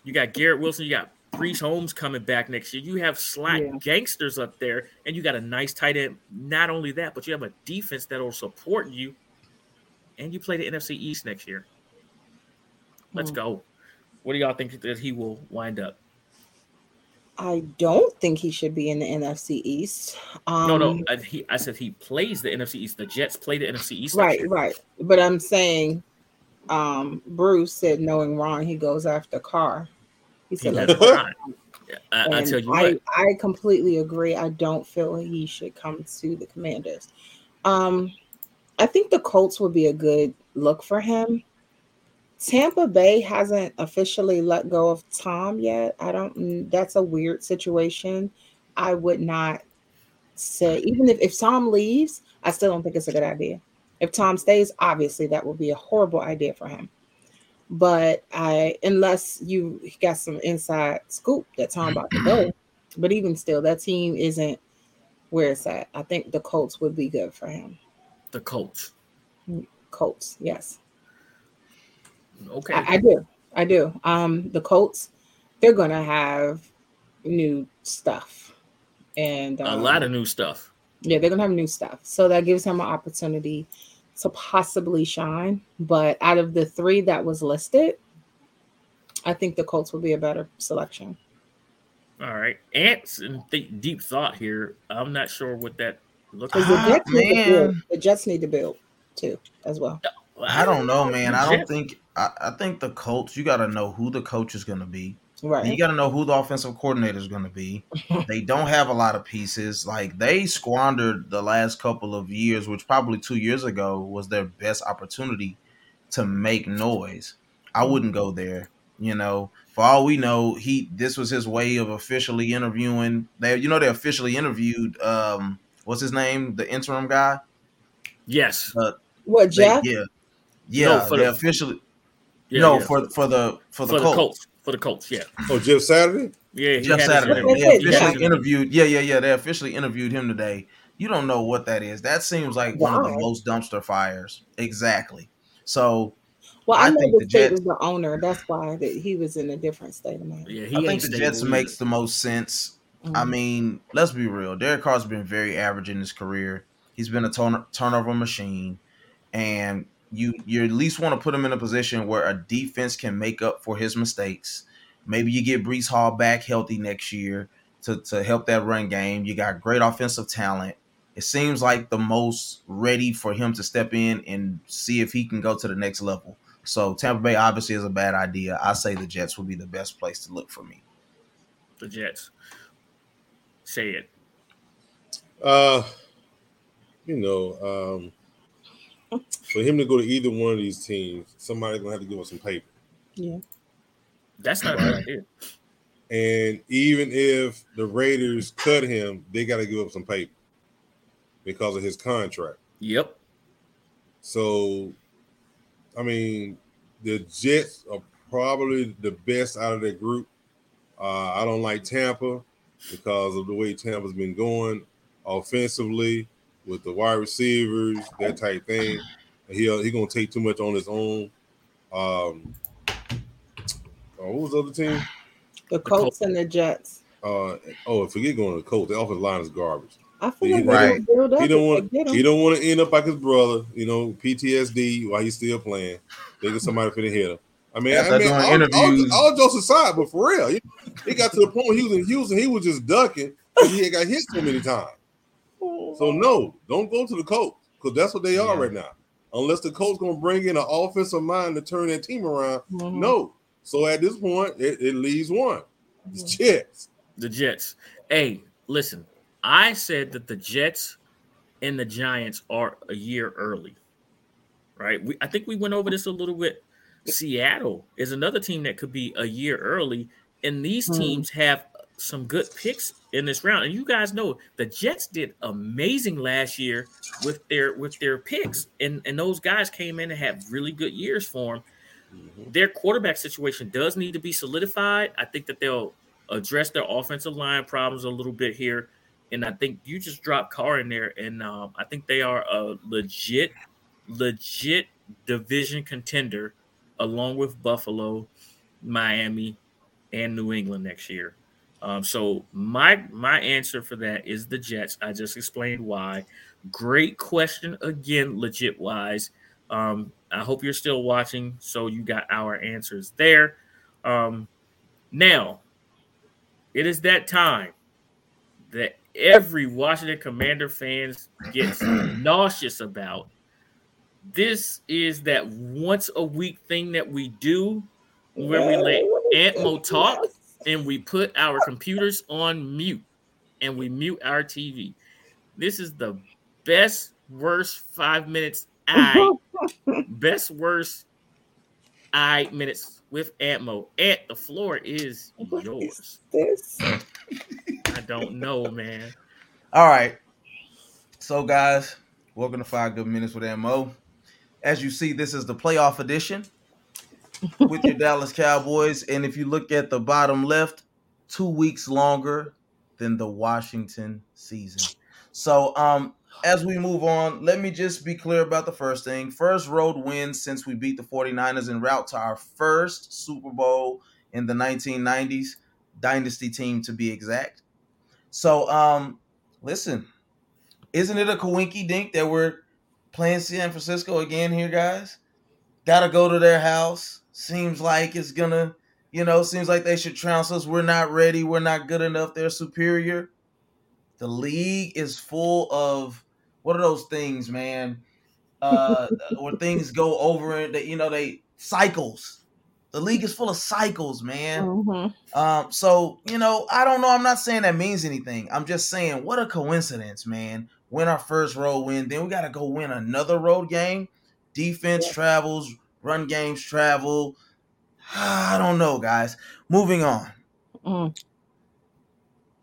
you got Garrett Wilson, you got Breece Holmes coming back next year. You have slack Yeah. gangsters up there, and you got a nice tight end. Not only that, but you have a defense that'll support you, and you play the NFC East next year. Let's Hmm. go. What do y'all think that he will wind up? I don't think he should be in the NFC East. Um, no, no. I, he, I said he plays the NFC East. The Jets play the NFC East. Right, right. But I'm saying, um, Bruce said, knowing wrong, he goes after Carr. He He said, has let's. I, I tell you I, what. I completely agree. I don't feel he should come to the Commanders. Um, I think the Colts would be a good look for him. Tampa Bay hasn't officially let go of Tom yet. I don't. mm, That's a weird situation. I would not say even if if Tom leaves, I still don't think it's a good idea. If Tom stays, obviously that would be a horrible idea for him. But I, unless you got some inside scoop that Tom about to go, <clears throat> but even still, that team isn't where it's at. I think the Colts would be good for him. The Colts. Colts, yes, Okay. I, I do, I do. Um, the Colts, they're gonna have new stuff, and a um, lot of new stuff. Yeah, they're gonna have new stuff. So that gives him an opportunity to possibly shine. But out of the three that was listed, I think the Colts will be a better selection. All right. Ants and th- deep thought here. I'm not sure what that looks Because the Ah, Jets need to build. man. The Jets need to build too, as well. I don't know, man. I don't think. I, I think the Colts. You got to know who the coach is going to be. Right. You got to know who the offensive coordinator is going to be. <laughs> they don't have a lot of pieces. Like they squandered the last couple of years, which probably two years ago was their best opportunity to make noise. I wouldn't go there. You know, for all we know, he this was his way of officially interviewing. They, you know, they officially interviewed. Um, what's his name? The interim guy. Yes. What They- Jeff? yeah, yeah. for they the- officially. Yeah, no, yeah. for for the for the for the Colts. Colts. For the Colts. Yeah. Oh, Jeff Saturday. Yeah. he Jeff had Saturday. interview. They That's officially yeah. interviewed. Yeah, yeah, yeah. They officially interviewed him today. You don't know what that is. That seems like one of the most dumpster fires. Exactly. So Well, I, I know think the, the state Jets- was the owner. That's why that he was in a different state of mind. Yeah. He I think ain't the Jets in the makes the most sense. I Mhm. mean, let's be real. Derek Carr's been very average in his career. He's been a turn- turnover machine, and you you at least want to put him in a position where a defense can make up for his mistakes. Maybe you get Breece Hall back healthy next year to to help that run game. You got great offensive talent. It seems like the most ready for him to step in and see if he can go to the next level. So Tampa Bay obviously is a bad idea. I say the Jets would be the best place to look for me. the Jets. Say it. Uh, you know, um, for him to go to either one of these teams, somebody's gonna have to give us some paper. Yeah. That's not a good idea. And even if the Raiders cut him, they got to give up some paper because of his contract. Yep. So, I mean, the Jets are probably the best out of that group. Uh, I don't like Tampa because of the way Tampa's been going offensively with the wide receivers, that type thing. He he gonna take too much on his own. Um, oh, what was the other team? The Colts. Colts and the Jets. Uh, oh, if forget going to the Colts. The offensive line is garbage. I feel He- like Right. don't. He don't want. they get 'em. He don't want to end up like his brother. You know, PTSD while he's still playing. They get somebody for the hit him. I mean, After I mean, all, all, interviews- all jokes aside, but for real, he, he got to the point when he was in Houston, he was just ducking because he had got hit so many times. So no, don't go to the Colts because that's what they are Yeah. right now. Unless the Colts gonna bring in an offensive mind to turn that team around, Mhm. no. So at this point, it, it leaves one. It's Mhm. Jets. The Jets. Hey, listen. I said that the Jets and the Giants are a year early. Right? We I think we went over this a little bit. Seattle is another team that could be a year early, and these Hmm. teams have some good picks in this round. And you guys know the Jets did amazing last year with their with their picks, and and those guys came in and had really good years for them. Their quarterback situation does need to be solidified. I think that they'll address their offensive line problems a little bit here, and I think you just drop Carr in there, and um, I think they are a legit, legit division contender, along with Buffalo, Miami, and New England next year. Um, so my my answer for that is the Jets. I just explained why. Great question again, legit wise. Um, I hope you're still watching, so you got our answers there. Um, now, It is that time that every Washington Commander fans gets <clears throat> nauseous about. This is that once a week thing that we do where we let AntMoe talk and we put our computers on mute and we mute our TV. This is the best worst five minutes I <laughs> best worst I minutes with AntMoe. Ant, the floor is yours. This. I don't know, man. All right. So, guys, welcome to Five Good Minutes with Mo. As you see, this is the playoff edition with your Dallas Cowboys. And if you look at the bottom left, two weeks longer than the Washington season. So, um, as we move on, let me just be clear about the first thing. First road win since we beat the 49ers en route to our first Super Bowl in the 1990s, dynasty team to be exact. So, um, listen, isn't it a coinky dink that we're playing San Francisco again here, guys? Gotta go to their house. Seems like it's gonna, you know, seems like they should trounce us. We're not ready. We're not good enough. They're superior. The league is full of what are those things, man? Uh, <laughs> where things go over and that you know they cycles. The league is full of cycles, man. Mhm. Um, so you know, I don't know. I'm not saying that means anything. I'm just saying, what a coincidence, man. Win our first road win, then we got to go win another road game. Defense Yeah. travels, run games travel. <sighs> I don't know, guys. Moving on. Mm.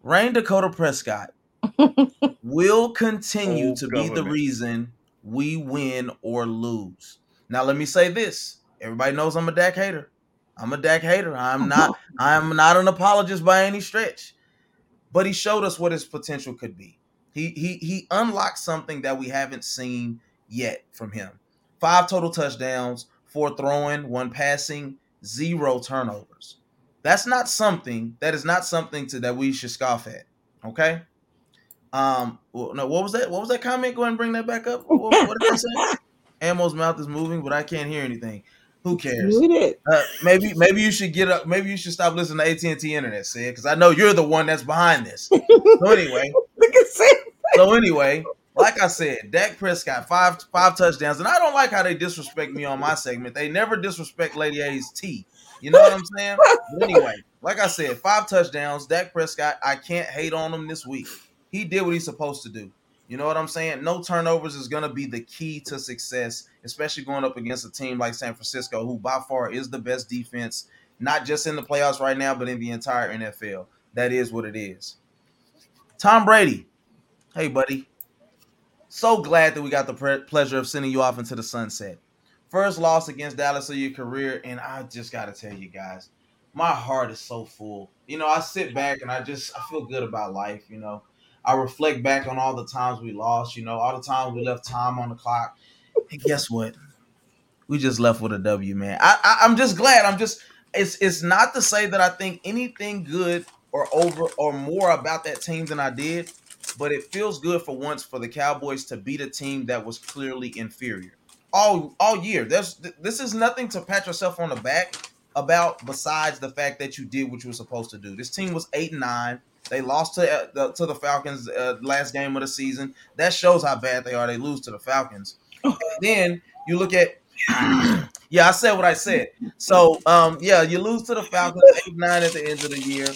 Rayne Dakota Prescott <laughs> will continue Old to be the reason we win or lose. Now, let me say this: everybody knows I'm a Dak hater. I'm a Dak hater. I'm <laughs> not. I'm not an apologist by any stretch. But he showed us what his potential could be. He he he unlocked something that we haven't seen yet from him. Five total touchdowns, four throwing, one passing, zero turnovers. That's not something. That is not something to that we should scoff at. Okay. Um. well, no. What was that? What was that comment? Go ahead and bring that back up. What, what did I say? <laughs> Ammo's mouth is moving, but I can't hear anything. Who cares? Uh, maybe maybe you should get up. Maybe you should stop listening to AT and T Internet, Sid, because I know you're the one that's behind this. So anyway, <laughs> Look at Sam. so anyway, like I said, Dak Prescott five five touchdowns, and I don't like how they disrespect me on my segment. They never disrespect Lady A's T. You know what I'm saying? But anyway, like I said, five touchdowns. Dak Prescott, I can't hate on him this week. He did what he's supposed to do. You know what I'm saying? No turnovers is going to be the key to success, especially going up against a team like San Francisco, who by far is the best defense, not just in the playoffs right now, but in the entire NFL. That is what it is. Tom Brady. Hey, buddy. So glad that we got the pre- pleasure of sending you off into the sunset. First loss against Dallas of your career, and I just got to tell you guys, my heart is so full. You know, I sit back and I just I feel good about life. You know, I reflect back on all the times we lost. You know, all the times we left time on the clock. And guess what? We just left with a W, man. I, I I'm just glad. I'm just. It's it's not to say that I think anything good or over or more about that team than I did, but it feels good for once for the Cowboys to beat a team that was clearly inferior all all year. There's this is nothing to pat yourself on the back about besides the fact that you did what you were supposed to do. This team was eight and nine. They lost to uh, the, to the Falcons uh, last game of the season. That shows how bad they are. They lose to the Falcons. then you look at <clears throat> yeah, I said what I said. So um, yeah, you lose to the Falcons eight nine at the end of the year.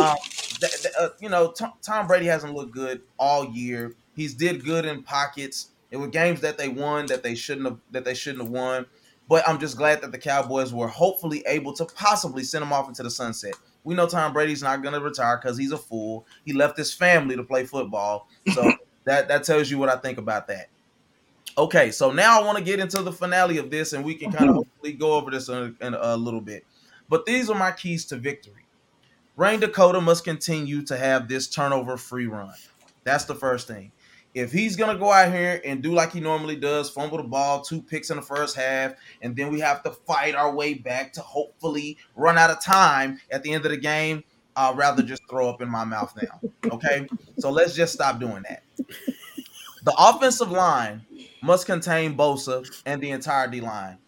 Um, th- th- uh, you know, Tom, Tom Brady hasn't looked good all year. He's did good in pockets. It were games that they won that they shouldn't have that they shouldn't have won. But I'm just glad that the Cowboys were hopefully able to possibly send him off into the sunset. We know Tom Brady's not going to retire because he's a fool. He left his family to play football. So <laughs> that that tells you what I think about that. Okay, so now I want to get into the finale of this, and we can kind of <laughs> hopefully go over this in, in a little bit. But these are my keys to victory. Rayne Dakota must continue to have this turnover free run. That's the first thing. If he's gonna go out here and do like he normally does, fumble the ball, two picks in the first half, and then we have to fight our way back to hopefully run out of time at the end of the game, I'd rather just throw up in my mouth now. Okay, so let's just stop doing that. The offensive line must contain Bosa and the entire D line.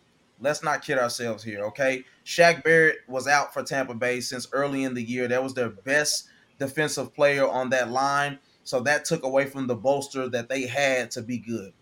Let's not kid ourselves here, okay? Shaq Barrett was out for Tampa Bay since early in the year. That was their best defensive player on that line. So that took away from the bolster that they had to be good.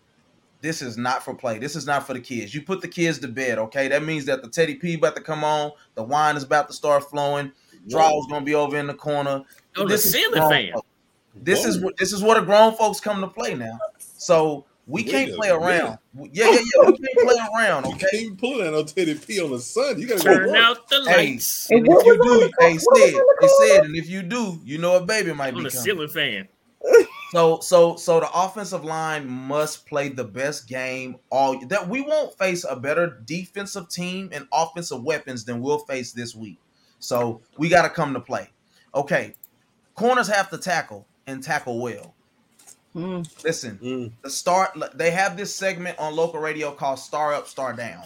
This is not for play. This is not for the kids. You put the kids to bed, okay? That means that the Teddy P about to come on, the wine is about to start flowing, Draw's gonna be over in the corner. On the This is ceiling fan. folks. This is what this is what a grown folks come to play now. So we Wait can't a play around. Yeah, yeah, yeah. We can't play <laughs> around, Okay. You can't even pull that on Teddy P on the sun. You gotta Turn work. out the Hey, lights and if you do, the- they said, on they said, and if you do, you know a baby might on be the coming. ceiling fan. So, so, so the offensive line must play the best game all that. We won't face a better defensive team and offensive weapons than we'll face this week. So we got to come to play. Okay, corners have to tackle and tackle well. Mm. Listen, Mm. the start they have this segment on local radio called Star Up, Star Down.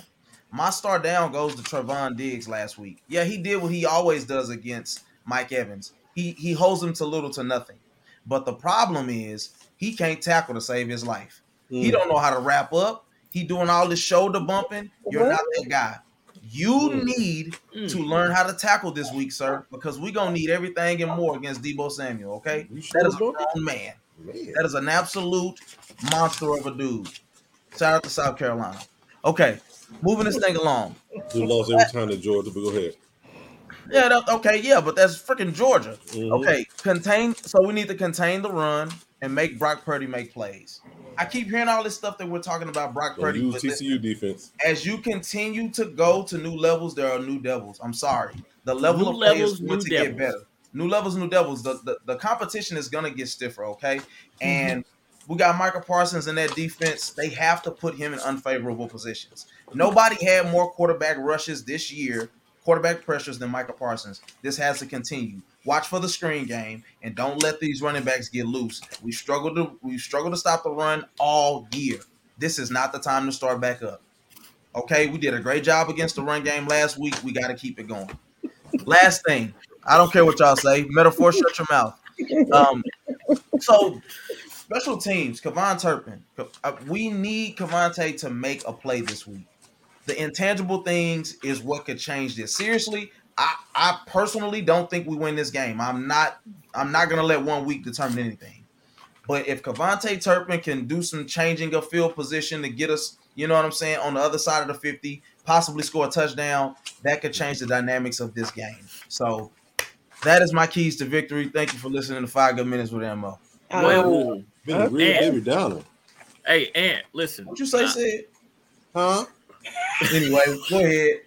My star down goes to Trevon Diggs last week. Yeah, he did what he always does against Mike Evans. He he holds him to little to nothing. But the problem is he can't tackle to save his life. He Mm. don't know how to wrap up. He doing all this shoulder bumping. You're not that guy. You Mm. need Mm. to learn how to tackle this week, sir, because we're gonna need everything and more against Deebo Samuel. Okay, that is a grown man. Man. That is an absolute monster of a dude. Shout out to South Carolina. Okay, moving this thing along. Who lost every time to Georgia, but go ahead. Yeah, that, okay, yeah, but that's freaking Georgia. Mhm. Okay, contain. So we need to contain the run and make Brock Purdy make plays. I keep hearing all this stuff that we're talking about Brock Don't Purdy. use but TCU defense. as you continue to go to new levels, there are new devils. I'm sorry. The level New of play levels, is going new to devils. get better. New levels, new devils. The, the, the competition is to get stiffer, okay? And we got Michael Parsons in that defense. They have to put him in unfavorable positions. Nobody had more quarterback rushes this year, quarterback pressures than Michael Parsons. This has to continue. Watch for the screen game and don't let these running backs get loose. We struggled to we struggled to stop the run all year. This is not the time to start back up. Okay, we did a great job against the run game last week. We got to keep it going. Last thing, I don't care what y'all say. Metaphor, shut your mouth. Um, so special teams, KaVontae Turpin. uh, We need KaVontae to make a play this week. The intangible things is what could change this. Seriously, I, I personally don't think we win this game. I'm not I'm not gonna let one week determine anything. But if KaVontae Turpin can do some changing of field position to get us, you know what I'm saying, on the other side of the 50, possibly score a touchdown, that could change the dynamics of this game. So that is my keys to victory. Thank you for listening to Five Good Minutes with Mo. Well, Been a real Man. Debbie Downer. hey, Ant, listen. What you say, I- Sid? Huh? <laughs> Anyway, go ahead.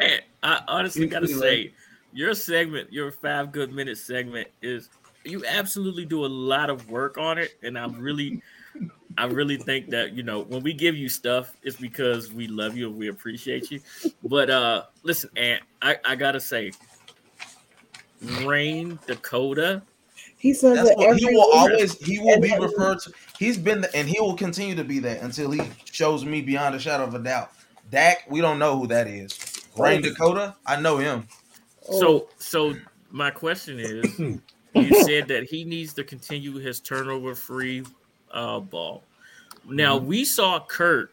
Ant, I honestly gotta Anyway. say, your segment, your five good minutes segment, is you absolutely do a lot of work on it, and I really, I really think that you know when we give you stuff, it's because we love you and we appreciate you. But uh listen, Ant, I, I gotta say, Rayne Dakota. he says That's that what he will week. always he will be referred to. He's been the, and he will continue to be that until he shows me beyond a shadow of a doubt. Dak, we don't know who that is. Rayne Dakota, I know him. So so my question is, <laughs> you said that he needs to continue his turnover free uh, ball. Now we saw Kirk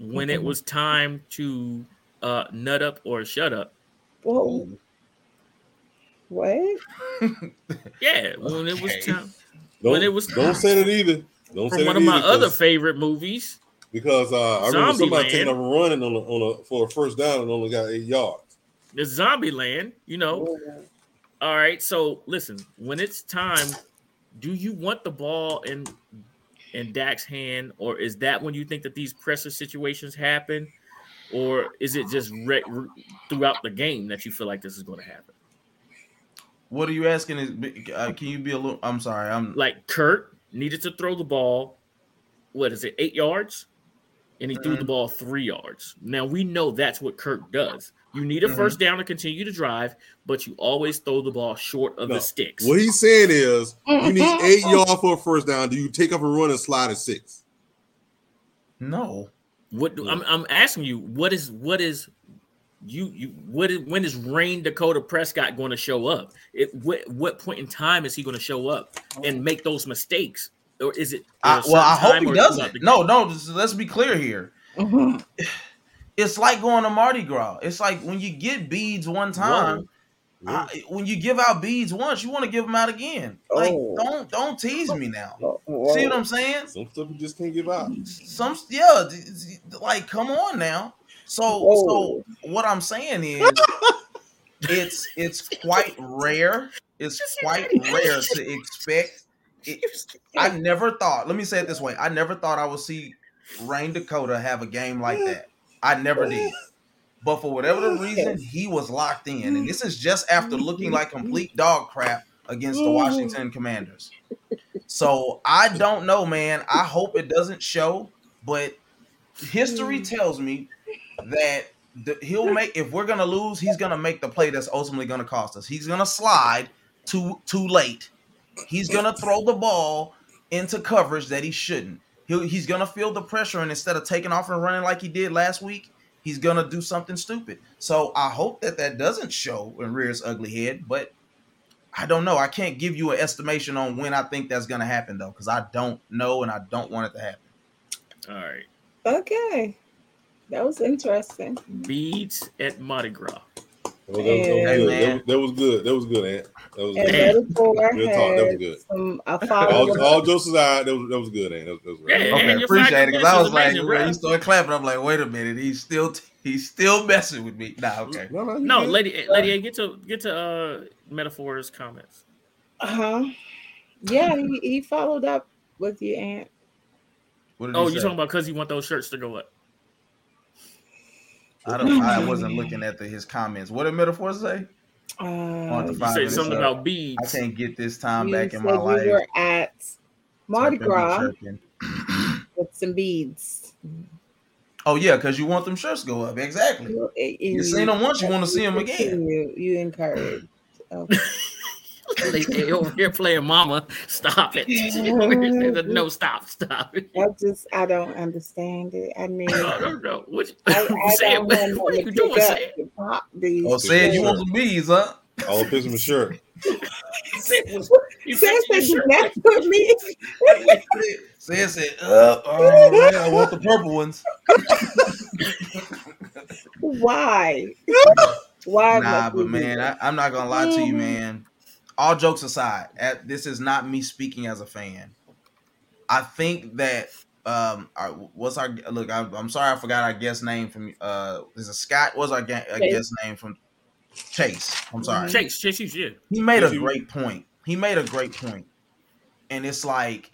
when it was time to uh, nut up or shut up. Whoa. What? <laughs> Yeah, when it was time Don't, When it was- don't say that either. Don't say from that one of my other favorite movies. because uh, I remember somebody Zombieland. taking a running on a, on a for a first down and only got eight yards. The Zombieland, you know. All right, so listen, when it's time, do you want the ball in in Dak's hand, or is that when you think that these pressure situations happen, or is it just re- re- throughout the game that you feel like this is going to happen? What are you asking? Is uh, can you be a little? I'm sorry. I'm Like Kirk needed to throw the ball, what is it, eight yards, and he threw the Mhm. ball three yards. Now we know that's what Kirk does. You need a Mhm. first down to continue to drive, but you always throw the ball short of No. the sticks. What he's saying is, you need eight yards for a first down. Do you take up a run and slide at six? no. What do, I'm I'm asking you, what is what is you you what is when is Rayne Dakota Prescott going to show up? It what what point in time is he going to show up and oh. make those mistakes, or is it? I, well, I hope he doesn't. No, no. Just, let's be clear here. <laughs> It's like going to Mardi Gras. It's like when you get beads one time, I, when you give out beads once, you want to give them out again. Like, Oh. don't don't tease me now. Oh, oh See what oh. I'm saying? Some stuff you just can't give out. Some yeah, like come on now. So Whoa. so what I'm saying <laughs> is, it's it's quite rare. It's quite rare to expect. It, I never thought. Let me say it this way: I never thought I would see Rayne Dakota have a game like that. I never did. But for whatever the reason, he was locked in, and this is just after looking like complete dog crap against the Washington Commanders. So I don't know, man. I hope it doesn't show, but history tells me that the, he'll make. If we're gonna lose, he's gonna make the play that's ultimately gonna cost us. He's gonna slide too too late. He's gonna throw the ball into coverage that he shouldn't. He'll, he's gonna feel the pressure, and instead of taking off and running like he did last week, he's gonna do something stupid. So I hope that that doesn't show and rear its ugly head. But I don't know. I can't give you an estimation on when I think that's gonna happen though, because I don't know and I don't want it to happen. All right. Okay. That was interesting. Beads at Mardi Gras. That was, that was- that was good. That was, that was good. That was good, Ant. That was And good. Man. Metaphor talk, that was good. some <laughs> All, follow all jokes aside, that was that was good, Ant. That was, that was Yeah, great. yeah. Okay, appreciate it because I was like, amazing, when he started clapping, I'm like, wait a minute, he's still he's still messing with me. Nah, okay. No, no, No, lady, lady, A, get to get to uh metaphors comments. Uh-huh. Yeah, he, he followed up with your Aunt. What did Oh, you say? talking about because you want those shirts to go up? I don't. I wasn't looking at the, his comments. What did metaphors say? Uh, the You Five said minutes something up. about beads. I can't get this time you back in my you life. We were at Mardi Gras with some beads. Oh yeah, because you want them shirts to go up. Exactly. You, You seen them once, you want to see them again. You, you encourage. Okay. <laughs> Lady A over here playing mama. Stop it. <laughs> <laughs> She over no, stop, stop it. I just I don't understand it. I mean, No, no, no. What, I, you, I <laughs> say don't it. what are nothing you to doing? pick up Say it. to pop these. Oh, said you want some bees, huh? All pissing in the shirt. Say it. You Sam said said you you not put me. Said said, uh, oh man, I want the purple ones. Why? Why? Nah, but man. I, I'm not gonna lie to you, Mhm. man. All jokes aside, at, this is not me speaking as a fan. I think that um, our, what's our look? I'm, I'm sorry, I forgot our guest name from. Uh, is it Scott? What's our ga- uh, Chase. guest name from? Chase. I'm sorry. Chase, Chase, you yeah. He made a Yes, you- great point. He made a great. And it's like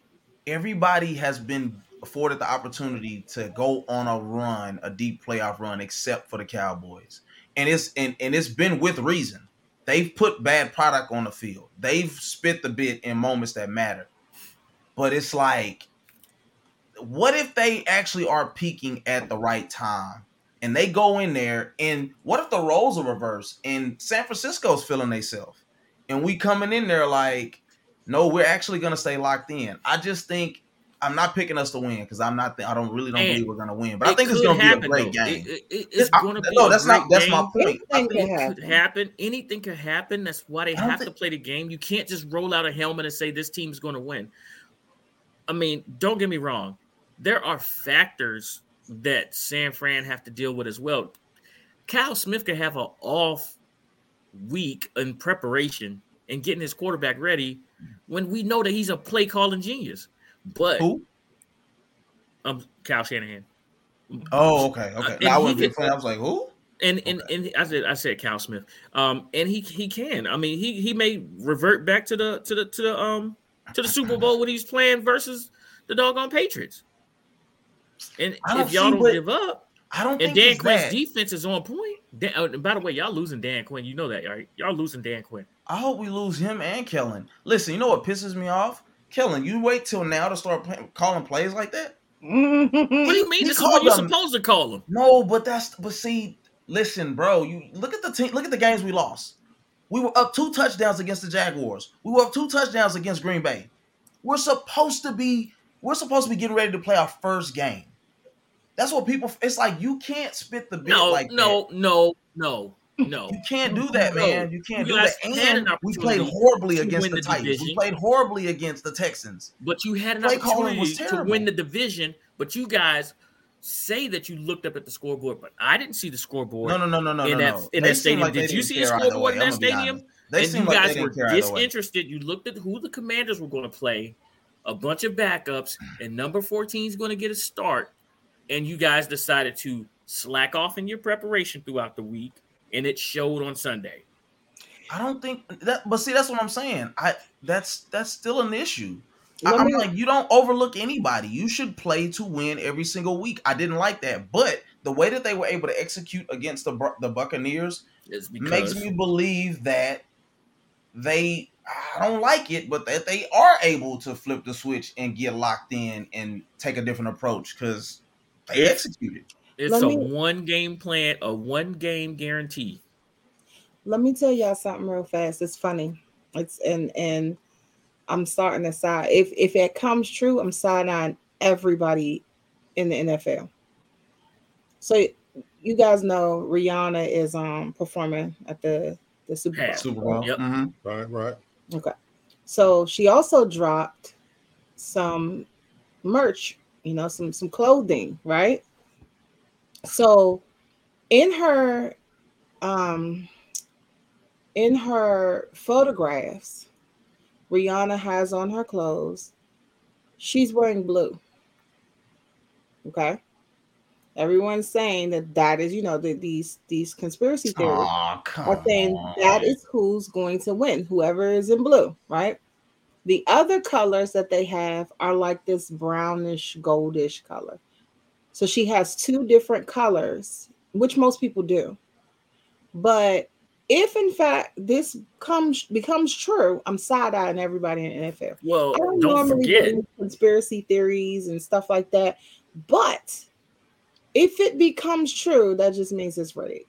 everybody has been afforded the opportunity to go on a run, a deep playoff run, except for the Cowboys. And it's and, and it's been with reason. They've put bad product on the field. They've spit the bit in moments that matter. But it's like, what if they actually are peaking at the right time? And they go in there, and what if the roles are reversed and San Francisco's feeling themselves? And we coming in there like, no, we're actually gonna stay locked in. I just think I'm not picking us to win because I'm not. I don't really don't And believe we're gonna win. But I think it's gonna happen, be a great though. game. It- it- it's I- going to be no, a that's not. great That's my point. Anything think- can It happen. could happen. Anything could happen. That's why they I don't have to play the game. You can't just roll out a helmet and say this team's going to win. I mean, don't get me wrong. There are factors that San Fran have to deal with as well. Kyle Smith could have an off week in preparation and getting his quarterback ready when we know that he's a play calling genius. But Who? um, Kyle Shanahan. Oh, okay, Uh, okay. No, I wasn't big fan. I was like, who? And and and I said I said Cal Smith. Um, and he he can. I mean, he he may revert back to the to the to the um to the Super Bowl when he's playing versus the doggone Patriots. And if y'all don't what- give up, I don't and think Dan Quinn's that. defense is on point. Dan, uh, and by the way, y'all losing Dan Quinn. You know that, right? Y'all losing Dan Quinn. I hope we lose him and Kellen. Listen, you know what pisses me off? Kellen, you wait till now to start play- calling plays like that. What do you mean? Is what you're supposed to call them. No, but that's but see, listen, bro. You look at the team. Look at the games we lost. We were up two touchdowns against the Jaguars. We were up two touchdowns against Green Bay. We're supposed to be. We're supposed to be getting ready to play our first game. That's what people. It's like you can't spit the bit No, like no, no, no, no. You can't do that, No. man. You can't You do that. And we played horribly against the, the Titans. We played horribly against the Texans. But you had an Play opportunity to win the division, but you guys say that you looked up at the scoreboard, but I didn't see the scoreboard No, no, no, no, no, in that no. in They that stadium. like Did you see a either scoreboard in that I'm gonna be stadium? They and you like guys were didn't care either way. disinterested. You looked at who the commanders were going to play, a bunch of backups, and number 14 is going to get a start. And you guys decided to slack off in your preparation throughout the week, and it showed on Sunday. I don't think that, but see, that's what I'm saying. I that's that's still an issue. I, Let I'm like, you don't overlook anybody. You should play to win every single week. I didn't like that, but the way that they were able to execute against the the Buccaneers makes because me believe that they. I don't like it, but that they are able to flip the switch and get locked in and take a different approach because they If- executed. It's Let a me- one game plan, a one game guarantee. Let me tell y'all something real fast. It's funny. It's and and I'm starting to side. If if it comes true, I'm side on everybody in the NFL. So you guys know Rihanna is um performing at the the Super Bowl. Yeah. Super Bowl. Yep. Mhm. Right, right. Okay. So she also dropped some merch, you know, some some clothing, right? So in her um in her photographs, Rihanna has on her clothes, she's wearing blue. Okay. Everyone's saying that that is, you know, that these these conspiracy theories come are saying on. that is who's going to win, whoever is in blue, right? The other colors that they have are like this brownish, goldish color. So she has two different colors, which most people do. But if in fact this comes becomes true, I'm side eyeing everybody in NFL. Well, I don't, don't normally forget, believe conspiracy theories and stuff like that, but if it becomes true, that just means it's rigged.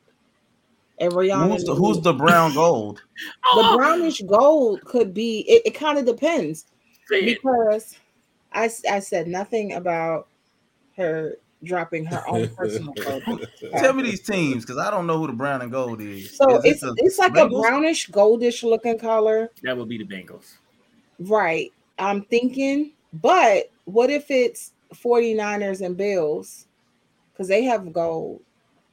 And Rihanna, Who's the, who's the brown gold? <laughs> the Oh, brownish gold could be? It, it kind of depends say it. because I s- I said nothing about her dropping her own personal <laughs> clothing. Tell me these teams because I don't know who the brown and gold is. So Is it's the it's like a brownish goldish looking color. that would be the Bengals. Right. I'm thinking, but what if it's 49ers and Bills? Because they have gold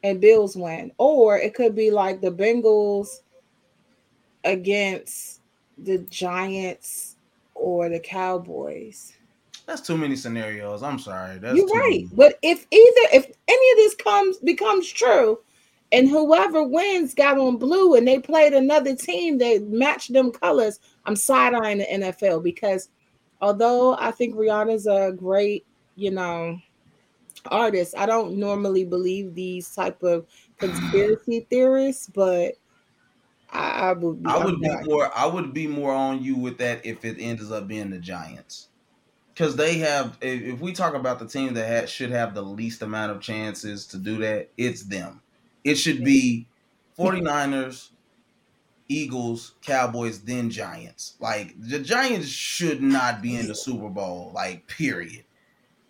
and Bills win. Or it could be like the Bengals against the Giants or the Cowboys. That's too many scenarios. I'm sorry. That's You're right. many. But if either if any of this comes becomes true, and whoever wins got on blue and they played another team that matched them colors, I'm side eyeing the NFL because although I think Rihanna's a great, you know, artist, I don't normally believe these type of conspiracy <sighs> theorists, but I, I would be, I would be more. I would be more on you with that if it ends up being the Giants, because they have. If, we talk about the team that ha should have the least amount of chances to do that, it's them. It should be 49ers, Eagles, Cowboys, then Giants. Like the Giants should not be in the Super Bowl. Like period.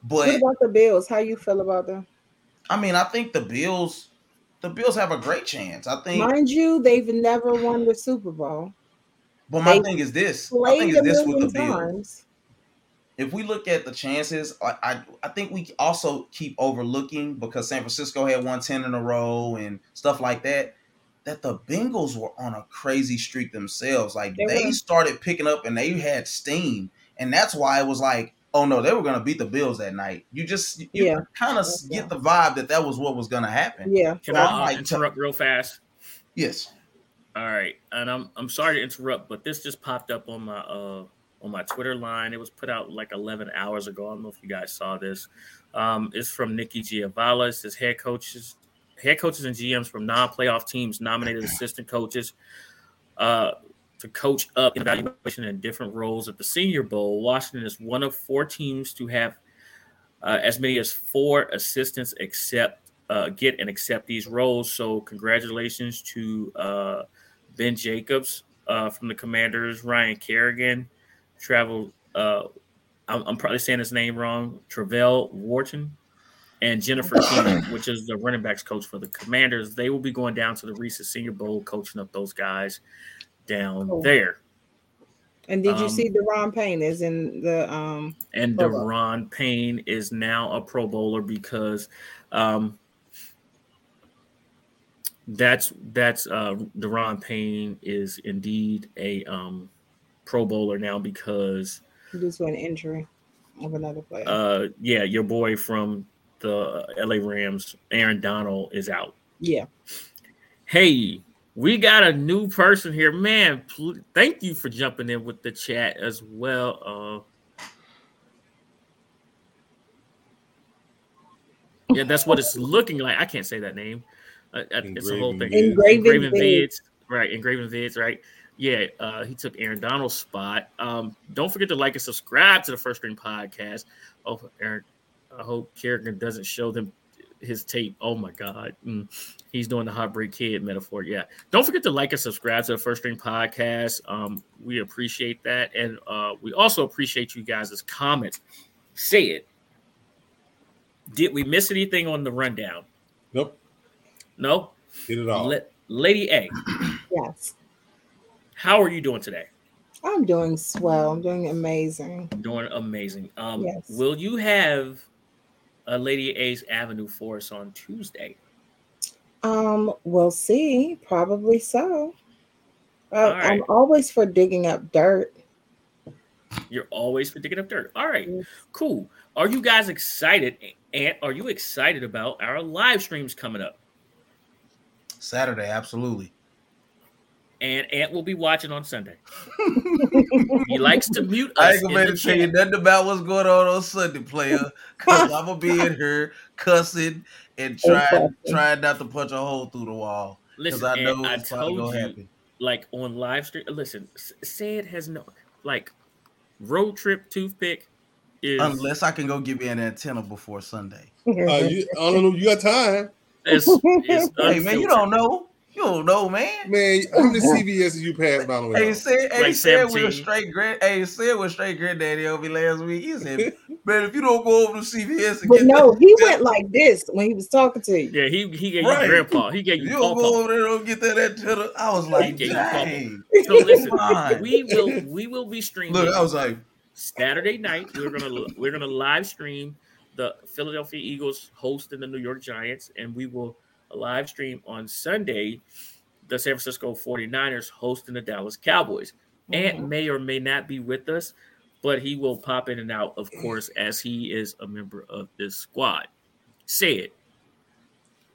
But What about the Bills? How you feel about them? I mean, I think the Bills. The Bills have a great chance. I think. Mind you, they've never won the Super Bowl. but my they thing is this. I think is this with the Bills. times. If we look at the chances, I, I I think we also keep overlooking because San Francisco had won ten in a row and stuff like that. That the Bengals were on a crazy streak themselves. Like They they, were. started picking up and they had steam, and that's why it was like, oh no, they were gonna beat the Bills that night. You just you Yeah. kind of That's get the vibe that that was what was gonna happen. Yeah. Can So I uh, like- interrupt real fast? Yes. All right, and I'm I'm sorry to interrupt, but this just popped up on my uh on my Twitter line. It was put out like 11 hours ago. I don't know if you guys saw this. Um, it's from Nicki Jhabvala. It says head coaches, head coaches and GMs from non-playoff teams nominated assistant coaches uh, to coach up evaluation in different roles at the Senior Bowl. Washington is one of four teams to have uh, as many as four assistants accept uh, get and accept these roles. So congratulations to uh, Ben Jacobs uh, from the Commanders, Ryan Kerrigan, travel. Uh, I'm, I'm probably saying his name wrong. Travelle Wharton and Jennifer <coughs> Keenan, which is the running backs coach for the Commanders. They will be going down to the Reese's Senior Bowl, coaching up those guys down Cool. there. And did you Um, see Daron Payne is in the um and Daron Payne is now a Pro Bowler because um, that's that's uh, Daron Payne is indeed a um, Pro Bowler now because due to an injury of another player? uh, yeah, your boy from the LA Rams, Aaron Donald, is out. yeah. Hey, we got a new person here, man. Pl- thank you for jumping in with the chat as well. Uh, yeah, that's what it's looking like. I can't say that name. Uh, uh, it's a whole thing. Engraven Engraven Engraven Vids. vids, right? Engraving vids, right? Yeah, uh, he took Aaron Donald's spot. Um, don't forget to like and subscribe to the First String Podcast. Oh, Aaron, I hope Kerrigan doesn't show them his tape. Oh my God, Mm. he's doing the heartbreak kid metaphor. Yeah, don't forget to like and subscribe to the First String Podcast. Um, we appreciate that, and uh, we also appreciate you guys' comments. Say it. Did we miss anything on the rundown? Nope. No. Get it all. La- Lady A, Yes. How are you doing today? I'm doing swell. I'm doing amazing. Doing amazing. Um, Yes. Will you have a Lady A's Avenue for us on Tuesday? Um, we'll see. Probably so. Uh, All right. I'm always for digging up dirt. You're always for digging up dirt. All right, Yes. cool. Are you guys excited? And are you excited about our live streams coming up? Saturday, absolutely. And Ant will be watching on Sunday. <laughs> he likes to mute I ain't gonna tell you nothing about what's going on on Sunday, player, because <laughs> I'm gonna be in here cussing and trying trying not to punch a hole through the wall. Because Listen, I know Ant, I it's probably told gonna you, happen. like on live stream. Listen, S- say it has no like road trip toothpick is Unless I can go get me an antenna before Sunday. Uh, you, I don't know. You got time, is, is Hey man, you don't know. You don't know, man. man. How many CVSs you passed by the way? Hey, said, hey, Like said with 17. a straight grand. Hey, said with straight granddaddy over me last week. He said, "Man, if you don't go over to CVS and But get no, that, he went like this when he was talking to you. Yeah, he he gave Right. you grandpa. He gave you you don't go over there and get that antenna." I was He like, gave you "Dang." So listen, we will we will be streaming Look, I was like, Saturday night. We're gonna we're gonna live stream the Philadelphia Eagles hosting the New York Giants, and we will live stream on Sunday the San Francisco 49ers hosting the Dallas Cowboys. Ant may or may not be with us, but he will pop in and out, of course, as he is a member of this squad. Say it.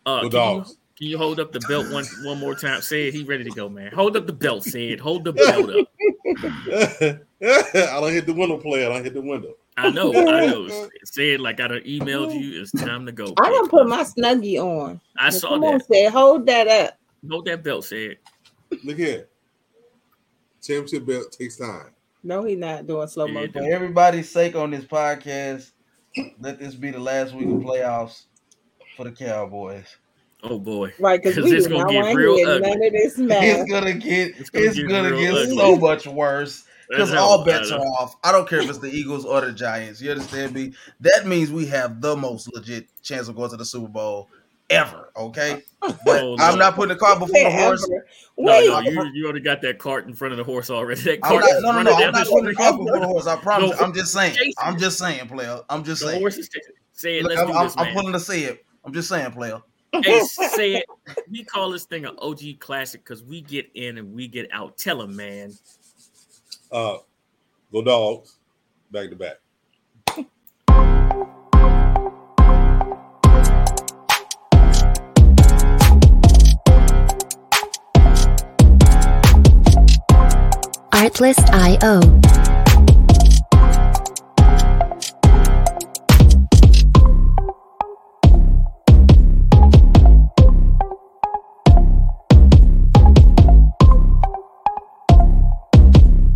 Uh, Go can, you, dogs. can you hold up the belt one one more time? Say it. He ready to go, man. Hold up the belt. Say it. Hold the belt up. <laughs> I don't hit the window, player. I don't hit the window. I know. I know. Say it like I done emailed you. It's time to go. I done bitch. put my snuggie on. I saw Come on, that. say hold that up. Hold that belt. Say it. Look here. Championship belt takes time. No, he not doing slow Yeah, motion. for everybody's sake on this podcast, let this be the last week of playoffs for the Cowboys. Oh boy. Right, because <laughs> it's gonna get real ugly. none of this mess. It's gonna get It's it's gonna gonna get get, real ugly. so much worse. Because all bets are off. I don't care if it's the Eagles or the Giants. You understand me? That means we have the most legit chance of going to the Super Bowl ever. Okay, but Oh, I'm not putting the cart before the horse. Whatever. No, no, you, you already got that cart in front of the horse already. That I'm cart not, is no, no, running no. I'm down not the putting the street. cart before the horse. I promise. No, I'm just saying. <laughs> chasing I'm just saying, player. I'm just saying. The saying. horse is taking. Say it. Look, Let's I'm, do I'm, this, I'm man. pulling to say it. I'm just saying, player. hey, <laughs> say it. We call this thing an OG classic because we get in and we get out. Tell him, man. Uh, go dogs. Back to back. Artlist.io.